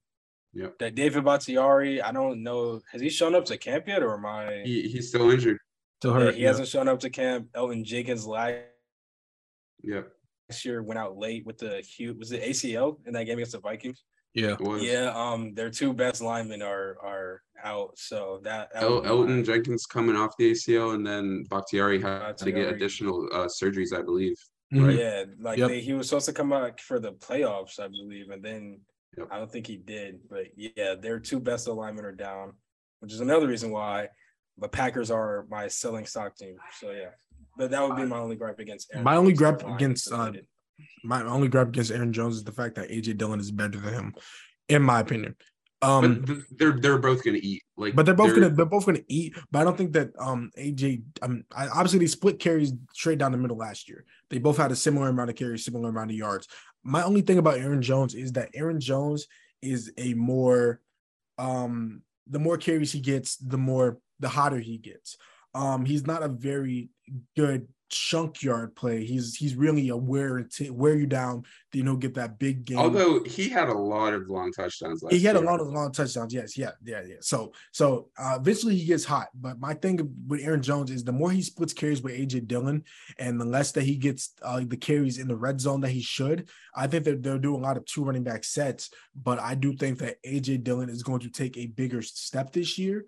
Speaker 7: Yep.
Speaker 6: that David Bakhtiari, I don't know, has he shown up to camp yet or am I
Speaker 7: He, he's still injured.
Speaker 2: Still
Speaker 6: Yeah, he
Speaker 2: yeah.
Speaker 6: hasn't shown up to camp. Elgton Jenkins last
Speaker 7: Yep.
Speaker 6: year went out late with the huge was it ACL in that game against the Vikings?
Speaker 2: Yeah.
Speaker 7: Was.
Speaker 6: Yeah, um their two best linemen are are out. So that, that
Speaker 7: El,
Speaker 6: Elgton
Speaker 7: Jenkins coming off the ACL, and then Bakhtiari had to get additional uh, surgeries, I believe.
Speaker 2: Mhm.
Speaker 7: Right.
Speaker 6: Yeah, like
Speaker 2: Yep.
Speaker 6: they, he was supposed to come back for the playoffs, I believe, and then
Speaker 7: Yep.
Speaker 6: I don't think he did. But yeah, their two best alignment are down, which is another reason why the Packers are my selling stock team. So yeah, but that would be my only gripe against. Aaron
Speaker 2: My only
Speaker 6: Jones. Their
Speaker 2: gripe against,
Speaker 6: is
Speaker 2: uh. My only gripe against Aaron Jones is the fact that AJ Dillon is better than him, in my opinion. Um,
Speaker 7: but they're they're both gonna eat. Like,
Speaker 2: but they're both gonna they're both gonna eat. But I don't think that um AJ um I, obviously they split carries straight down the middle last year. They both had a similar amount of carries, similar amount of yards. My only thing about Aaron Jones is that Aaron Jones is a more um the more carries he gets, the more the hotter he gets. Um he's not a very good chunk yard play. He's he's really a wear and t- wear you down. Then he'll get that big game.
Speaker 7: Although he had a lot of long touchdowns last
Speaker 2: He had a lot of long touchdowns. Yes, yeah, yeah, yeah. So, so uh, eventually he gets hot. But my thing with Aaron Jones is the more he splits carries with AJ Dillon, and the less that he gets uh, the carries in the red zone that he should. I think that they're doing a lot of two running back sets. But I do think that AJ Dillon is going to take a bigger step this year.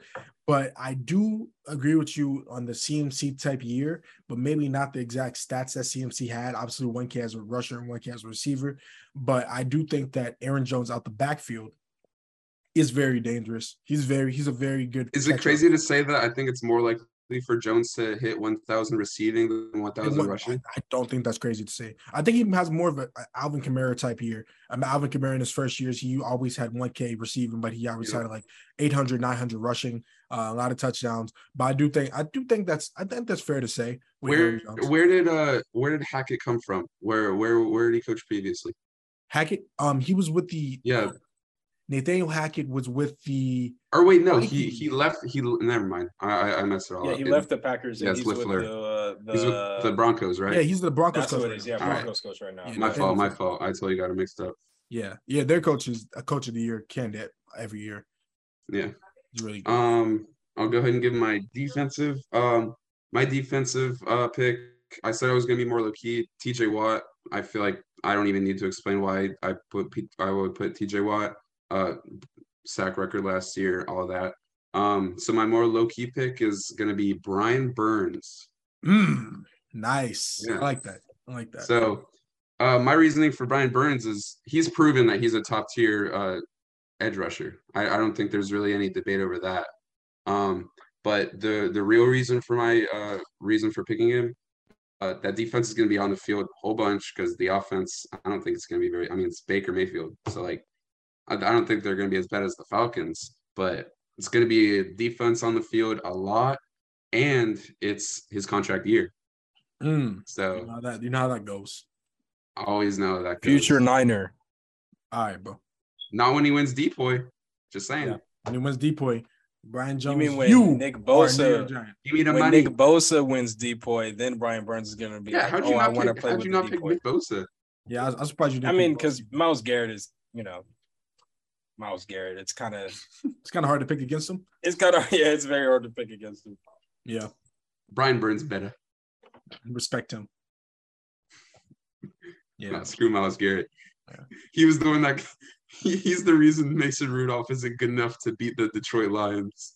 Speaker 2: But I do agree with you on the CMC type year, but maybe not the exact stats that CMC had. Obviously, one K as a rusher and one K as a receiver. But I do think that Aaron Jones out the backfield is very dangerous. He's very he's a very good.
Speaker 7: Is it crazy to say that? I think it's more likely for Jones to hit 1,000 receiving than 1,000 rushing.
Speaker 2: I don't think that's crazy to say. I think he has more of a, a Alvin Kamara type year. I mean, Alvin Kamara in his first years, he always had 1K receiving, but he always
Speaker 7: Yeah.
Speaker 2: had like 800, 900 rushing, uh, a lot of touchdowns. But I do think I do think that's I think that's fair to say.
Speaker 7: Where where did uh where did Hackett come from? Where where where did he coach previously?
Speaker 2: Hackett, um, he was with the
Speaker 7: Yeah.
Speaker 2: Nathaniel Hackett was with the
Speaker 7: Or wait, no, he he left. He never mind. I I, I messed it all
Speaker 6: Yeah,
Speaker 7: up.
Speaker 6: he left the Packers.
Speaker 7: yeah,
Speaker 6: and he's with the, uh, the,
Speaker 7: He's with the Broncos, right?
Speaker 2: yeah he's the Broncos
Speaker 6: That's
Speaker 2: coach.
Speaker 6: what
Speaker 2: right
Speaker 6: it is. Yeah,
Speaker 2: now.
Speaker 7: All right.
Speaker 6: Broncos coach right now.
Speaker 2: Yeah,
Speaker 7: my
Speaker 2: Nathaniel
Speaker 7: fault. My
Speaker 2: Hackett.
Speaker 7: fault. I totally got it mixed up.
Speaker 2: Yeah, yeah, their coach is a coach of the year candidate every year.
Speaker 7: Yeah.
Speaker 2: He's really good.
Speaker 7: Um, I'll go ahead and give my defensive. Um, my defensive uh pick. I said I was gonna be more low key. T.J. Watt. I feel like I don't even need to explain why I put P- I would put T.J. Watt. Uh, sack record last year. All of that. Um, so my more low key pick is gonna be Brian Burns.
Speaker 2: Mm, nice.
Speaker 7: Yeah.
Speaker 2: I like that. I like that.
Speaker 7: So, uh, my reasoning for Brian Burns is he's proven that he's a top tier uh, edge rusher. I, I don't think there's really any debate over that. Um, But the the real reason for my uh, reason for picking him, uh, that defense is going to be on the field a whole bunch because the offense, I don't think it's going to be very. I mean, it's Baker Mayfield, so like, I, I don't think they're going to be as bad as the Falcons, but it's going to be a defense on the field a lot, and it's his contract year.
Speaker 2: Mm, you
Speaker 7: So
Speaker 2: know that you know how that goes.
Speaker 7: I always know that goes.
Speaker 6: Future Niner.
Speaker 2: All right, bro.
Speaker 7: Not when he wins depoy. Just saying.
Speaker 2: Yeah. When he wins depoy, Brian Jones.
Speaker 6: You mean when
Speaker 2: you
Speaker 6: Nick
Speaker 2: are a
Speaker 6: Bosa
Speaker 7: Give me the
Speaker 6: when
Speaker 7: money.
Speaker 6: Nick Bosa wins depoy, then Brian Burns is gonna be
Speaker 7: yeah,
Speaker 6: like,
Speaker 7: how'd you
Speaker 6: "Oh, I
Speaker 7: not
Speaker 6: want to
Speaker 7: pick?
Speaker 6: play
Speaker 7: How'd
Speaker 6: with
Speaker 7: you not pick. Nick Bosa?
Speaker 2: Yeah, I was, I was surprised you didn't.
Speaker 6: I mean, because Myles Garrett is, you know, Myles Garrett. It's kind of,
Speaker 2: it's kind of hard to pick against him.
Speaker 6: it's kind of, yeah, it's very hard to pick against him.
Speaker 2: Yeah,
Speaker 7: Brian Burns better.
Speaker 2: respect him.
Speaker 7: Yeah.
Speaker 2: Yeah,
Speaker 7: screw Myles Garrett.
Speaker 2: Yeah.
Speaker 7: He was the one that he, he's the reason Mason Rudolph isn't good enough to beat the Detroit Lions.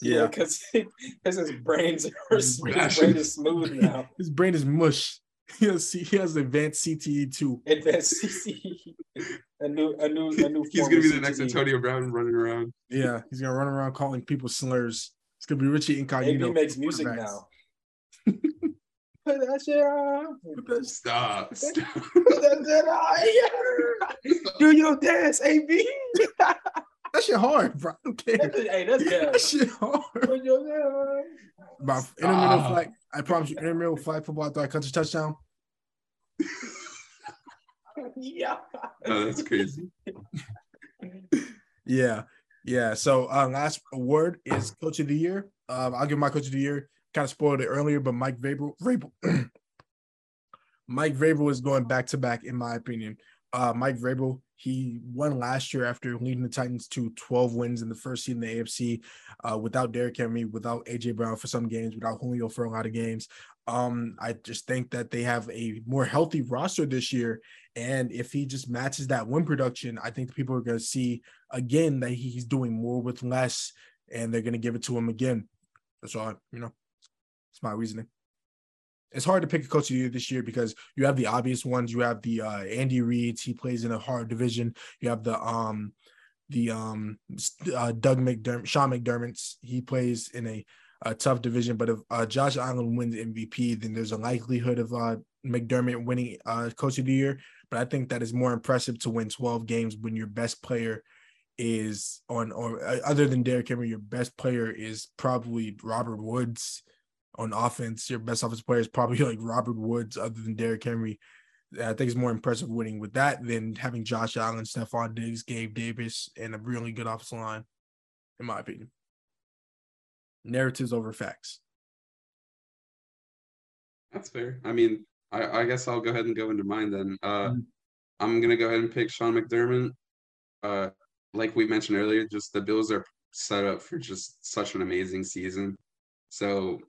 Speaker 2: Yeah.
Speaker 6: because his brains are his brain
Speaker 7: Bashing.
Speaker 6: is smooth now.
Speaker 2: his brain is mush. He has he has advanced CTE too.
Speaker 6: Advanced CTE. a new, a new, a new.
Speaker 7: He's gonna be the next
Speaker 6: CTE.
Speaker 7: Antonio Brown running around.
Speaker 2: Yeah, he's gonna run around calling people slurs. It's gonna be Richie Incognito.
Speaker 6: He makes music now. Put that shit on.
Speaker 7: Stop. Stop.
Speaker 6: Put that shit on. Do your dance, AB.
Speaker 2: That shit hard, bro. I don't care.
Speaker 6: hey, that's
Speaker 2: That shit hard.
Speaker 6: Put your dance.
Speaker 2: Bro, intramural
Speaker 7: Stop.
Speaker 2: flag. I promise you, intramural flag football. I thought I catch a touchdown.
Speaker 6: Yeah.
Speaker 7: Oh, that's crazy.
Speaker 2: Yeah, yeah. So uh, last award is coach of the year. Um, I'll give my coach of the year. Kind of spoiled it earlier, but Mike Vrabel. Mike Vrabel is going back to back, in my opinion. Uh, Mike Vrabel, he won last year after leading the Titans to 12 wins in the first seed in the AFC, uh, without Derrick Henry, without AJ Brown for some games, without Julio for a lot of games. Um, I just think that they have a more healthy roster this year, and if he just matches that win production, I think people are going to see again that he's doing more with less, and they're going to give it to him again. That's all. I, you know, it's my reasoning. It's hard to pick a coach of the year this year because you have the obvious ones. You have the uh, Andy Reid's. He plays in a hard division. You have the um the um uh, Doug McDermott, Sean McDermott's. He plays in a, a tough division. But if uh, Josh Allen wins MVP, then there's a likelihood of uh, McDermott winning uh, coach of the year. But I think that is more impressive to win 12 games when your best player is on, or uh, other than Derrick Henry, your best player is probably Robert Woods on offense. Your best offensive player is probably like Robert Woods, other than Derrick Henry. I think it's more impressive winning with that than having Josh Allen, Stefon Diggs, Gabe Davis, and a really good offensive line, in my opinion. Narratives over facts.
Speaker 7: That's fair. I mean, I, I guess I'll go ahead and go into mine then. Uh,
Speaker 2: Mhm.
Speaker 7: I'm gonna go ahead and pick Sean McDermott. Uh, like we mentioned earlier, just the Bills are set up for just such an amazing season. So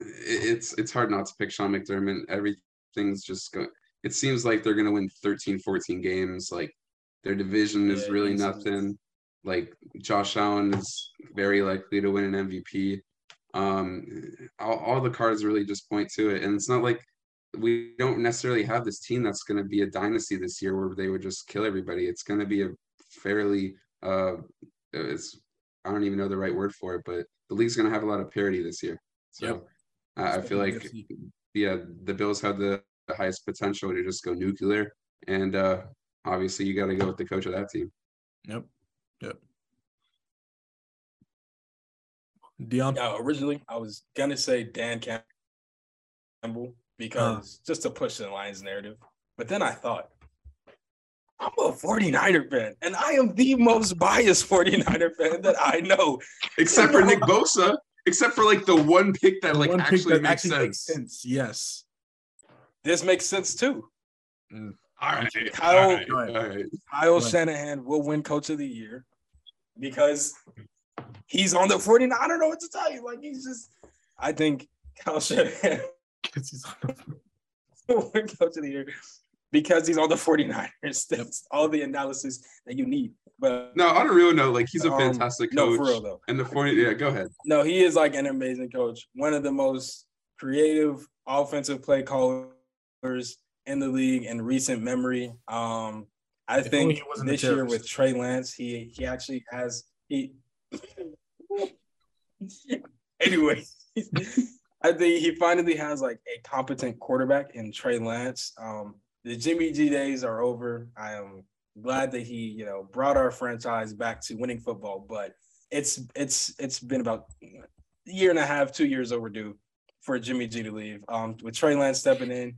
Speaker 7: it's it's hard not to pick Sean McDermott. Everything's just going. It seems like they're gonna win 13, 14 games. Like their division is
Speaker 6: Yeah,
Speaker 7: really nothing. Like Josh Allen is very likely to win an MVP. Um, all, all the cards really just point to it, and it's not like we don't necessarily have this team that's going to be a dynasty this year where they would just kill everybody. It's going to be a fairly uh, it's I don't even know the right word for it, but the league's going to have a lot of parity this year. So
Speaker 2: Yep.
Speaker 7: I I feel like yeah, the Bills have the the highest potential to just go nuclear, and uh, obviously you got to go with the coach of that team.
Speaker 2: Yep. Yep. Dion.
Speaker 6: Yeah, originally I was gonna say Dan Campbell because just to push the Lions narrative. But then I thought, I'm a 49er fan, and I am the most biased 49er fan that I know.
Speaker 7: Except for Nick Bosa, except for like the one pick that like actually
Speaker 2: that
Speaker 7: makes
Speaker 2: actually
Speaker 7: sense.
Speaker 2: makes sense. Yes.
Speaker 6: This makes sense too. Mm.
Speaker 7: All right,
Speaker 6: Kyle-
Speaker 7: all right,
Speaker 2: Go ahead.
Speaker 7: all right.
Speaker 6: Kyle Shanahan will win coach of the year because he's on the 49. I don't know what to tell you. Like he's just I think Kyle Shanahan
Speaker 2: 'Cause he's on the-
Speaker 6: will win coach of the year because he's on the 49ers. That's all the analysis that you need. But
Speaker 7: No, on a real note, like he's a
Speaker 6: Um,
Speaker 7: fantastic
Speaker 6: no,
Speaker 7: coach.
Speaker 6: for real though.
Speaker 7: And the 40, yeah, go ahead.
Speaker 6: No, he is like an amazing coach. One of the most creative offensive play callers in the league in recent memory. Um, I
Speaker 2: If
Speaker 6: think
Speaker 2: he wasn't
Speaker 6: this year
Speaker 2: terrorist.
Speaker 6: with Trey Lance, he he actually has he anyway, I think he finally has like a competent quarterback in Trey Lance. Um, the Jimmy G days are over. I am glad that he, you know, brought our franchise back to winning football, but it's it's it's been about a year and a half, two years overdue for Jimmy G to leave. Um, with Trey Lance stepping in,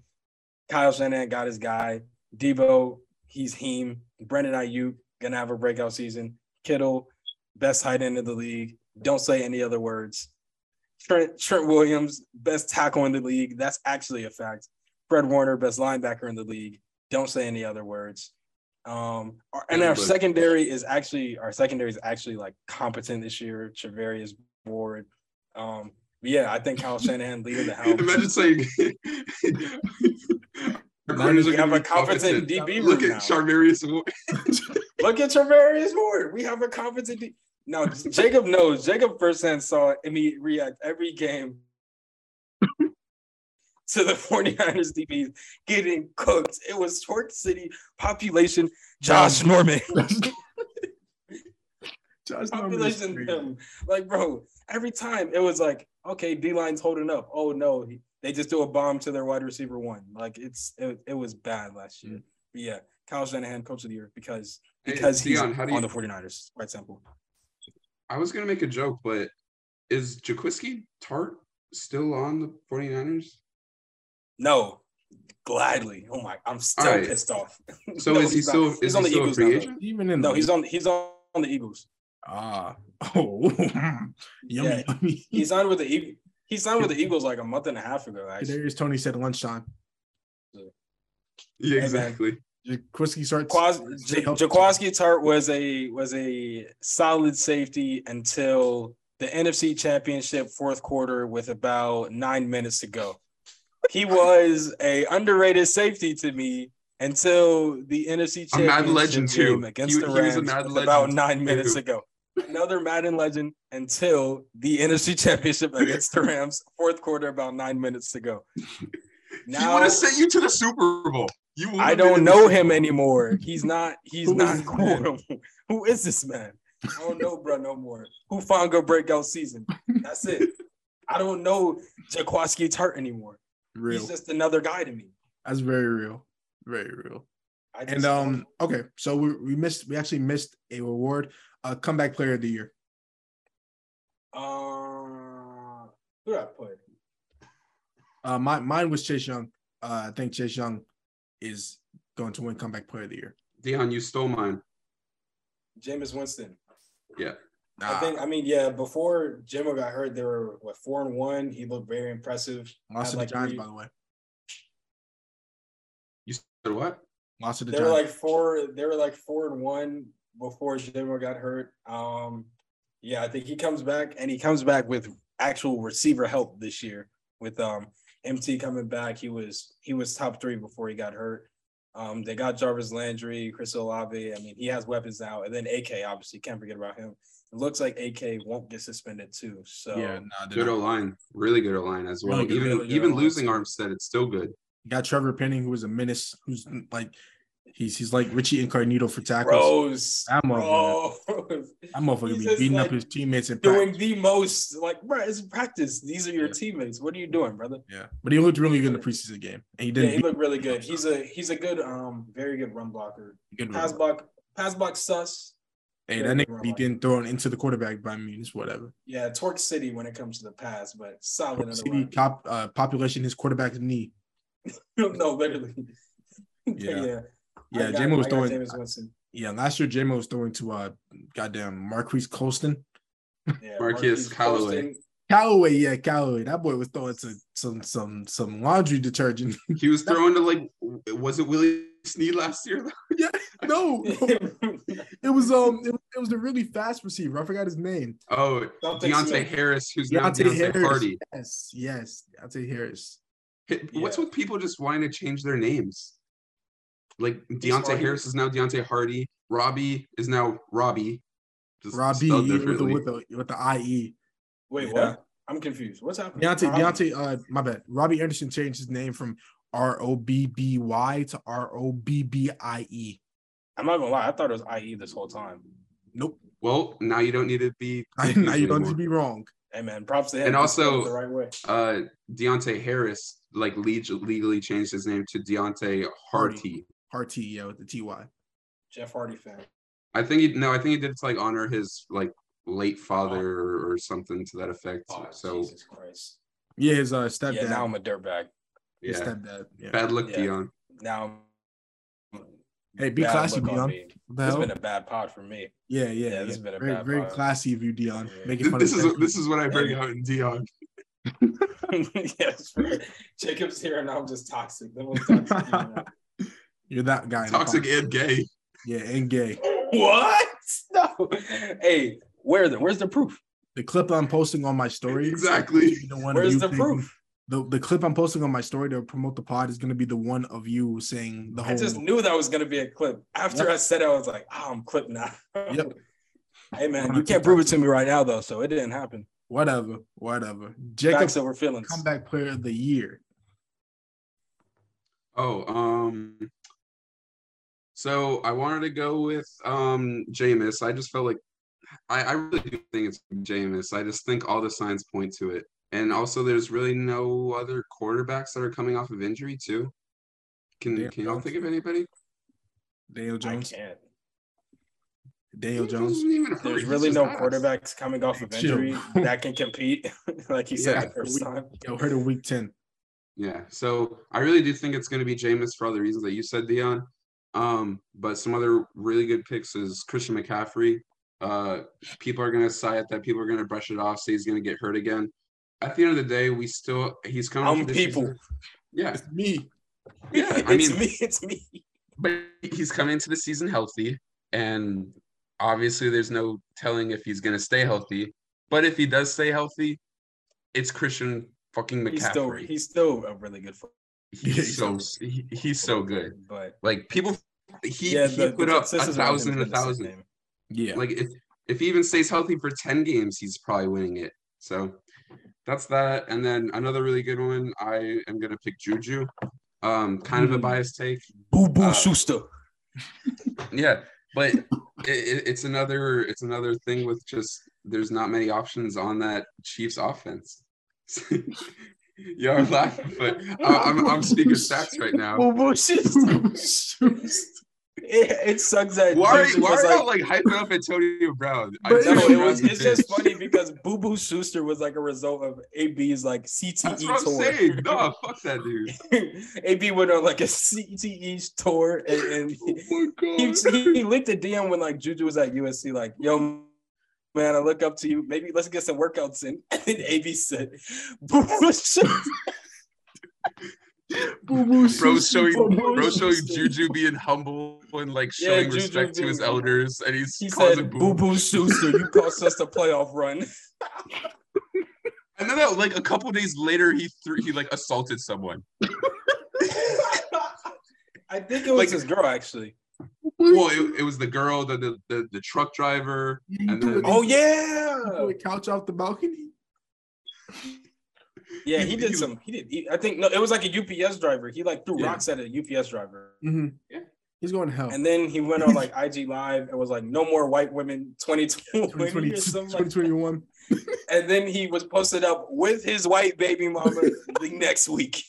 Speaker 6: Kyle Shanahan got his guy. Deebo, he's him. Brandon Aiyuk gonna have a breakout season. Kittle, best tight end in the league. Don't say any other words. Trent Trent Williams, best tackle in the league. That's actually a fact. Fred Warner, best linebacker in the league. Don't say any other words. Um, our- and our secondary is actually our secondary is actually like competent this year. Charvarius Ward. Um, yeah, I think Kyle Shanahan leading the house.
Speaker 7: Imagine saying.
Speaker 2: Now
Speaker 6: we have a
Speaker 7: be
Speaker 6: competent DB
Speaker 7: Look at
Speaker 6: now.
Speaker 7: Charvarius Ward.
Speaker 6: Look at Charvarius Ward. We have a competent. D- no, Jacob knows. Jacob firsthand saw me react every game to the 49ers DBs getting cooked. It was Torque City population. Josh Norman.
Speaker 2: Josh Norman
Speaker 6: population
Speaker 2: crazy.
Speaker 6: him. Like, bro, every time it was like, okay, D line's holding up. Oh no, they just do a bomb to their wide receiver one. Like it's it, it was bad last year. Mm. But yeah, Kyle Shanahan, coach of the year, because
Speaker 7: Hey,
Speaker 6: because he's
Speaker 7: Dion, how do you-
Speaker 6: on the 49ers. Quite simple.
Speaker 7: I was gonna make a joke, but is Jaquiski Tartt still on the 49ers?
Speaker 6: No, gladly. Oh my, I'm still
Speaker 7: Alright.
Speaker 6: pissed off.
Speaker 7: So
Speaker 6: No,
Speaker 7: is he
Speaker 6: he's not.
Speaker 7: still
Speaker 6: He's
Speaker 7: is
Speaker 6: on
Speaker 7: he
Speaker 6: the
Speaker 7: still
Speaker 6: Eagles
Speaker 7: free
Speaker 6: now,
Speaker 7: agent?
Speaker 2: Even in
Speaker 6: No,
Speaker 2: the-
Speaker 6: he's on he's on on the Eagles.
Speaker 2: ah oh yummy
Speaker 6: Yeah.
Speaker 2: yummy.
Speaker 6: He signed with the Eagles. He signed with the Eagles like a month and a half ago. Actually,
Speaker 2: There's Tony said lunchtime.
Speaker 7: Yeah, exactly.
Speaker 2: Jaquiski starts.
Speaker 6: Quas- J- Jaquiski Tartt was a was a solid safety until the NFC Championship fourth quarter with about nine minutes to go. He was a underrated safety to me until the NFC
Speaker 7: A Madden
Speaker 6: Championship
Speaker 7: legend, too.
Speaker 6: game against
Speaker 7: He-
Speaker 6: the
Speaker 7: he was a
Speaker 6: Rams about nine minutes
Speaker 7: too.
Speaker 6: ago. Another Madden legend until the NFC Championship against the Rams fourth quarter about nine minutes to go.
Speaker 7: he would
Speaker 6: Now
Speaker 7: have sent you to the Super Bowl. You
Speaker 6: I don't know him anymore. He's not. He's not cool. Who is this man? I don't know, bro, no more. Who found a breakout season? That's it. I don't know Jaquiski Tartt anymore.
Speaker 2: Real.
Speaker 6: He's just another guy to me.
Speaker 2: That's very real. Very real.
Speaker 6: I just
Speaker 2: And um, okay, so we, we missed. We actually missed a reward. Uh, comeback player of the year.
Speaker 6: uh, who did I put?
Speaker 2: Uh, my mine was Chase Young. Uh, I think Chase Young is going to win comeback player of the year.
Speaker 7: Dion, you stole mine.
Speaker 6: Jameis Winston.
Speaker 7: Yeah.
Speaker 6: I
Speaker 2: Ah,
Speaker 6: think. I mean, yeah. Before Jimmo got hurt, they were what four and one. He looked very impressive.
Speaker 2: lost to the
Speaker 6: like,
Speaker 2: Giants,
Speaker 6: three-
Speaker 2: by the way.
Speaker 7: You said what?
Speaker 2: Lost to the
Speaker 6: they were like four they were like four and one before Jimmer got hurt. Um yeah, I think he comes back and he comes back with actual receiver help this year with um MT coming back. He was he was top three before he got hurt. Um they got Jarvis Landry, Chris Olave. I mean, he has weapons now, and then AK obviously can't forget about him. It looks like AK won't get suspended too. So
Speaker 2: yeah, nah,
Speaker 7: Good
Speaker 2: not.
Speaker 7: O line, really good O line as well.
Speaker 2: Really good,
Speaker 7: even
Speaker 6: really
Speaker 7: even losing. Armstead, it's still good.
Speaker 2: You got Trevor Penning, who is a menace, who's like he's he's like Richie Incognito for tackles.
Speaker 6: Bros,
Speaker 2: That motherfucker.
Speaker 6: bros.
Speaker 2: That motherfucker be
Speaker 6: just,
Speaker 2: beating up his teammates and
Speaker 6: doing
Speaker 2: practice.
Speaker 6: the most like bro it's practice these are your
Speaker 2: Yeah.
Speaker 6: teammates what are you doing brother
Speaker 2: Yeah, but he looked really good in the preseason game, and he didn't.
Speaker 6: he looked really good he's a he's a good um very good run blocker
Speaker 2: good
Speaker 6: pass block pass block sus
Speaker 2: Hey,
Speaker 6: very
Speaker 2: that
Speaker 6: good
Speaker 2: nigga be getting thrown into the quarterback by means whatever.
Speaker 6: yeah torque city when it comes to the pass but solid
Speaker 2: City top uh, population, his quarterback's knee.
Speaker 6: no literally
Speaker 2: Yeah.
Speaker 6: yeah
Speaker 2: Yeah,
Speaker 6: I got-
Speaker 2: Jamo was
Speaker 6: I
Speaker 2: throwing.
Speaker 6: Jameis Winston.
Speaker 2: Yeah, last year Jamo was throwing to uh, goddamn Marquise Colston.
Speaker 6: yeah
Speaker 7: Marquise Callaway.
Speaker 6: Colston.
Speaker 2: Callaway, yeah, Callaway. That boy was throwing to some some some laundry detergent.
Speaker 7: He was throwing to like, was it Willie Snead last year?
Speaker 2: yeah, no, it was um, it, was- it was a really fast receiver. I forgot his name.
Speaker 7: Oh,
Speaker 6: Something
Speaker 7: Deonte
Speaker 6: Smith.
Speaker 7: Harris, who's
Speaker 2: Deonte
Speaker 7: now Deonte
Speaker 2: Harris.
Speaker 7: Hardy.
Speaker 2: Yes, yes, Deonte Harris.
Speaker 7: Hey, What's
Speaker 6: Yeah.
Speaker 7: with people just wanting to change their names? Like
Speaker 6: Deonte
Speaker 7: Harris is now Deonte Hardy. Robbie is now Robbie. Just
Speaker 2: Robbie with the with the with the IE.
Speaker 6: wait
Speaker 2: Yeah.
Speaker 6: what i'm confused what's happening
Speaker 2: Deontay,
Speaker 6: Robbie?
Speaker 2: Deontay, uh, my bad. Robbie Anderson changed his name from R O B B Y to R O B B I E.
Speaker 6: i'm not gonna lie i thought it was ie this whole time
Speaker 2: Nope.
Speaker 7: Well, now you don't need to be.
Speaker 2: now
Speaker 7: confused
Speaker 2: you don't need to be wrong.
Speaker 6: Hey man, props to him.
Speaker 7: And
Speaker 6: He spelled it
Speaker 7: also-
Speaker 6: the right way.
Speaker 7: Uh, Deonte Harris like leg- legally changed his name to Deonte Harty.
Speaker 2: Harty, yeah, with the TY.
Speaker 6: Jeff Hardy fan.
Speaker 7: I think he no, I think he did it to like honor his like late father or, or something to that effect.
Speaker 6: Oh,
Speaker 7: so
Speaker 6: Jesus Christ.
Speaker 2: Yeah, his uh, stepdad.
Speaker 6: Yeah, now I'm a dirtbag.
Speaker 2: His
Speaker 7: yeah,
Speaker 2: stepdad. Yeah.
Speaker 7: bad luck,
Speaker 6: Yeah.
Speaker 7: Dion.
Speaker 6: Now
Speaker 2: Hey, be classy,
Speaker 6: look on
Speaker 2: Dion.
Speaker 6: me.
Speaker 2: What the
Speaker 6: It's
Speaker 2: hell?
Speaker 6: been a bad pod for me.
Speaker 2: Yeah, yeah,
Speaker 6: Yeah,
Speaker 2: yeah.
Speaker 6: this has been a
Speaker 2: very,
Speaker 6: bad
Speaker 2: very
Speaker 6: pod.
Speaker 2: classy of you, Dion.
Speaker 6: Yeah.
Speaker 2: Making fun
Speaker 7: This
Speaker 2: of
Speaker 7: is this is what I bring
Speaker 6: Hey.
Speaker 7: out in Dion.
Speaker 6: yes, right. Jacob's here and I'm just toxic. Toxic.
Speaker 2: You're that guy.
Speaker 7: Toxic and gay.
Speaker 2: Yeah, and gay.
Speaker 6: what? No. Hey, where the where's the proof?
Speaker 2: The clip I'm posting on my story.
Speaker 7: Exactly.
Speaker 2: the one
Speaker 6: Where's the
Speaker 2: saying-
Speaker 6: proof?
Speaker 2: The, the clip I'm posting on my story to promote the pod is going to be the one of you saying the whole.
Speaker 6: I just knew that was gonna be a clip. After
Speaker 2: Yep.
Speaker 6: I said it, I was like, oh, I'm clipped now.
Speaker 2: Yep.
Speaker 6: Hey man, you can't prove it to me right now though, so it didn't happen.
Speaker 2: whatever, whatever. Jacob
Speaker 6: Facts over feelings.
Speaker 2: comeback player of the year.
Speaker 7: Oh, um, so I wanted to go with um Jameis. I just felt like I, I really do think it's Jameis. I just think all the signs point to it. And also there's really no other quarterbacks that are coming off of injury too. Can
Speaker 2: Daniel
Speaker 7: can y'all think of anybody?
Speaker 2: Daniel
Speaker 6: I
Speaker 2: Jones.
Speaker 6: can't.
Speaker 2: Daniel
Speaker 7: Daniel
Speaker 2: Jones.
Speaker 7: isn't even hurt,
Speaker 6: There's really no
Speaker 7: ass.
Speaker 6: quarterbacks coming off of injury that can compete, like you said
Speaker 7: Yeah.
Speaker 6: the first time.
Speaker 2: Yo, heard of week 10.
Speaker 7: Yeah, so I really do think it's going to be Jameis for all the reasons that you said, Dion. Um, but some other really good picks is Christian McCaffrey. Uh, people are going to sigh at that. People are going to brush it off, say he's going to get hurt again. At the end of the day, we still he's coming.
Speaker 6: I'm people.
Speaker 7: season. Yeah,
Speaker 2: It's me.
Speaker 7: yeah. I
Speaker 6: it's
Speaker 7: mean,
Speaker 6: me. It's me.
Speaker 7: but he's coming into the season healthy, and obviously, there's no telling if he's going to stay healthy. But if he does stay healthy, it's Christian fucking McCaffrey.
Speaker 6: He's still he's still a really good football.
Speaker 7: he's so he, he's so good.
Speaker 6: But
Speaker 7: Like people, he
Speaker 6: yeah,
Speaker 7: he
Speaker 6: the,
Speaker 7: put
Speaker 6: the
Speaker 7: up a
Speaker 6: consensus around him
Speaker 7: thousand and a thousand.
Speaker 2: Yeah.
Speaker 7: Like if if he even stays healthy for ten games, he's probably winning it. So that's that. And then another really good one. I am gonna pick Juju. Um, kind of a
Speaker 2: Mm.
Speaker 7: biased take.
Speaker 6: Boo boo
Speaker 7: Uh,
Speaker 6: Schuster.
Speaker 7: Yeah, but it, it, it's another it's another thing with just there's not many options on that Chiefs offense. Y'all are laughing, but I- I'm I'm speaking stats right now.
Speaker 6: Boo boo Schuster. It, it sucks that
Speaker 7: Why,
Speaker 6: Juju
Speaker 7: why
Speaker 6: was
Speaker 7: are
Speaker 6: like,
Speaker 7: like hyping up Antonio Brown?
Speaker 2: But
Speaker 6: No, it was. It's just funny because Boo Boo Schuster was like a result of AB's like CTE
Speaker 7: That's what I'm
Speaker 6: tour.
Speaker 7: saying. No, fuck that dude.
Speaker 6: AB went on like a CTE tour, and, and
Speaker 7: Oh
Speaker 6: he, he, he linked a DM when like Juju was at USC, like, "Yo, man, I look up to you. Maybe let's get some workouts in." And then AB said, "Boo Boo Schuster."
Speaker 2: Boo boo
Speaker 7: Bro showing,
Speaker 6: Boo
Speaker 7: bro
Speaker 6: Boo
Speaker 7: showing
Speaker 6: Schuster.
Speaker 7: Juju being humble and like showing
Speaker 6: Juju
Speaker 7: respect to his elders, and he's
Speaker 6: He
Speaker 7: causing
Speaker 6: said,
Speaker 7: boo.
Speaker 6: "Boo Boo Schuster, you cost us the playoff run."
Speaker 7: And then uh, like a couple days later, he threw he like assaulted someone.
Speaker 6: I think it was
Speaker 7: Like-
Speaker 6: his girl actually.
Speaker 7: Well, it, it was the girl, the the the, the truck driver,
Speaker 2: You
Speaker 7: and then
Speaker 6: Oh yeah,
Speaker 2: threw couch off the balcony.
Speaker 6: Yeah.
Speaker 7: You-
Speaker 6: He did
Speaker 7: you-
Speaker 6: some. He did. He, I think no, it was like a UPS driver. He like threw
Speaker 7: Yeah.
Speaker 6: rocks at a UPS driver.
Speaker 2: Mm-hmm.
Speaker 7: Yeah.
Speaker 2: He's going to hell.
Speaker 6: And then he went on like IG Live and was like, "No more white women, 2020
Speaker 2: 2020,
Speaker 6: or something." like
Speaker 2: 2021.
Speaker 6: And then he was posted up with his white baby mama the next week.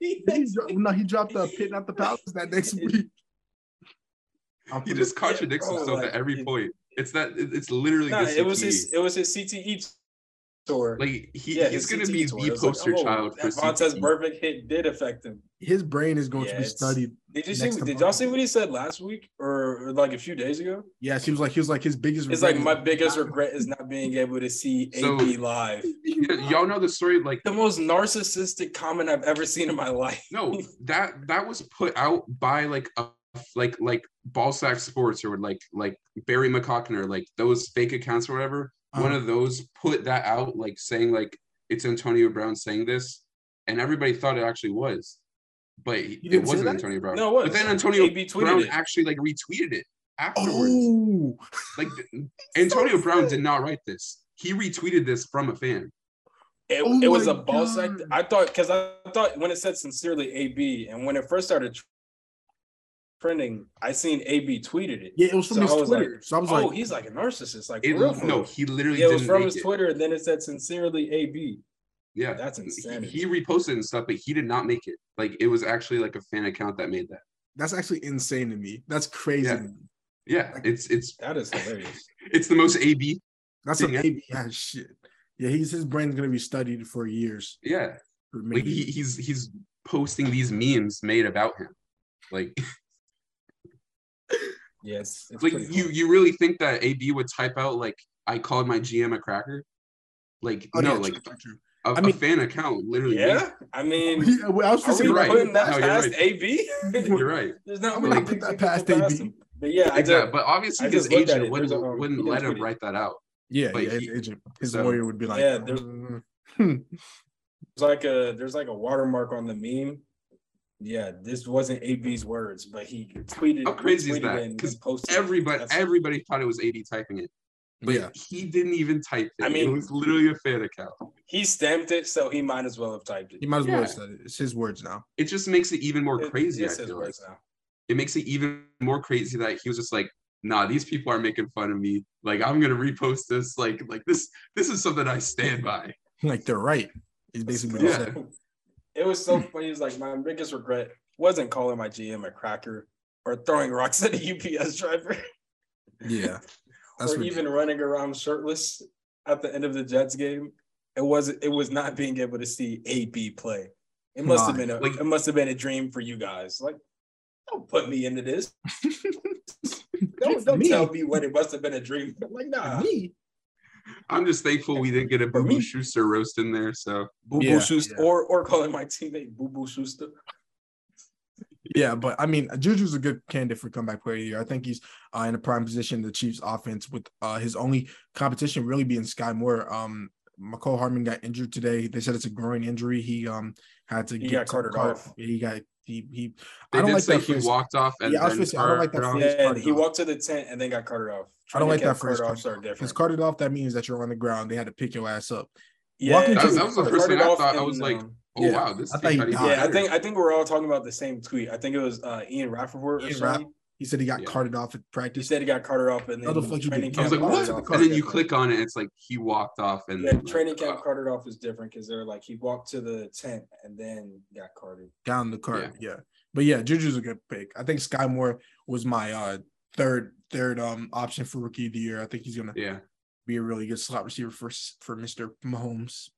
Speaker 2: He no, he dropped the pit, not the palace that next week. I'm
Speaker 7: he just contradicts
Speaker 6: bro,
Speaker 7: himself
Speaker 6: like,
Speaker 7: at every
Speaker 6: it-
Speaker 7: point. It's that it's literally
Speaker 6: Nah,
Speaker 7: this
Speaker 6: it was his. It was his CTE tour.
Speaker 7: like he,
Speaker 6: yeah,
Speaker 7: he's gonna
Speaker 6: CTE
Speaker 7: be
Speaker 6: tour.
Speaker 7: the
Speaker 6: It like,
Speaker 7: poster
Speaker 6: oh,
Speaker 7: child for
Speaker 6: that Vontez
Speaker 7: CTE.
Speaker 6: Burfict hit did affect him.
Speaker 2: His brain is going
Speaker 6: Yeah,
Speaker 2: to be studied.
Speaker 6: Did you see?
Speaker 2: to
Speaker 6: Did y'all see what he said last week or, or like a few days ago?
Speaker 2: Yeah, he was like he was like his biggest.
Speaker 6: It's
Speaker 2: regret
Speaker 6: like
Speaker 2: is
Speaker 6: my
Speaker 2: not-
Speaker 6: biggest regret is not being able to see
Speaker 7: So-
Speaker 6: AB live.
Speaker 7: Y'all know the story like
Speaker 6: The most narcissistic comment I've ever seen in my life.
Speaker 7: no that that was put out by like a like like ballsack sports or like like barry mccockner like those fake accounts or whatever one
Speaker 2: Uh-huh.
Speaker 7: of those put that out like saying like it's antonio brown saying this and everybody thought it actually was but it wasn't antonio brown
Speaker 6: No, it was.
Speaker 7: but then antonio brown
Speaker 6: it.
Speaker 7: actually like retweeted it afterwards
Speaker 2: Oh,
Speaker 7: like antonio brown did not write this he retweeted this from a fan
Speaker 6: It,
Speaker 2: Oh
Speaker 6: it was a ball sack. I thought because I thought when it said sincerely AB and when it first started trending, I seen AB tweeted it.
Speaker 2: Yeah, it was from
Speaker 6: So
Speaker 2: his
Speaker 6: I was
Speaker 2: Twitter.
Speaker 6: like,
Speaker 2: so I was
Speaker 6: oh,
Speaker 2: like, oh,
Speaker 6: he's like a narcissist. Like,
Speaker 7: It,
Speaker 6: real,
Speaker 7: no, he literally
Speaker 6: yeah, it was from
Speaker 7: make
Speaker 6: his
Speaker 7: it.
Speaker 6: Twitter, and then it said sincerely AB.
Speaker 7: Yeah,
Speaker 6: That's
Speaker 7: he, he reposted and stuff, but he did not make it. Like it was actually like a fan account that made that.
Speaker 2: that's actually insane to me. That's crazy.
Speaker 7: Yeah.
Speaker 2: to me.
Speaker 7: Yeah, it's it's
Speaker 6: That is hilarious.
Speaker 7: it's the most AB.
Speaker 2: That's a
Speaker 7: Yeah.
Speaker 2: baby shit. Yeah, he's his brain's gonna be studied for years.
Speaker 7: Yeah,
Speaker 2: For
Speaker 7: like he, he's he's posting these memes made about him. Like
Speaker 6: Yeah, it's, it's
Speaker 7: like you
Speaker 6: cool.
Speaker 7: you really think that AB would type out like I called my GM a cracker? Like
Speaker 2: Oh,
Speaker 7: no,
Speaker 2: yeah,
Speaker 7: like
Speaker 2: true, true, true.
Speaker 7: a,
Speaker 2: I mean-
Speaker 7: a fan account literally. made
Speaker 6: Yeah, I mean,
Speaker 2: I was
Speaker 6: are
Speaker 2: just
Speaker 6: we
Speaker 7: You're
Speaker 2: saying,
Speaker 7: right.
Speaker 6: putting that
Speaker 7: No, you're right.
Speaker 6: AB?
Speaker 7: You're right.
Speaker 6: There's not
Speaker 2: I'm
Speaker 6: many
Speaker 2: gonna put that
Speaker 6: you
Speaker 2: past AB.
Speaker 6: him. But yeah, I
Speaker 7: Exactly.
Speaker 6: just,
Speaker 7: But obviously
Speaker 6: I
Speaker 7: his
Speaker 6: just looked at
Speaker 7: agent wouldn't
Speaker 6: um,
Speaker 7: wouldn't let him write that out.
Speaker 2: yeah,
Speaker 7: But
Speaker 2: yeah, his
Speaker 7: he-
Speaker 2: agent, his
Speaker 7: so-
Speaker 2: lawyer would be like,
Speaker 6: Yeah, there's-
Speaker 2: "Mm,
Speaker 6: there's like a there's like a watermark on the meme. Yeah, this wasn't AB's words, but he tweeted.
Speaker 7: How crazy is that?
Speaker 6: it and
Speaker 7: 'Cause. Everybody
Speaker 6: That's-
Speaker 7: everybody thought it was AB typing it. But
Speaker 2: yeah,
Speaker 7: he didn't even type it.
Speaker 6: I mean-
Speaker 7: it was literally a fan account.
Speaker 6: he stamped it, so he might as well have typed it.
Speaker 2: he might as well
Speaker 7: Yeah.
Speaker 2: have said it. It's his words now.
Speaker 7: It just makes it even more
Speaker 6: It-
Speaker 7: crazy. I
Speaker 6: it's his
Speaker 7: feel like.
Speaker 6: now.
Speaker 7: It makes it even more crazy that he was just like, nah, these people are making fun of me. Like I'm gonna repost this. Like, like this, this is something I stand by.
Speaker 2: Like they're right. Is basically what he
Speaker 7: Yeah.
Speaker 2: said.
Speaker 6: It was so funny. It's like my biggest regret wasn't calling my GM a cracker or throwing rocks at a UPS driver
Speaker 2: Yeah,
Speaker 6: or even running around shirtless at the end of the Jets game. It was it was not being able to see AB play. It must have been a
Speaker 7: like-
Speaker 6: it must have been a dream for you guys. Like, don't put me into this. Don't, don't
Speaker 2: Me?
Speaker 6: tell me what it must have been a dream. Like, nah.
Speaker 2: me.
Speaker 7: I'm just thankful we didn't get a Boo. Boo Schuster roast in there. So
Speaker 6: Boo Boo
Speaker 2: Yeah,
Speaker 6: Schuster,
Speaker 2: yeah.
Speaker 6: or or calling my teammate Boo Boo Schuster.
Speaker 2: Yeah, but I mean, Juju's a good candidate for comeback player of the year. I think he's uh, in a prime position in the Chiefs' offense with uh, his only competition really being Sky Moore. Um, Mecole Hardman got injured today. They said it's a groin injury. He um had to
Speaker 6: He
Speaker 2: get
Speaker 6: got carted
Speaker 2: cart-
Speaker 6: off.
Speaker 2: He got he he.
Speaker 7: they
Speaker 2: I don't
Speaker 7: did
Speaker 2: like
Speaker 7: say
Speaker 2: that
Speaker 7: he
Speaker 2: phrase.
Speaker 7: walked off and
Speaker 2: Yeah, I was
Speaker 7: then
Speaker 2: gonna say, I don't like that
Speaker 7: carted
Speaker 2: phrase.
Speaker 6: Yeah, he
Speaker 2: off.
Speaker 6: walked to the tent and then got carted off.
Speaker 2: I don't like that
Speaker 6: camp
Speaker 2: phrase.
Speaker 6: Carted offs are
Speaker 2: Because carted off, that means that you're on the ground. They had to pick your ass up.
Speaker 6: Yeah,
Speaker 2: Walking
Speaker 7: That was,
Speaker 2: the-
Speaker 7: that was the first thing I
Speaker 6: off
Speaker 7: thought. I was like, oh
Speaker 2: Yeah.
Speaker 7: wow, this
Speaker 2: I thought he died.
Speaker 6: yeah, I think I think we're all talking about the same tweet. I think it was uh, Ian Rapoport or
Speaker 2: Ian
Speaker 6: something.
Speaker 2: He said he got
Speaker 7: Yeah.
Speaker 2: carted off at practice.
Speaker 6: He said he got carted off and
Speaker 2: How
Speaker 6: then
Speaker 2: the fuck you
Speaker 6: training
Speaker 2: get-
Speaker 7: I was
Speaker 6: camp
Speaker 7: like,
Speaker 2: carted
Speaker 7: what?
Speaker 2: off?
Speaker 7: And then you click on it, it's like he walked off and
Speaker 6: Yeah,
Speaker 7: like,
Speaker 6: training camp
Speaker 7: uh,
Speaker 6: carted off is different because they're like he walked to the tent and then got carted.
Speaker 2: down the cart. Yeah. But yeah, Juju's a good pick. I think Sky Moore was my uh third third um option for rookie of the year. I think he's gonna
Speaker 7: yeah.
Speaker 2: be a really good slot receiver for for Mr. Mahomes.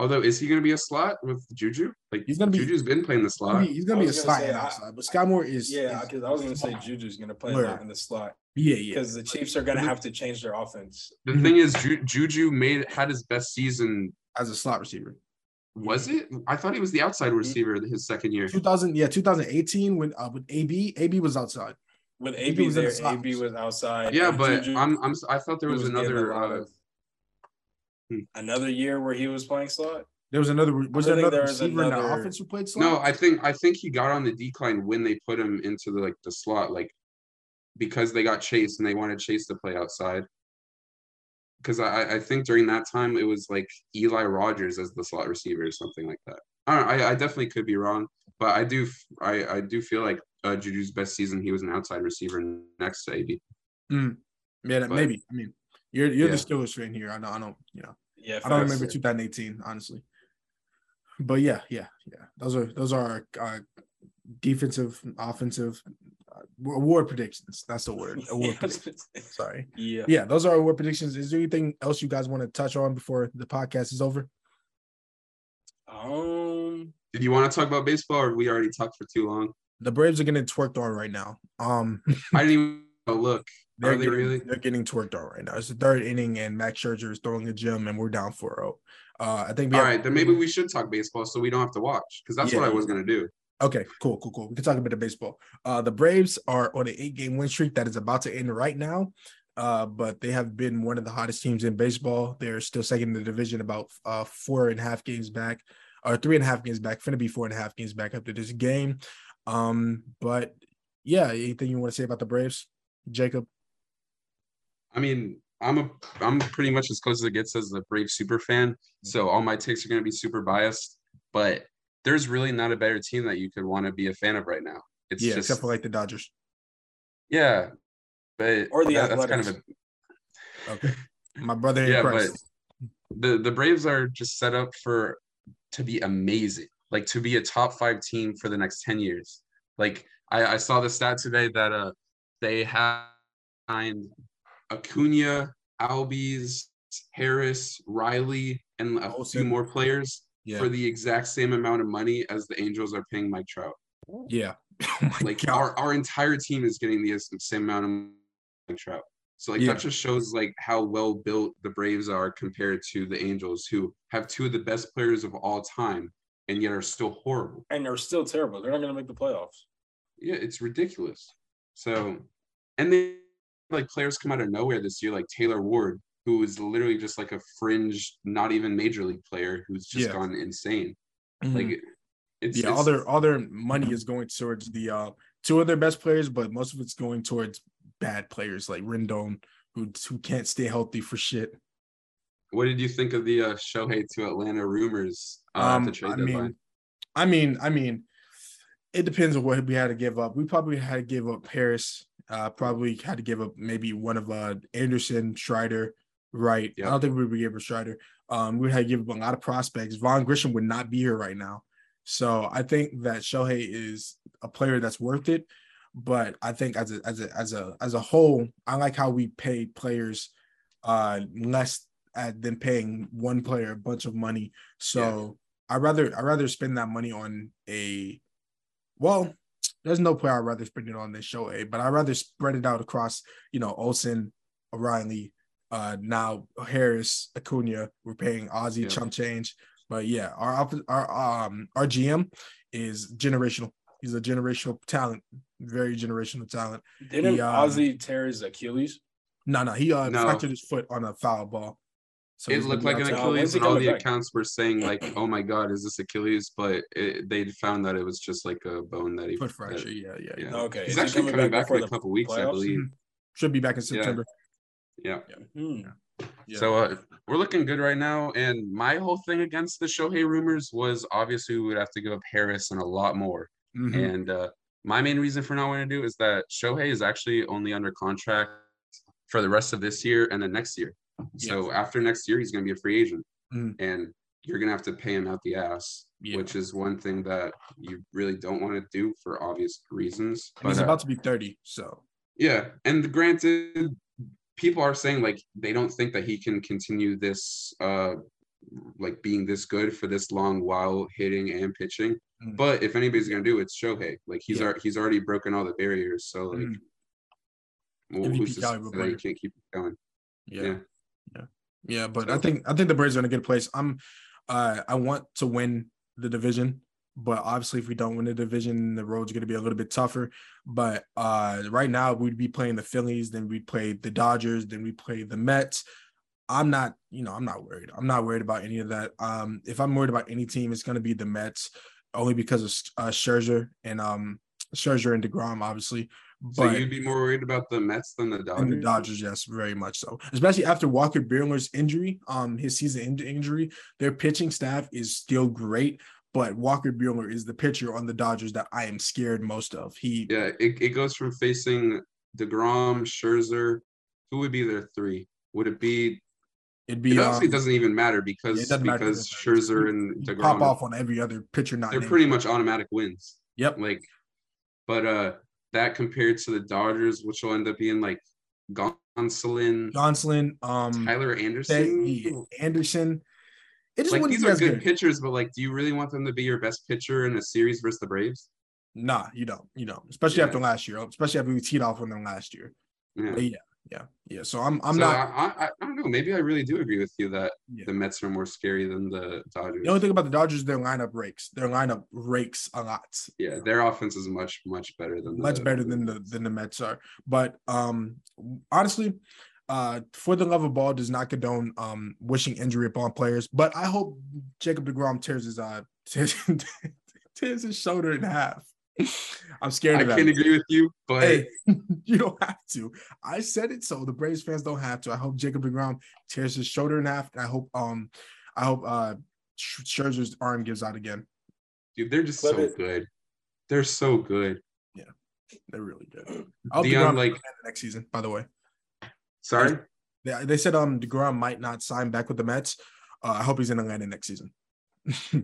Speaker 7: Although, is he going to be a slot with Juju? Like
Speaker 2: He's gonna be-
Speaker 7: Juju's been playing the slot.
Speaker 2: he's gonna be a slot
Speaker 6: say, I-
Speaker 2: outside, but Sky Moore is
Speaker 6: Yeah, because I was gonna say Juju's gonna play a in the slot
Speaker 2: yeah yeah
Speaker 6: because the Chiefs are gonna have to change their offense.
Speaker 7: The
Speaker 2: Mhm.
Speaker 7: thing is, Ju- Juju made had his best season.
Speaker 2: as a slot receiver.
Speaker 7: Was it? I thought he was the outside receiver his second year.
Speaker 2: 2000 yeah 2018 when uh, with AB AB was outside.
Speaker 6: With
Speaker 2: He
Speaker 6: AB
Speaker 2: was in the.
Speaker 6: AB was outside.
Speaker 7: Yeah, but
Speaker 6: Juju
Speaker 7: I'm I'm I thought there was,
Speaker 6: getting a
Speaker 7: another.
Speaker 6: lot
Speaker 7: Uh,
Speaker 6: of-
Speaker 7: hmm.
Speaker 6: another year where he was playing slot.
Speaker 2: There was another was there another
Speaker 6: there was
Speaker 2: receiver in the offense who played slot?
Speaker 7: no, I think I think he got on the decline when they put him into the like the slot, like because they got Chase and they wanted Chase to play outside. Because I, I think during that time it was like Eli Rogers as the slot receiver or something like that. I don't know, I, I definitely could be wrong, but I do I, I do feel like uh, Juju's best season he was an outside receiver next to AB.
Speaker 2: Mm. Yeah,
Speaker 7: But-
Speaker 2: maybe. I mean, you're you're
Speaker 7: Yeah.
Speaker 2: the Steelers fan here. I know I don't, you know.
Speaker 6: Yeah,
Speaker 2: I don't
Speaker 6: facts.
Speaker 2: remember 2018, honestly. But yeah, yeah, yeah. Those are those are our uh, defensive, offensive uh, award predictions. That's the word. Award predictions. Sorry.
Speaker 6: yeah.
Speaker 2: Yeah, those are our award predictions. Is there anything else you guys want to touch on before the podcast is over?
Speaker 6: Um,
Speaker 7: Did you want to talk about baseball or we already talked for too long?
Speaker 2: The Braves are getting twerked on right now. Um,
Speaker 7: I didn't even look.
Speaker 2: They're
Speaker 7: Are they
Speaker 2: getting,
Speaker 7: really?
Speaker 2: They're getting twerked on right now. It's the third inning, and Max Scherzer is throwing a gem, and we're down 4-0. Uh, I think we
Speaker 7: All
Speaker 2: have-
Speaker 7: right, then maybe we should talk baseball so we don't have to watch because that's what I was gonna do.
Speaker 2: Okay, cool, cool, cool. We can talk a bit of baseball. Uh, the Braves are on an eight-game win streak that is about to end right now. Uh, but they have been one of the hottest teams in baseball. They're still second in the division, about uh four and a half games back, or three and a half games back. Finna be four and a half games back after this game. Um, but yeah, anything you want to say about the Braves, Jacob?
Speaker 7: I mean, I'm a I'm pretty much as close as it gets as a Brave super fan. So all my takes are gonna be super biased. But there's really not a better team that you could want to be a fan of right now. It's
Speaker 2: yeah,
Speaker 7: just
Speaker 2: except for like the Dodgers.
Speaker 7: Yeah, but
Speaker 3: Or the
Speaker 7: that- that's kind of
Speaker 3: Athletics.
Speaker 7: a
Speaker 2: Okay. My brother
Speaker 7: yeah,
Speaker 2: Christ.
Speaker 7: but the the Braves are just set up for to be amazing, like to be a top five team for the next ten years. Like I, I saw the stat today that uh they have signed Acuna, Albies, Harris, Riley, and a few more players
Speaker 2: Yeah.
Speaker 7: for the exact same amount of money as the Angels are paying Mike Trout.
Speaker 2: yeah. Oh
Speaker 7: Like
Speaker 2: God.
Speaker 7: our, our entire team is getting the same amount of Mike Trout. So like
Speaker 2: Yeah.
Speaker 7: that just shows like how well built the Braves are compared to the Angels, who have two of the best players of all time and yet are still horrible.
Speaker 3: And they're still terrible. They're not going to make the playoffs.
Speaker 7: Yeah, it's ridiculous. So, and then like players come out of nowhere this year, like Taylor Ward, who is literally just like a fringe, not even major league player who's just
Speaker 2: Yeah.
Speaker 7: gone insane.
Speaker 2: Mhm.
Speaker 7: Like it's
Speaker 2: yeah,
Speaker 7: it's-
Speaker 2: all their all their money is going towards the uh two of their best players, but most of it's going towards bad players like Rendon, who who can't stay healthy for shit.
Speaker 7: What did you think of the uh, Shohei to Atlanta rumors uh, at
Speaker 2: Um,
Speaker 7: the trade
Speaker 2: I
Speaker 7: deadline?
Speaker 2: mean, I mean, I mean, it depends on what we had to give up. We probably had to give up Harris. Uh, probably had to give up maybe one of uh Anderson, Strider, right?
Speaker 7: Yeah.
Speaker 2: I don't think we would give up Strider. Um, we had to give up a lot of prospects. Vaughn Grissom would not be here right now. So I think that Shohei is a player that's worth it. But I think as a as a as a as a whole, I like how we pay players uh less at than paying one player a bunch of money. So I rather I rather spend that money on a well, there's no player I'd rather spend it on this show, Shohei, but I'd rather spread it out across, you know, Olson, O'Reilly, uh now Harris, Acuna, we're paying Ozzy
Speaker 7: Yeah.
Speaker 2: chump change. But yeah, our our um our GM is generational. He's a generational talent, very generational talent.
Speaker 3: Didn't
Speaker 2: He, um,
Speaker 3: Ozzy tear his Achilles?
Speaker 2: No, no, he uh
Speaker 7: No.
Speaker 2: fractured his foot on a foul ball. So
Speaker 7: it looked like an
Speaker 2: out till-
Speaker 3: when's
Speaker 7: Achilles, and all the
Speaker 3: back?
Speaker 7: accounts were saying like, "Oh my God, is this Achilles?" But it, they found that it was just like a bone that he
Speaker 2: foot fracture. Yeah, yeah, yeah.
Speaker 7: yeah.
Speaker 3: Okay.
Speaker 7: He's
Speaker 3: Is he
Speaker 7: actually coming back,
Speaker 3: before
Speaker 7: in a couple weeks, I believe.
Speaker 2: Should be back in
Speaker 7: Yeah.
Speaker 2: September.
Speaker 7: Yeah.
Speaker 3: Hmm.
Speaker 2: Yeah.
Speaker 7: So uh, we're looking good right now. And my whole thing against the Shohei rumors was obviously we would have to give up Harris and a lot more.
Speaker 2: Mhm.
Speaker 7: And uh, my main reason for not wanting to do is that Shohei is actually only under contract for the rest of this year and the next year. So after next year, he's going to be a free agent,
Speaker 2: Mhm.
Speaker 7: and you're going to have to pay him out the ass,
Speaker 2: Yeah.
Speaker 7: which is one thing that you really don't want to do for obvious reasons.
Speaker 2: And he's
Speaker 7: But, uh,
Speaker 2: about to be 30. So
Speaker 7: yeah, and granted, people are saying like they don't think that he can continue this, uh, like being this good for this long while hitting and pitching.
Speaker 2: Mm.
Speaker 7: But if anybody's gonna do it, it's Shohei. Like he's
Speaker 2: Yeah.
Speaker 7: ar- he's already broken all the barriers. So like,
Speaker 2: Mhm.
Speaker 7: well, who's to say
Speaker 2: caliber
Speaker 7: that he can't keep going?
Speaker 2: yeah.
Speaker 7: Yeah.
Speaker 2: Yeah. Yeah. But I think I think the Braves are in a good place. I'm uh I want to win the division, but obviously if we don't win the division, the road's gonna be a little bit tougher. But uh right now we'd be playing the Phillies, then we'd play the Dodgers, then we play the Mets. I'm not, you know, I'm not worried. I'm not worried about any of that. Um, if I'm worried about any team, it's gonna be the Mets, only because of uh, Scherzer and um Scherzer and Degrom, obviously.
Speaker 7: So
Speaker 2: But
Speaker 7: you'd be more worried about the Mets than the Dodgers.
Speaker 2: the Dodgers, yes, very much so. Especially after Walker Buehler's injury, um, his season injury, their pitching staff is still great, but Walker Buehler is the pitcher on the Dodgers that I am scared most of. He,
Speaker 7: Yeah, it, it goes from facing Degrom, Scherzer. Who would be their three? Would it be?
Speaker 2: it'd
Speaker 7: It
Speaker 2: be
Speaker 7: honestly
Speaker 2: um,
Speaker 7: doesn't even matter because
Speaker 2: matter
Speaker 7: because
Speaker 2: it is.
Speaker 7: Scherzer and
Speaker 2: you pop
Speaker 7: Degrom,
Speaker 2: off on every other pitcher not
Speaker 7: they're pretty much automatic wins.
Speaker 2: Yep.
Speaker 7: Like, but uh, that compared to the Dodgers, which will end up being like Gonsolin,
Speaker 2: Johnson, um,
Speaker 7: Tyler Anderson.
Speaker 2: Anderson. It just
Speaker 7: Like these are good
Speaker 2: good.
Speaker 7: pitchers, but like, do you really want them to be your best pitcher in a series versus the Braves?
Speaker 2: Nah, you don't. You don't. Especially
Speaker 7: Yeah.
Speaker 2: after last year. Especially after we teed off on them last year.
Speaker 7: Yeah.
Speaker 2: But yeah, yeah, yeah. So I'm, I'm
Speaker 7: so
Speaker 2: not.
Speaker 7: I, I, I don't know. Maybe I really do agree with you that
Speaker 2: Yeah.
Speaker 7: the Mets are more scary than the Dodgers.
Speaker 2: The only thing about the Dodgers, their lineup rakes. Their lineup rakes a lot.
Speaker 7: yeah, their offense is much much better than
Speaker 2: much
Speaker 7: the,
Speaker 2: better than the than the Mets are. But um honestly, uh for the love of ball does not condone um wishing injury upon players. But I hope Jacob DeGrom tears his uh tears, tears his shoulder in half. I'm scared
Speaker 7: I
Speaker 2: of
Speaker 7: can't agree with you, but
Speaker 2: Hey, you don't have to. I said it so the Braves fans don't have to. I hope Jacob DeGrom tears his shoulder in half, and I hope um I hope uh Sch- Scherzer's arm gives out again.
Speaker 7: dude, they're just
Speaker 3: Flip
Speaker 7: so
Speaker 3: it.
Speaker 7: good. They're so good.
Speaker 2: Yeah, they're really good. I hope
Speaker 7: Dion,
Speaker 2: DeGrom
Speaker 7: like-
Speaker 2: like next season. By the way,
Speaker 7: Sorry.
Speaker 2: they, they said um Degrom might not sign back with the Mets. Uh, I hope he's in Atlanta next season.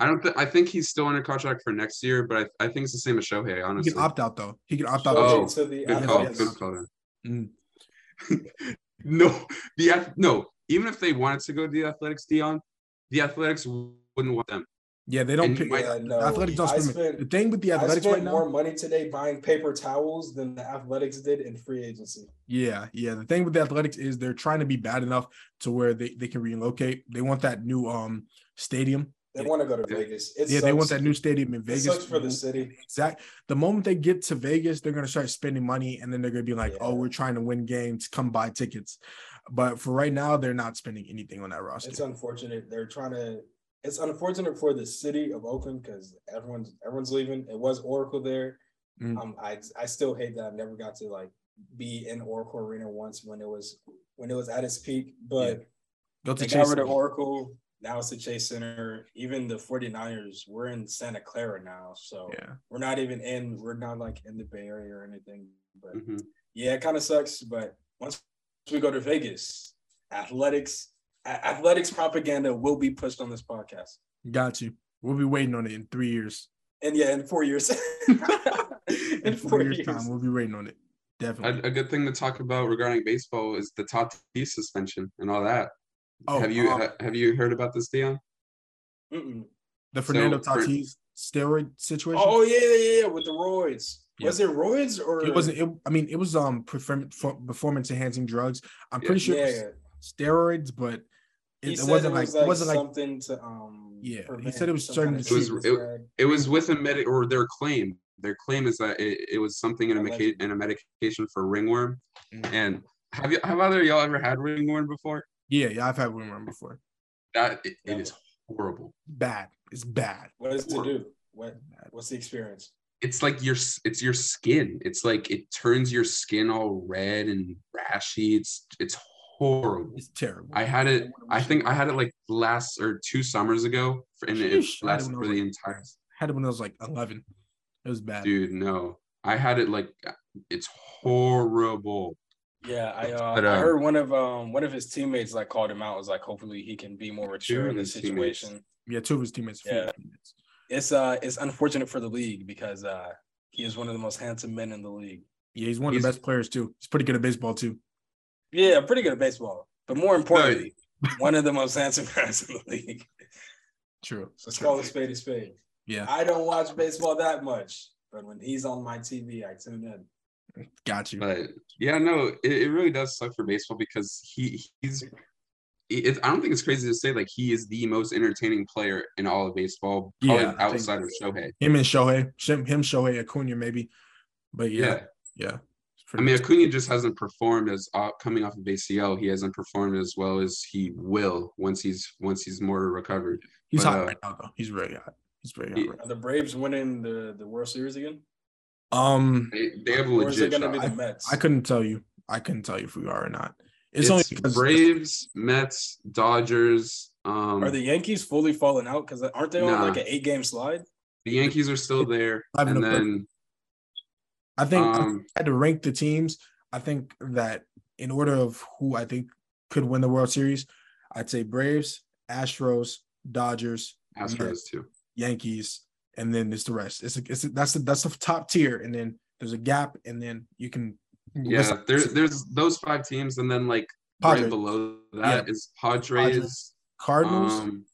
Speaker 7: I don't. Th- I think he's still under contract for next year, but I, I think it's the same as Shohei. Honestly, he
Speaker 2: can opt out though. He can opt out.
Speaker 7: Oh,
Speaker 6: to the
Speaker 7: good call.
Speaker 6: Athletics.
Speaker 7: Good call. then.
Speaker 2: Mm.
Speaker 7: no, the Ath- no. Even if they wanted to go to the Athletics, Dion, the Athletics wouldn't want them.
Speaker 2: Yeah, they don't
Speaker 7: And
Speaker 2: pick.
Speaker 7: might-
Speaker 6: Yeah,
Speaker 2: the
Speaker 6: no,
Speaker 2: Athletics don't
Speaker 6: I
Speaker 2: spend. the thing with the
Speaker 6: I
Speaker 2: Athletics
Speaker 6: spent
Speaker 2: right now.
Speaker 6: more money today buying paper towels than the Athletics did in free agency.
Speaker 2: Yeah, yeah. The thing with the Athletics is they're trying to be bad enough to where they, they can relocate. They want that new um stadium.
Speaker 6: They
Speaker 2: Yeah.
Speaker 6: want to go to
Speaker 7: Yeah.
Speaker 6: Vegas. It
Speaker 2: yeah, they want that new stadium in
Speaker 6: It
Speaker 2: Vegas.
Speaker 6: sucks for the city.
Speaker 2: Exact. The moment they get to Vegas, they're gonna start spending money, and then they're gonna be like, "Oh, we're trying to win games. Come buy tickets." But for right now, they're not spending anything on that roster.
Speaker 6: It's unfortunate. They're trying to. It's unfortunate for the city of Oakland because everyone's everyone's leaving. It was Oracle there.
Speaker 2: Mm.
Speaker 6: Um, I I still hate that I never got to like be in Oracle Arena once when it was when it was at its peak. But
Speaker 2: Go to
Speaker 6: they got rid of Oracle. Now it's the Chase Center. Even the 49ers, we're in Santa Clara now. So
Speaker 2: Yeah,
Speaker 6: we're not even in, we're not like in the Bay Area or anything. But
Speaker 7: Mhm.
Speaker 6: yeah, it kind of sucks. But once we go to Vegas, athletics, a- athletics propaganda will be pushed on this podcast.
Speaker 2: got you. We'll be waiting on it in three years.
Speaker 6: And yeah, in four years.
Speaker 2: In
Speaker 6: in
Speaker 2: four
Speaker 6: four
Speaker 2: years'
Speaker 6: years.
Speaker 2: time, we'll be waiting on it.
Speaker 7: A,
Speaker 2: Definitely.
Speaker 7: a good thing to talk about regarding baseball is the Tatis suspension and all that.
Speaker 2: Oh,
Speaker 7: have you
Speaker 2: um,
Speaker 7: ha- have you heard about this, Dion?
Speaker 6: Mm-mm.
Speaker 2: the Fernando
Speaker 7: so for-
Speaker 2: Tatis steroid situation?
Speaker 6: Oh yeah, yeah, yeah, with the roids.
Speaker 2: Yeah.
Speaker 6: Was it roids or
Speaker 2: it wasn't. It, I mean, it was um performance enhancing drugs. I'm pretty sure
Speaker 6: Yeah,
Speaker 2: it was steroids, but it, it wasn't
Speaker 6: it
Speaker 2: like,
Speaker 6: was
Speaker 2: it wasn't like
Speaker 6: something to um.
Speaker 2: Yeah, he said it was
Speaker 6: some
Speaker 2: certain
Speaker 6: kind
Speaker 7: It was-
Speaker 6: serious
Speaker 7: it- It was with a medic or their claim. Their claim is that it, it was something in a, medica- in a medication for ringworm.
Speaker 2: Mhm.
Speaker 7: And have you have either of y'all ever had ringworm before?
Speaker 2: Yeah, yeah. I've had one before.
Speaker 7: That it, it
Speaker 6: Never.
Speaker 7: is horrible.
Speaker 2: Bad. It's bad.
Speaker 6: What is to
Speaker 7: Or-
Speaker 6: do? What what's the experience?
Speaker 7: It's like your it's your skin. It's like it turns your skin all red and rashy. It's it's horrible.
Speaker 2: It's terrible.
Speaker 7: I had it. I think I had it like last or two summers ago, for- and it
Speaker 2: Sheesh, it
Speaker 7: lasted for the
Speaker 2: like-
Speaker 7: entire.
Speaker 2: had it when I was like 11. It was bad.
Speaker 7: Dude, no, I had it like it's horrible.
Speaker 6: Yeah, I uh,
Speaker 7: But,
Speaker 6: I
Speaker 7: um,
Speaker 6: heard one of um one of his teammates like called him out. Was like, hopefully he can be more mature in this
Speaker 7: his teammates.
Speaker 6: situation.
Speaker 2: Yeah, two of his teammates.
Speaker 6: Yeah.
Speaker 2: Yeah. Teammates.
Speaker 6: It's uh it's unfortunate for the league because uh he is one of the most handsome men in the league.
Speaker 2: Yeah, he's one of the best players too. He's pretty good at baseball too.
Speaker 6: Yeah, pretty good at baseball, but more importantly, one of the most handsome guys in the league.
Speaker 2: True.
Speaker 6: So let's
Speaker 2: True.
Speaker 6: call a spade a spade.
Speaker 2: Yeah,
Speaker 6: I don't watch baseball that much, but when he's on my TV, I tune in.
Speaker 2: Got you.
Speaker 7: But yeah, no, it, it really does suck for baseball because he he's. It, I don't think it's crazy to say like he is the most entertaining player in all of baseball, probably
Speaker 2: Yeah,
Speaker 7: outside of Shohei.
Speaker 2: Him and Shohei, him, him Shohei Acuna maybe, but
Speaker 7: Yeah,
Speaker 2: yeah, yeah.
Speaker 7: I mean
Speaker 2: good.
Speaker 7: Acuna just hasn't performed as uh, coming off of ACL. He hasn't performed as well as he will once he's once he's more recovered.
Speaker 2: he's
Speaker 7: but,
Speaker 2: hot
Speaker 7: uh,
Speaker 2: right now though. He's very hot. He's very hot.
Speaker 7: he-
Speaker 2: Right
Speaker 6: Are the Braves winning the, the World Series again?
Speaker 2: Now. Um,
Speaker 7: They, they have a
Speaker 6: Or is it
Speaker 7: legit
Speaker 6: going to be the Mets?
Speaker 2: I couldn't tell you. I couldn't tell you if we are or not. It's,
Speaker 7: It's,
Speaker 2: only because
Speaker 7: Braves, Mets, Dodgers. Um,
Speaker 6: Are the Yankees fully falling out? Because aren't they on
Speaker 7: Nah.
Speaker 6: like an eight game slide?
Speaker 7: the Yankees are still there, and
Speaker 2: a
Speaker 7: then
Speaker 2: I think I
Speaker 7: um,
Speaker 2: had to rank the teams. I think that in order of who I think could win the World Series, I'd say Braves, Astros, Dodgers,
Speaker 7: Astros too.
Speaker 2: Yankees, and then it's the rest. It's a, it's a, that's the that's the top tier, and then there's a gap, and then you can
Speaker 7: Yeah, there's there's those five teams, and then like
Speaker 2: Padres.
Speaker 7: right below that is Padres,
Speaker 2: Cardinals,
Speaker 7: um,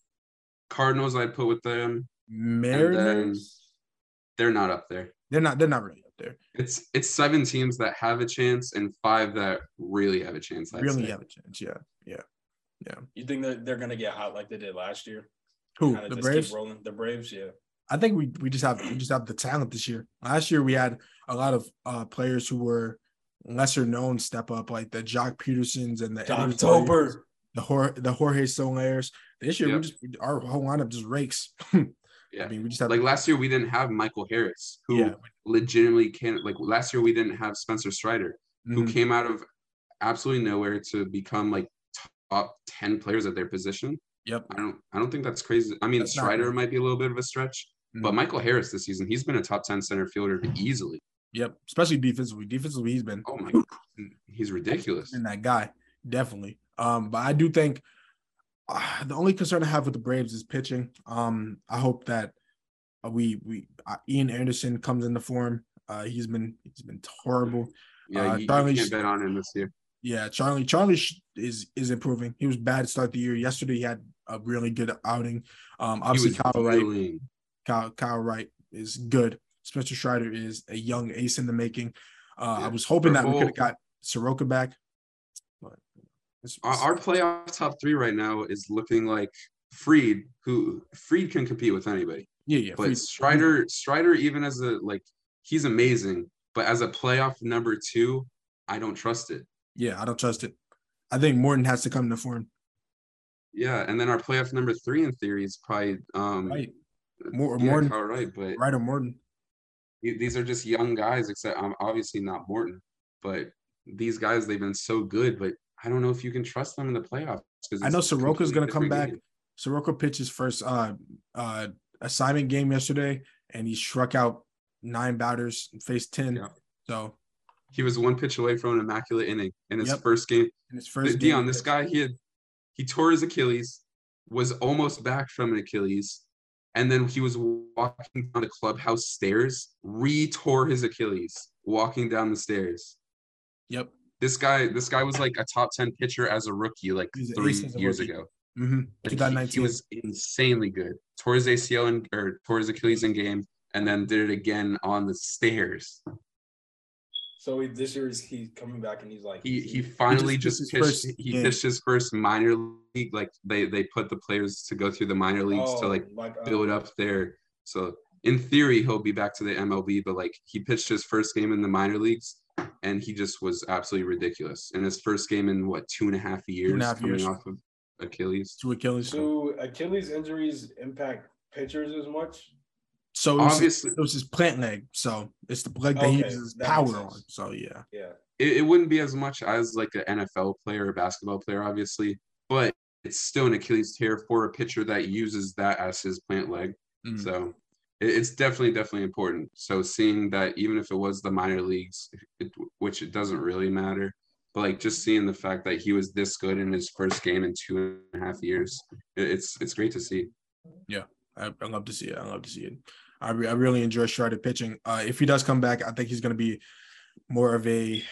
Speaker 7: Cardinals. I'd put with them.
Speaker 2: Mariners.
Speaker 7: They're not up there.
Speaker 2: they're not they're not really up there.
Speaker 7: It's it's seven teams that have a chance and five that really have a chance. I'd
Speaker 2: really
Speaker 7: say.
Speaker 2: have a chance. Yeah, yeah. Yeah.
Speaker 6: You think that they're going to get hot like they did last year?
Speaker 2: Who
Speaker 6: Kinda
Speaker 2: the
Speaker 6: just keep
Speaker 2: Braves?
Speaker 6: rolling. The Braves, yeah.
Speaker 2: I think we we just have we just have the talent this year. Last year we had a lot of uh players who were lesser known step up, like the Joc Pedersons and the Solares,
Speaker 6: October.
Speaker 2: the Jorge, the Jorge Solares. This year
Speaker 7: Yep.
Speaker 2: we just our whole lineup just rakes.
Speaker 7: Yeah.
Speaker 2: I mean, we just have
Speaker 7: Like last year, we didn't have Michael Harris, who
Speaker 2: Yeah.
Speaker 7: legitimately can't. Like last year, we didn't have Spencer Strider, who
Speaker 2: Mhm.
Speaker 7: came out of absolutely nowhere to become like top ten players at their position.
Speaker 2: Yep.
Speaker 7: I don't. I don't think that's crazy. I mean,
Speaker 2: That's
Speaker 7: Strider
Speaker 2: crazy.
Speaker 7: might be a little bit of a stretch, but
Speaker 2: Mhm.
Speaker 7: Michael Harris this season, he's been a top ten center fielder easily.
Speaker 2: Yep, especially defensively. Defensively, he's been
Speaker 7: Oh my, God. he's ridiculous.
Speaker 2: And that guy, definitely. Um, but I do think uh, the only concern I have with the Braves is pitching. Um, I hope that uh, we we uh, Ian Anderson comes into form. Uh, he's been he's been horrible.
Speaker 7: Yeah,
Speaker 2: Uh, Charlie-
Speaker 7: can't bet on him this year.
Speaker 2: Yeah, Charlie Charlie is is improving. He was bad to start the year. Yesterday he had a really good outing. Um, obviously Kyle Wright Kyle, Kyle Wright is good. Spencer Strider is a young ace in the making. Uh,
Speaker 7: Yeah.
Speaker 2: I was hoping that we could have got Soroka back. But it's-
Speaker 7: Our, our playoff top three right now is looking like Fried, who Fried can compete with anybody.
Speaker 2: yeah, yeah.
Speaker 7: But
Speaker 2: Fried-
Speaker 7: Strider, Strider, even as a like, he's amazing. But as a playoff number two, I don't trust it.
Speaker 2: Yeah, I don't trust it. I think Morton has to come to form.
Speaker 7: Yeah, and then our playoff number three in theory is probably um
Speaker 2: Right. More
Speaker 7: yeah,
Speaker 2: Morton,
Speaker 7: Kyle Wright, but
Speaker 2: right or Morton.
Speaker 7: these are just young guys. Except I'm obviously not Morton, but these guys they've been so good. But I don't know if you can trust them in the playoffs.
Speaker 2: I know Soroka's gonna come back.
Speaker 7: game.
Speaker 2: Soroka pitched his first uh uh assignment game yesterday and he struck out nine batters and faced 10.
Speaker 7: Yeah.
Speaker 2: So
Speaker 7: He was one pitch away from an immaculate inning in his
Speaker 2: Yep.
Speaker 7: first game.
Speaker 2: in his first
Speaker 7: Dion,
Speaker 2: game,
Speaker 7: this guy, he had he tore his Achilles, was almost back from an Achilles, and then he was walking down the clubhouse stairs, re-tore his Achilles walking down the stairs.
Speaker 2: Yep.
Speaker 7: This guy, this guy was like a top 10 pitcher as a rookie like
Speaker 2: He's
Speaker 7: three
Speaker 2: ace as a
Speaker 7: years
Speaker 2: rookie.
Speaker 7: ago.
Speaker 2: Mm-hmm.
Speaker 7: Like, he-
Speaker 2: 2019.
Speaker 7: He, was insanely good. Tore his ACL and or tore his Achilles in game, and then did it again on the stairs.
Speaker 6: So he, this year he's, he's coming back and he's like
Speaker 7: he he finally
Speaker 2: just
Speaker 7: just,
Speaker 2: pitched first
Speaker 7: he
Speaker 2: game.
Speaker 7: pitched his first minor league like they they put the players to go through the minor leagues to
Speaker 6: Oh,
Speaker 7: like
Speaker 6: uh,
Speaker 7: build up their so in theory he'll be back to the MLB but like he pitched his first game in the minor leagues and he just was absolutely ridiculous in his first game in what two and a half years
Speaker 2: and a half
Speaker 7: coming
Speaker 2: years.
Speaker 7: off of Achilles
Speaker 2: two Achilles.
Speaker 6: Do Achilles injuries impact pitchers as much?
Speaker 2: So it was, his,
Speaker 7: obviously
Speaker 2: it was his plant leg. So it's the leg that he uses
Speaker 6: that
Speaker 2: power on. So yeah.
Speaker 6: Yeah.
Speaker 7: it, it wouldn't be as much as like an NFL player or basketball player obviously but it's still an Achilles tear for a pitcher that uses that as his plant leg
Speaker 2: Mm.
Speaker 7: So it- it's definitely, definitely important. So seeing that even if it was the minor leagues, it, which it doesn't really matter, but like just seeing the fact that he was this good in his first game in two and a half years, it's it's great to see.
Speaker 2: I, I love to see it. I love to see it. I, re- I really enjoy Strider pitching. Uh, if he does come back, I think he's going to be more of a.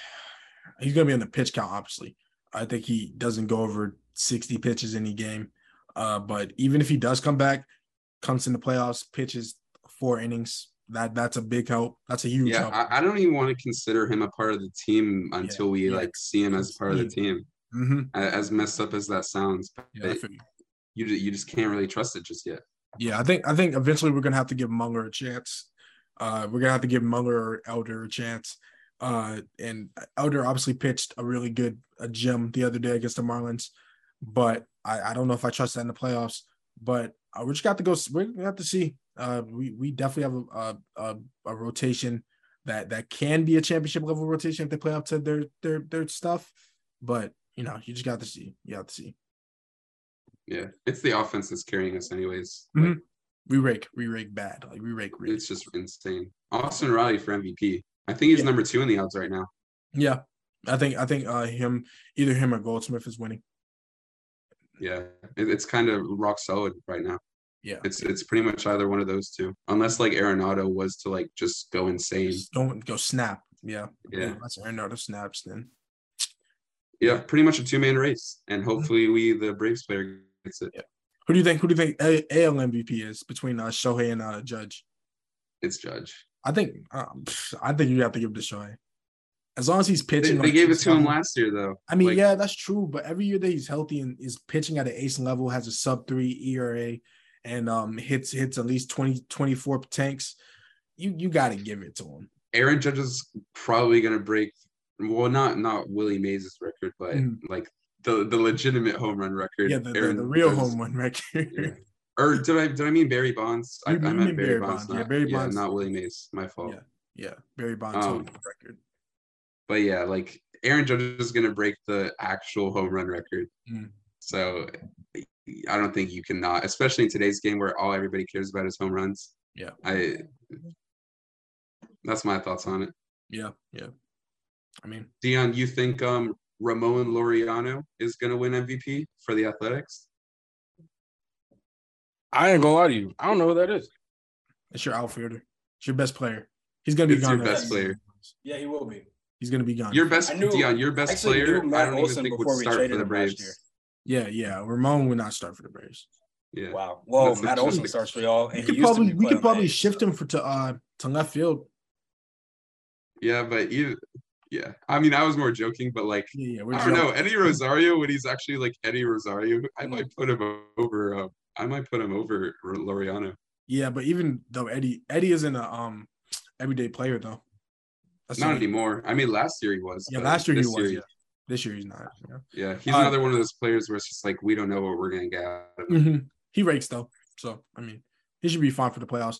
Speaker 2: He's going to be on the pitch count. Obviously, I think he doesn't go over sixty pitches any game. Uh, but even if he does come back, comes in the playoffs, pitches four innings. That that's a big help. That's a huge
Speaker 7: Yeah,
Speaker 2: help.
Speaker 7: I, I don't even want to consider him a part of the team until we
Speaker 2: yeah.
Speaker 7: like see him as part of the team.
Speaker 2: hmm
Speaker 7: As messed up as that sounds,
Speaker 2: Yeah, I
Speaker 7: but
Speaker 2: feel you.
Speaker 7: you you just can't really trust it just yet.
Speaker 2: Yeah, I think I think eventually we're gonna have to give Muller a chance. Uh, we're gonna have to give Muller or Elder a chance. Uh, and Elder obviously pitched a really good a gem the other day against the Marlins, but I, I don't know if I trust that in the playoffs. But uh, we just got to go. We're gonna have to see. Uh, we we definitely have a, a a rotation that that can be a championship level rotation if they play up to their their their stuff. But you know, you just got to see. You have to see.
Speaker 7: Yeah, it's the offense that's carrying us, anyways.
Speaker 2: Mhm.
Speaker 7: Like,
Speaker 2: We rake, we rake bad. Like we rake really.
Speaker 7: it's just insane. Austin Riley for MVP. I think he's
Speaker 2: Yeah.
Speaker 7: number two in the odds right now.
Speaker 2: Yeah, I think I think uh him either him or Goldschmidt is winning.
Speaker 7: Yeah, it, it's kind of rock solid right now.
Speaker 2: Yeah,
Speaker 7: It's it's pretty much either one of those two, unless like Arenado was to like just go insane.
Speaker 2: Just don't go snap. Yeah,
Speaker 7: Yeah,
Speaker 2: that's another snaps then.
Speaker 7: yeah, pretty much a two man race, and hopefully we the Braves player gets it.
Speaker 2: Who do you think? Who do you think A- AL MVP is between uh, Shohei and uh, Judge?
Speaker 7: It's Judge.
Speaker 2: I think um, I think you have to give it to Shohei. As long as he's pitching,
Speaker 7: they
Speaker 2: like
Speaker 7: gave it to him last year though.
Speaker 2: I mean,
Speaker 7: Like,
Speaker 2: yeah, that's true. But every year that he's healthy and is pitching at an ace level, has a sub three ERA, and um hits hits at least 20, 24 tanks, you you got to give it to him.
Speaker 7: Aaron Judge is probably gonna break. Well, not not Willie Mays' record, but
Speaker 2: Mhm.
Speaker 7: like the the legitimate home run record.
Speaker 2: Yeah, the, the,
Speaker 7: Aaron
Speaker 2: the real
Speaker 7: Judge
Speaker 2: home run record.
Speaker 7: Yeah. Or did I did I mean Barry Bonds? I, I meant Barry,
Speaker 2: Barry
Speaker 7: Bonds.
Speaker 2: Bonds. Yeah,
Speaker 7: not,
Speaker 2: Barry
Speaker 7: yeah,
Speaker 2: Bonds.
Speaker 7: not Willie Mays. My fault.
Speaker 2: Yeah. Yeah, Barry Bonds
Speaker 7: Um,
Speaker 2: home record.
Speaker 7: But yeah, like Aaron Judge is gonna break the actual home run record.
Speaker 2: Mm.
Speaker 7: So I don't think you cannot, especially in today's game where all everybody cares about is home runs.
Speaker 2: Yeah.
Speaker 7: I that's my thoughts on it.
Speaker 2: Yeah, yeah. I mean,
Speaker 7: Dion, you think um Ramon Laureano is gonna win MVP for the Athletics?
Speaker 6: I ain't gonna lie to you. I don't know who that is.
Speaker 2: it's your outfielder. It's your best player. He's gonna be
Speaker 7: It's
Speaker 2: gone.
Speaker 7: your best player.
Speaker 6: Yeah, he will be.
Speaker 2: He's gonna be gone.
Speaker 7: Your best
Speaker 6: I knew-
Speaker 7: Dion, your best
Speaker 6: actually
Speaker 7: player. I don't even think would start for the Braves.
Speaker 2: yeah, yeah. Ramon will not start for the Braves.
Speaker 7: Yeah.
Speaker 6: Wow. Well,
Speaker 7: That's
Speaker 6: Matt
Speaker 7: interesting.
Speaker 6: Olson starts for y'all. And
Speaker 2: We could probably we could probably shift him for to uh to left field.
Speaker 7: Yeah, but you yeah. I mean, I was more joking, but like
Speaker 2: Yeah,
Speaker 7: I don't know. Eddie Rosario, when he's actually like Eddie Rosario, I might put him over. Uh, I might put him over Laureano.
Speaker 2: Yeah, but even though Eddie Eddie isn't a um everyday player though. That's
Speaker 7: Not anymore. I mean, last year he was.
Speaker 2: Yeah, last year he was. yeah. This year he's not. Yeah.
Speaker 7: Yeah, he's
Speaker 2: Uh,
Speaker 7: another one of those players where it's just like we don't know what we're gonna get. out of him.
Speaker 2: Mhm. He rakes though, so I mean, he should be fine for the playoffs.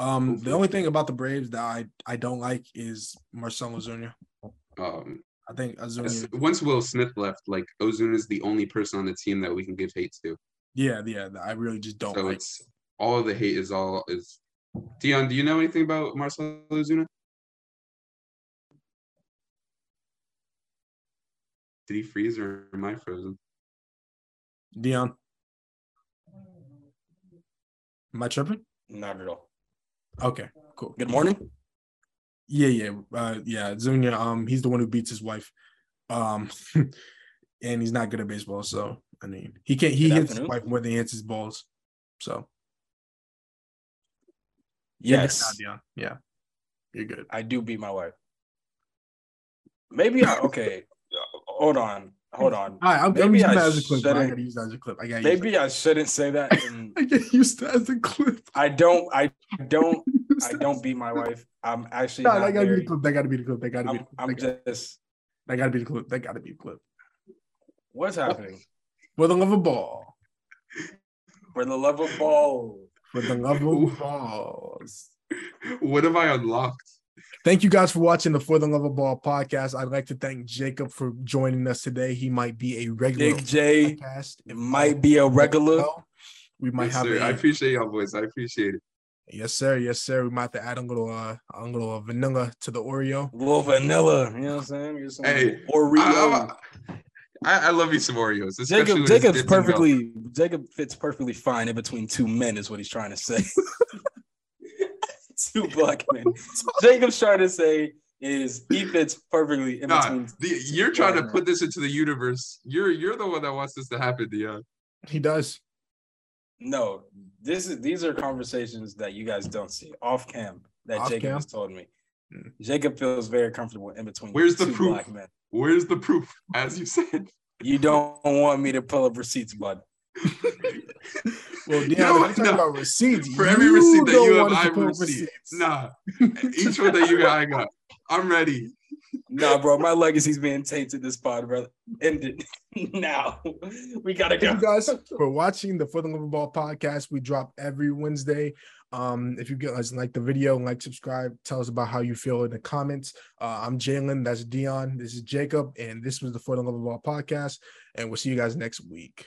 Speaker 2: Um, the only thing about the Braves that I I don't like is Marcelo Ozuna.
Speaker 7: Um,
Speaker 2: I think
Speaker 7: as-
Speaker 2: Ozuna.
Speaker 7: once Will Smith left, like Ozuna is the only person on the team that we can give hate to.
Speaker 2: Yeah, yeah. I really just don't
Speaker 7: so
Speaker 2: like.
Speaker 7: it's all of the hate is all is. Dion, do you know anything about Marcelo Ozuna? Did he freeze or am I frozen?
Speaker 2: Dion. Am I tripping?
Speaker 6: Not at all.
Speaker 2: Okay, cool.
Speaker 6: Good morning.
Speaker 2: Yeah, yeah, uh, yeah. Zunia, um, he's the one who beats his wife, um, and he's not good at baseball. So I mean, he can't. He
Speaker 6: Good
Speaker 2: hits his wife more than he hits his balls. So
Speaker 6: Yes,
Speaker 2: yeah, Yeah, you're good.
Speaker 6: I do beat my wife. Maybe I okay. Hold on. Hold on.
Speaker 2: All right, I'm, I'm
Speaker 6: Maybe
Speaker 2: using
Speaker 6: I
Speaker 2: that as a clip. bro. I
Speaker 6: shouldn't-
Speaker 2: gotta use that as a clip. I gotta
Speaker 6: Maybe I shouldn't say that. And
Speaker 2: I get used to as a clip.
Speaker 6: I don't. I don't. I don't beat my wife. I'm actually
Speaker 2: No,
Speaker 6: not
Speaker 2: that gotta be the clip. That gotta be the clip. That gotta be.
Speaker 6: I'm,
Speaker 2: The clip.
Speaker 6: I'm
Speaker 2: That gotta-
Speaker 6: just.
Speaker 2: that gotta be the clip. That gotta be the clip.
Speaker 6: What's happening?
Speaker 2: For the love of ball.
Speaker 6: For the love of ball.
Speaker 2: For the love of balls.
Speaker 7: What have I unlocked?
Speaker 2: Thank you guys for watching the For the Love of Ball podcast. I'd like to thank Jacob for joining us today. He might be a regular
Speaker 6: Big J
Speaker 2: podcast.
Speaker 6: it might be a regular.
Speaker 2: We might
Speaker 7: Yes,
Speaker 2: have
Speaker 7: sir.
Speaker 2: a,
Speaker 7: I appreciate y'all boys. I appreciate it.
Speaker 2: yes, sir. Yes, sir. We might have to add a little uh a little uh, vanilla to the Oreo.
Speaker 6: little vanilla. You know what I'm saying? Get some
Speaker 7: Hey,
Speaker 6: Oreo.
Speaker 7: I, I, I love you some Oreos.
Speaker 6: Jacob Jacob's
Speaker 7: dipped milk.
Speaker 6: perfectly Jacob fits perfectly fine in between two men is what he's trying to say. two black men. Jacob's trying to say is he fits perfectly in
Speaker 7: Nah,
Speaker 6: between.
Speaker 7: the, you're trying to put this into the universe. You're you're the one that wants this to happen, Dion.
Speaker 2: He does.
Speaker 6: No, this is these are conversations that you guys don't see off cam that
Speaker 2: Off
Speaker 6: Jacob
Speaker 2: cam?
Speaker 6: has told me.
Speaker 2: Hmm.
Speaker 6: Jacob feels very comfortable in between.
Speaker 7: Where's the
Speaker 6: two
Speaker 7: proof?
Speaker 6: Black men.
Speaker 7: Where's the proof? As you said.
Speaker 6: You don't want me to pull up receipts, bud.
Speaker 2: Well, Deanna,
Speaker 7: No,
Speaker 2: we're talking
Speaker 7: no.
Speaker 2: about receipts.
Speaker 7: For every receipt that you have, I
Speaker 2: to
Speaker 7: have
Speaker 2: pull
Speaker 7: a receipt. Nah, each one that you got, I got. I'm ready.
Speaker 6: Nah, bro, my legacy's being tainted this pod, brother. End it now. We gotta go.
Speaker 2: Thank you guys for watching the For the Love of Ball podcast. We drop every Wednesday. Um, if you guys like the video, like, subscribe, tell us about how you feel in the comments. Uh, I'm Jalen, that's Dion, this is Jacob, and this was the For the Love of Ball podcast. And we'll see you guys next week.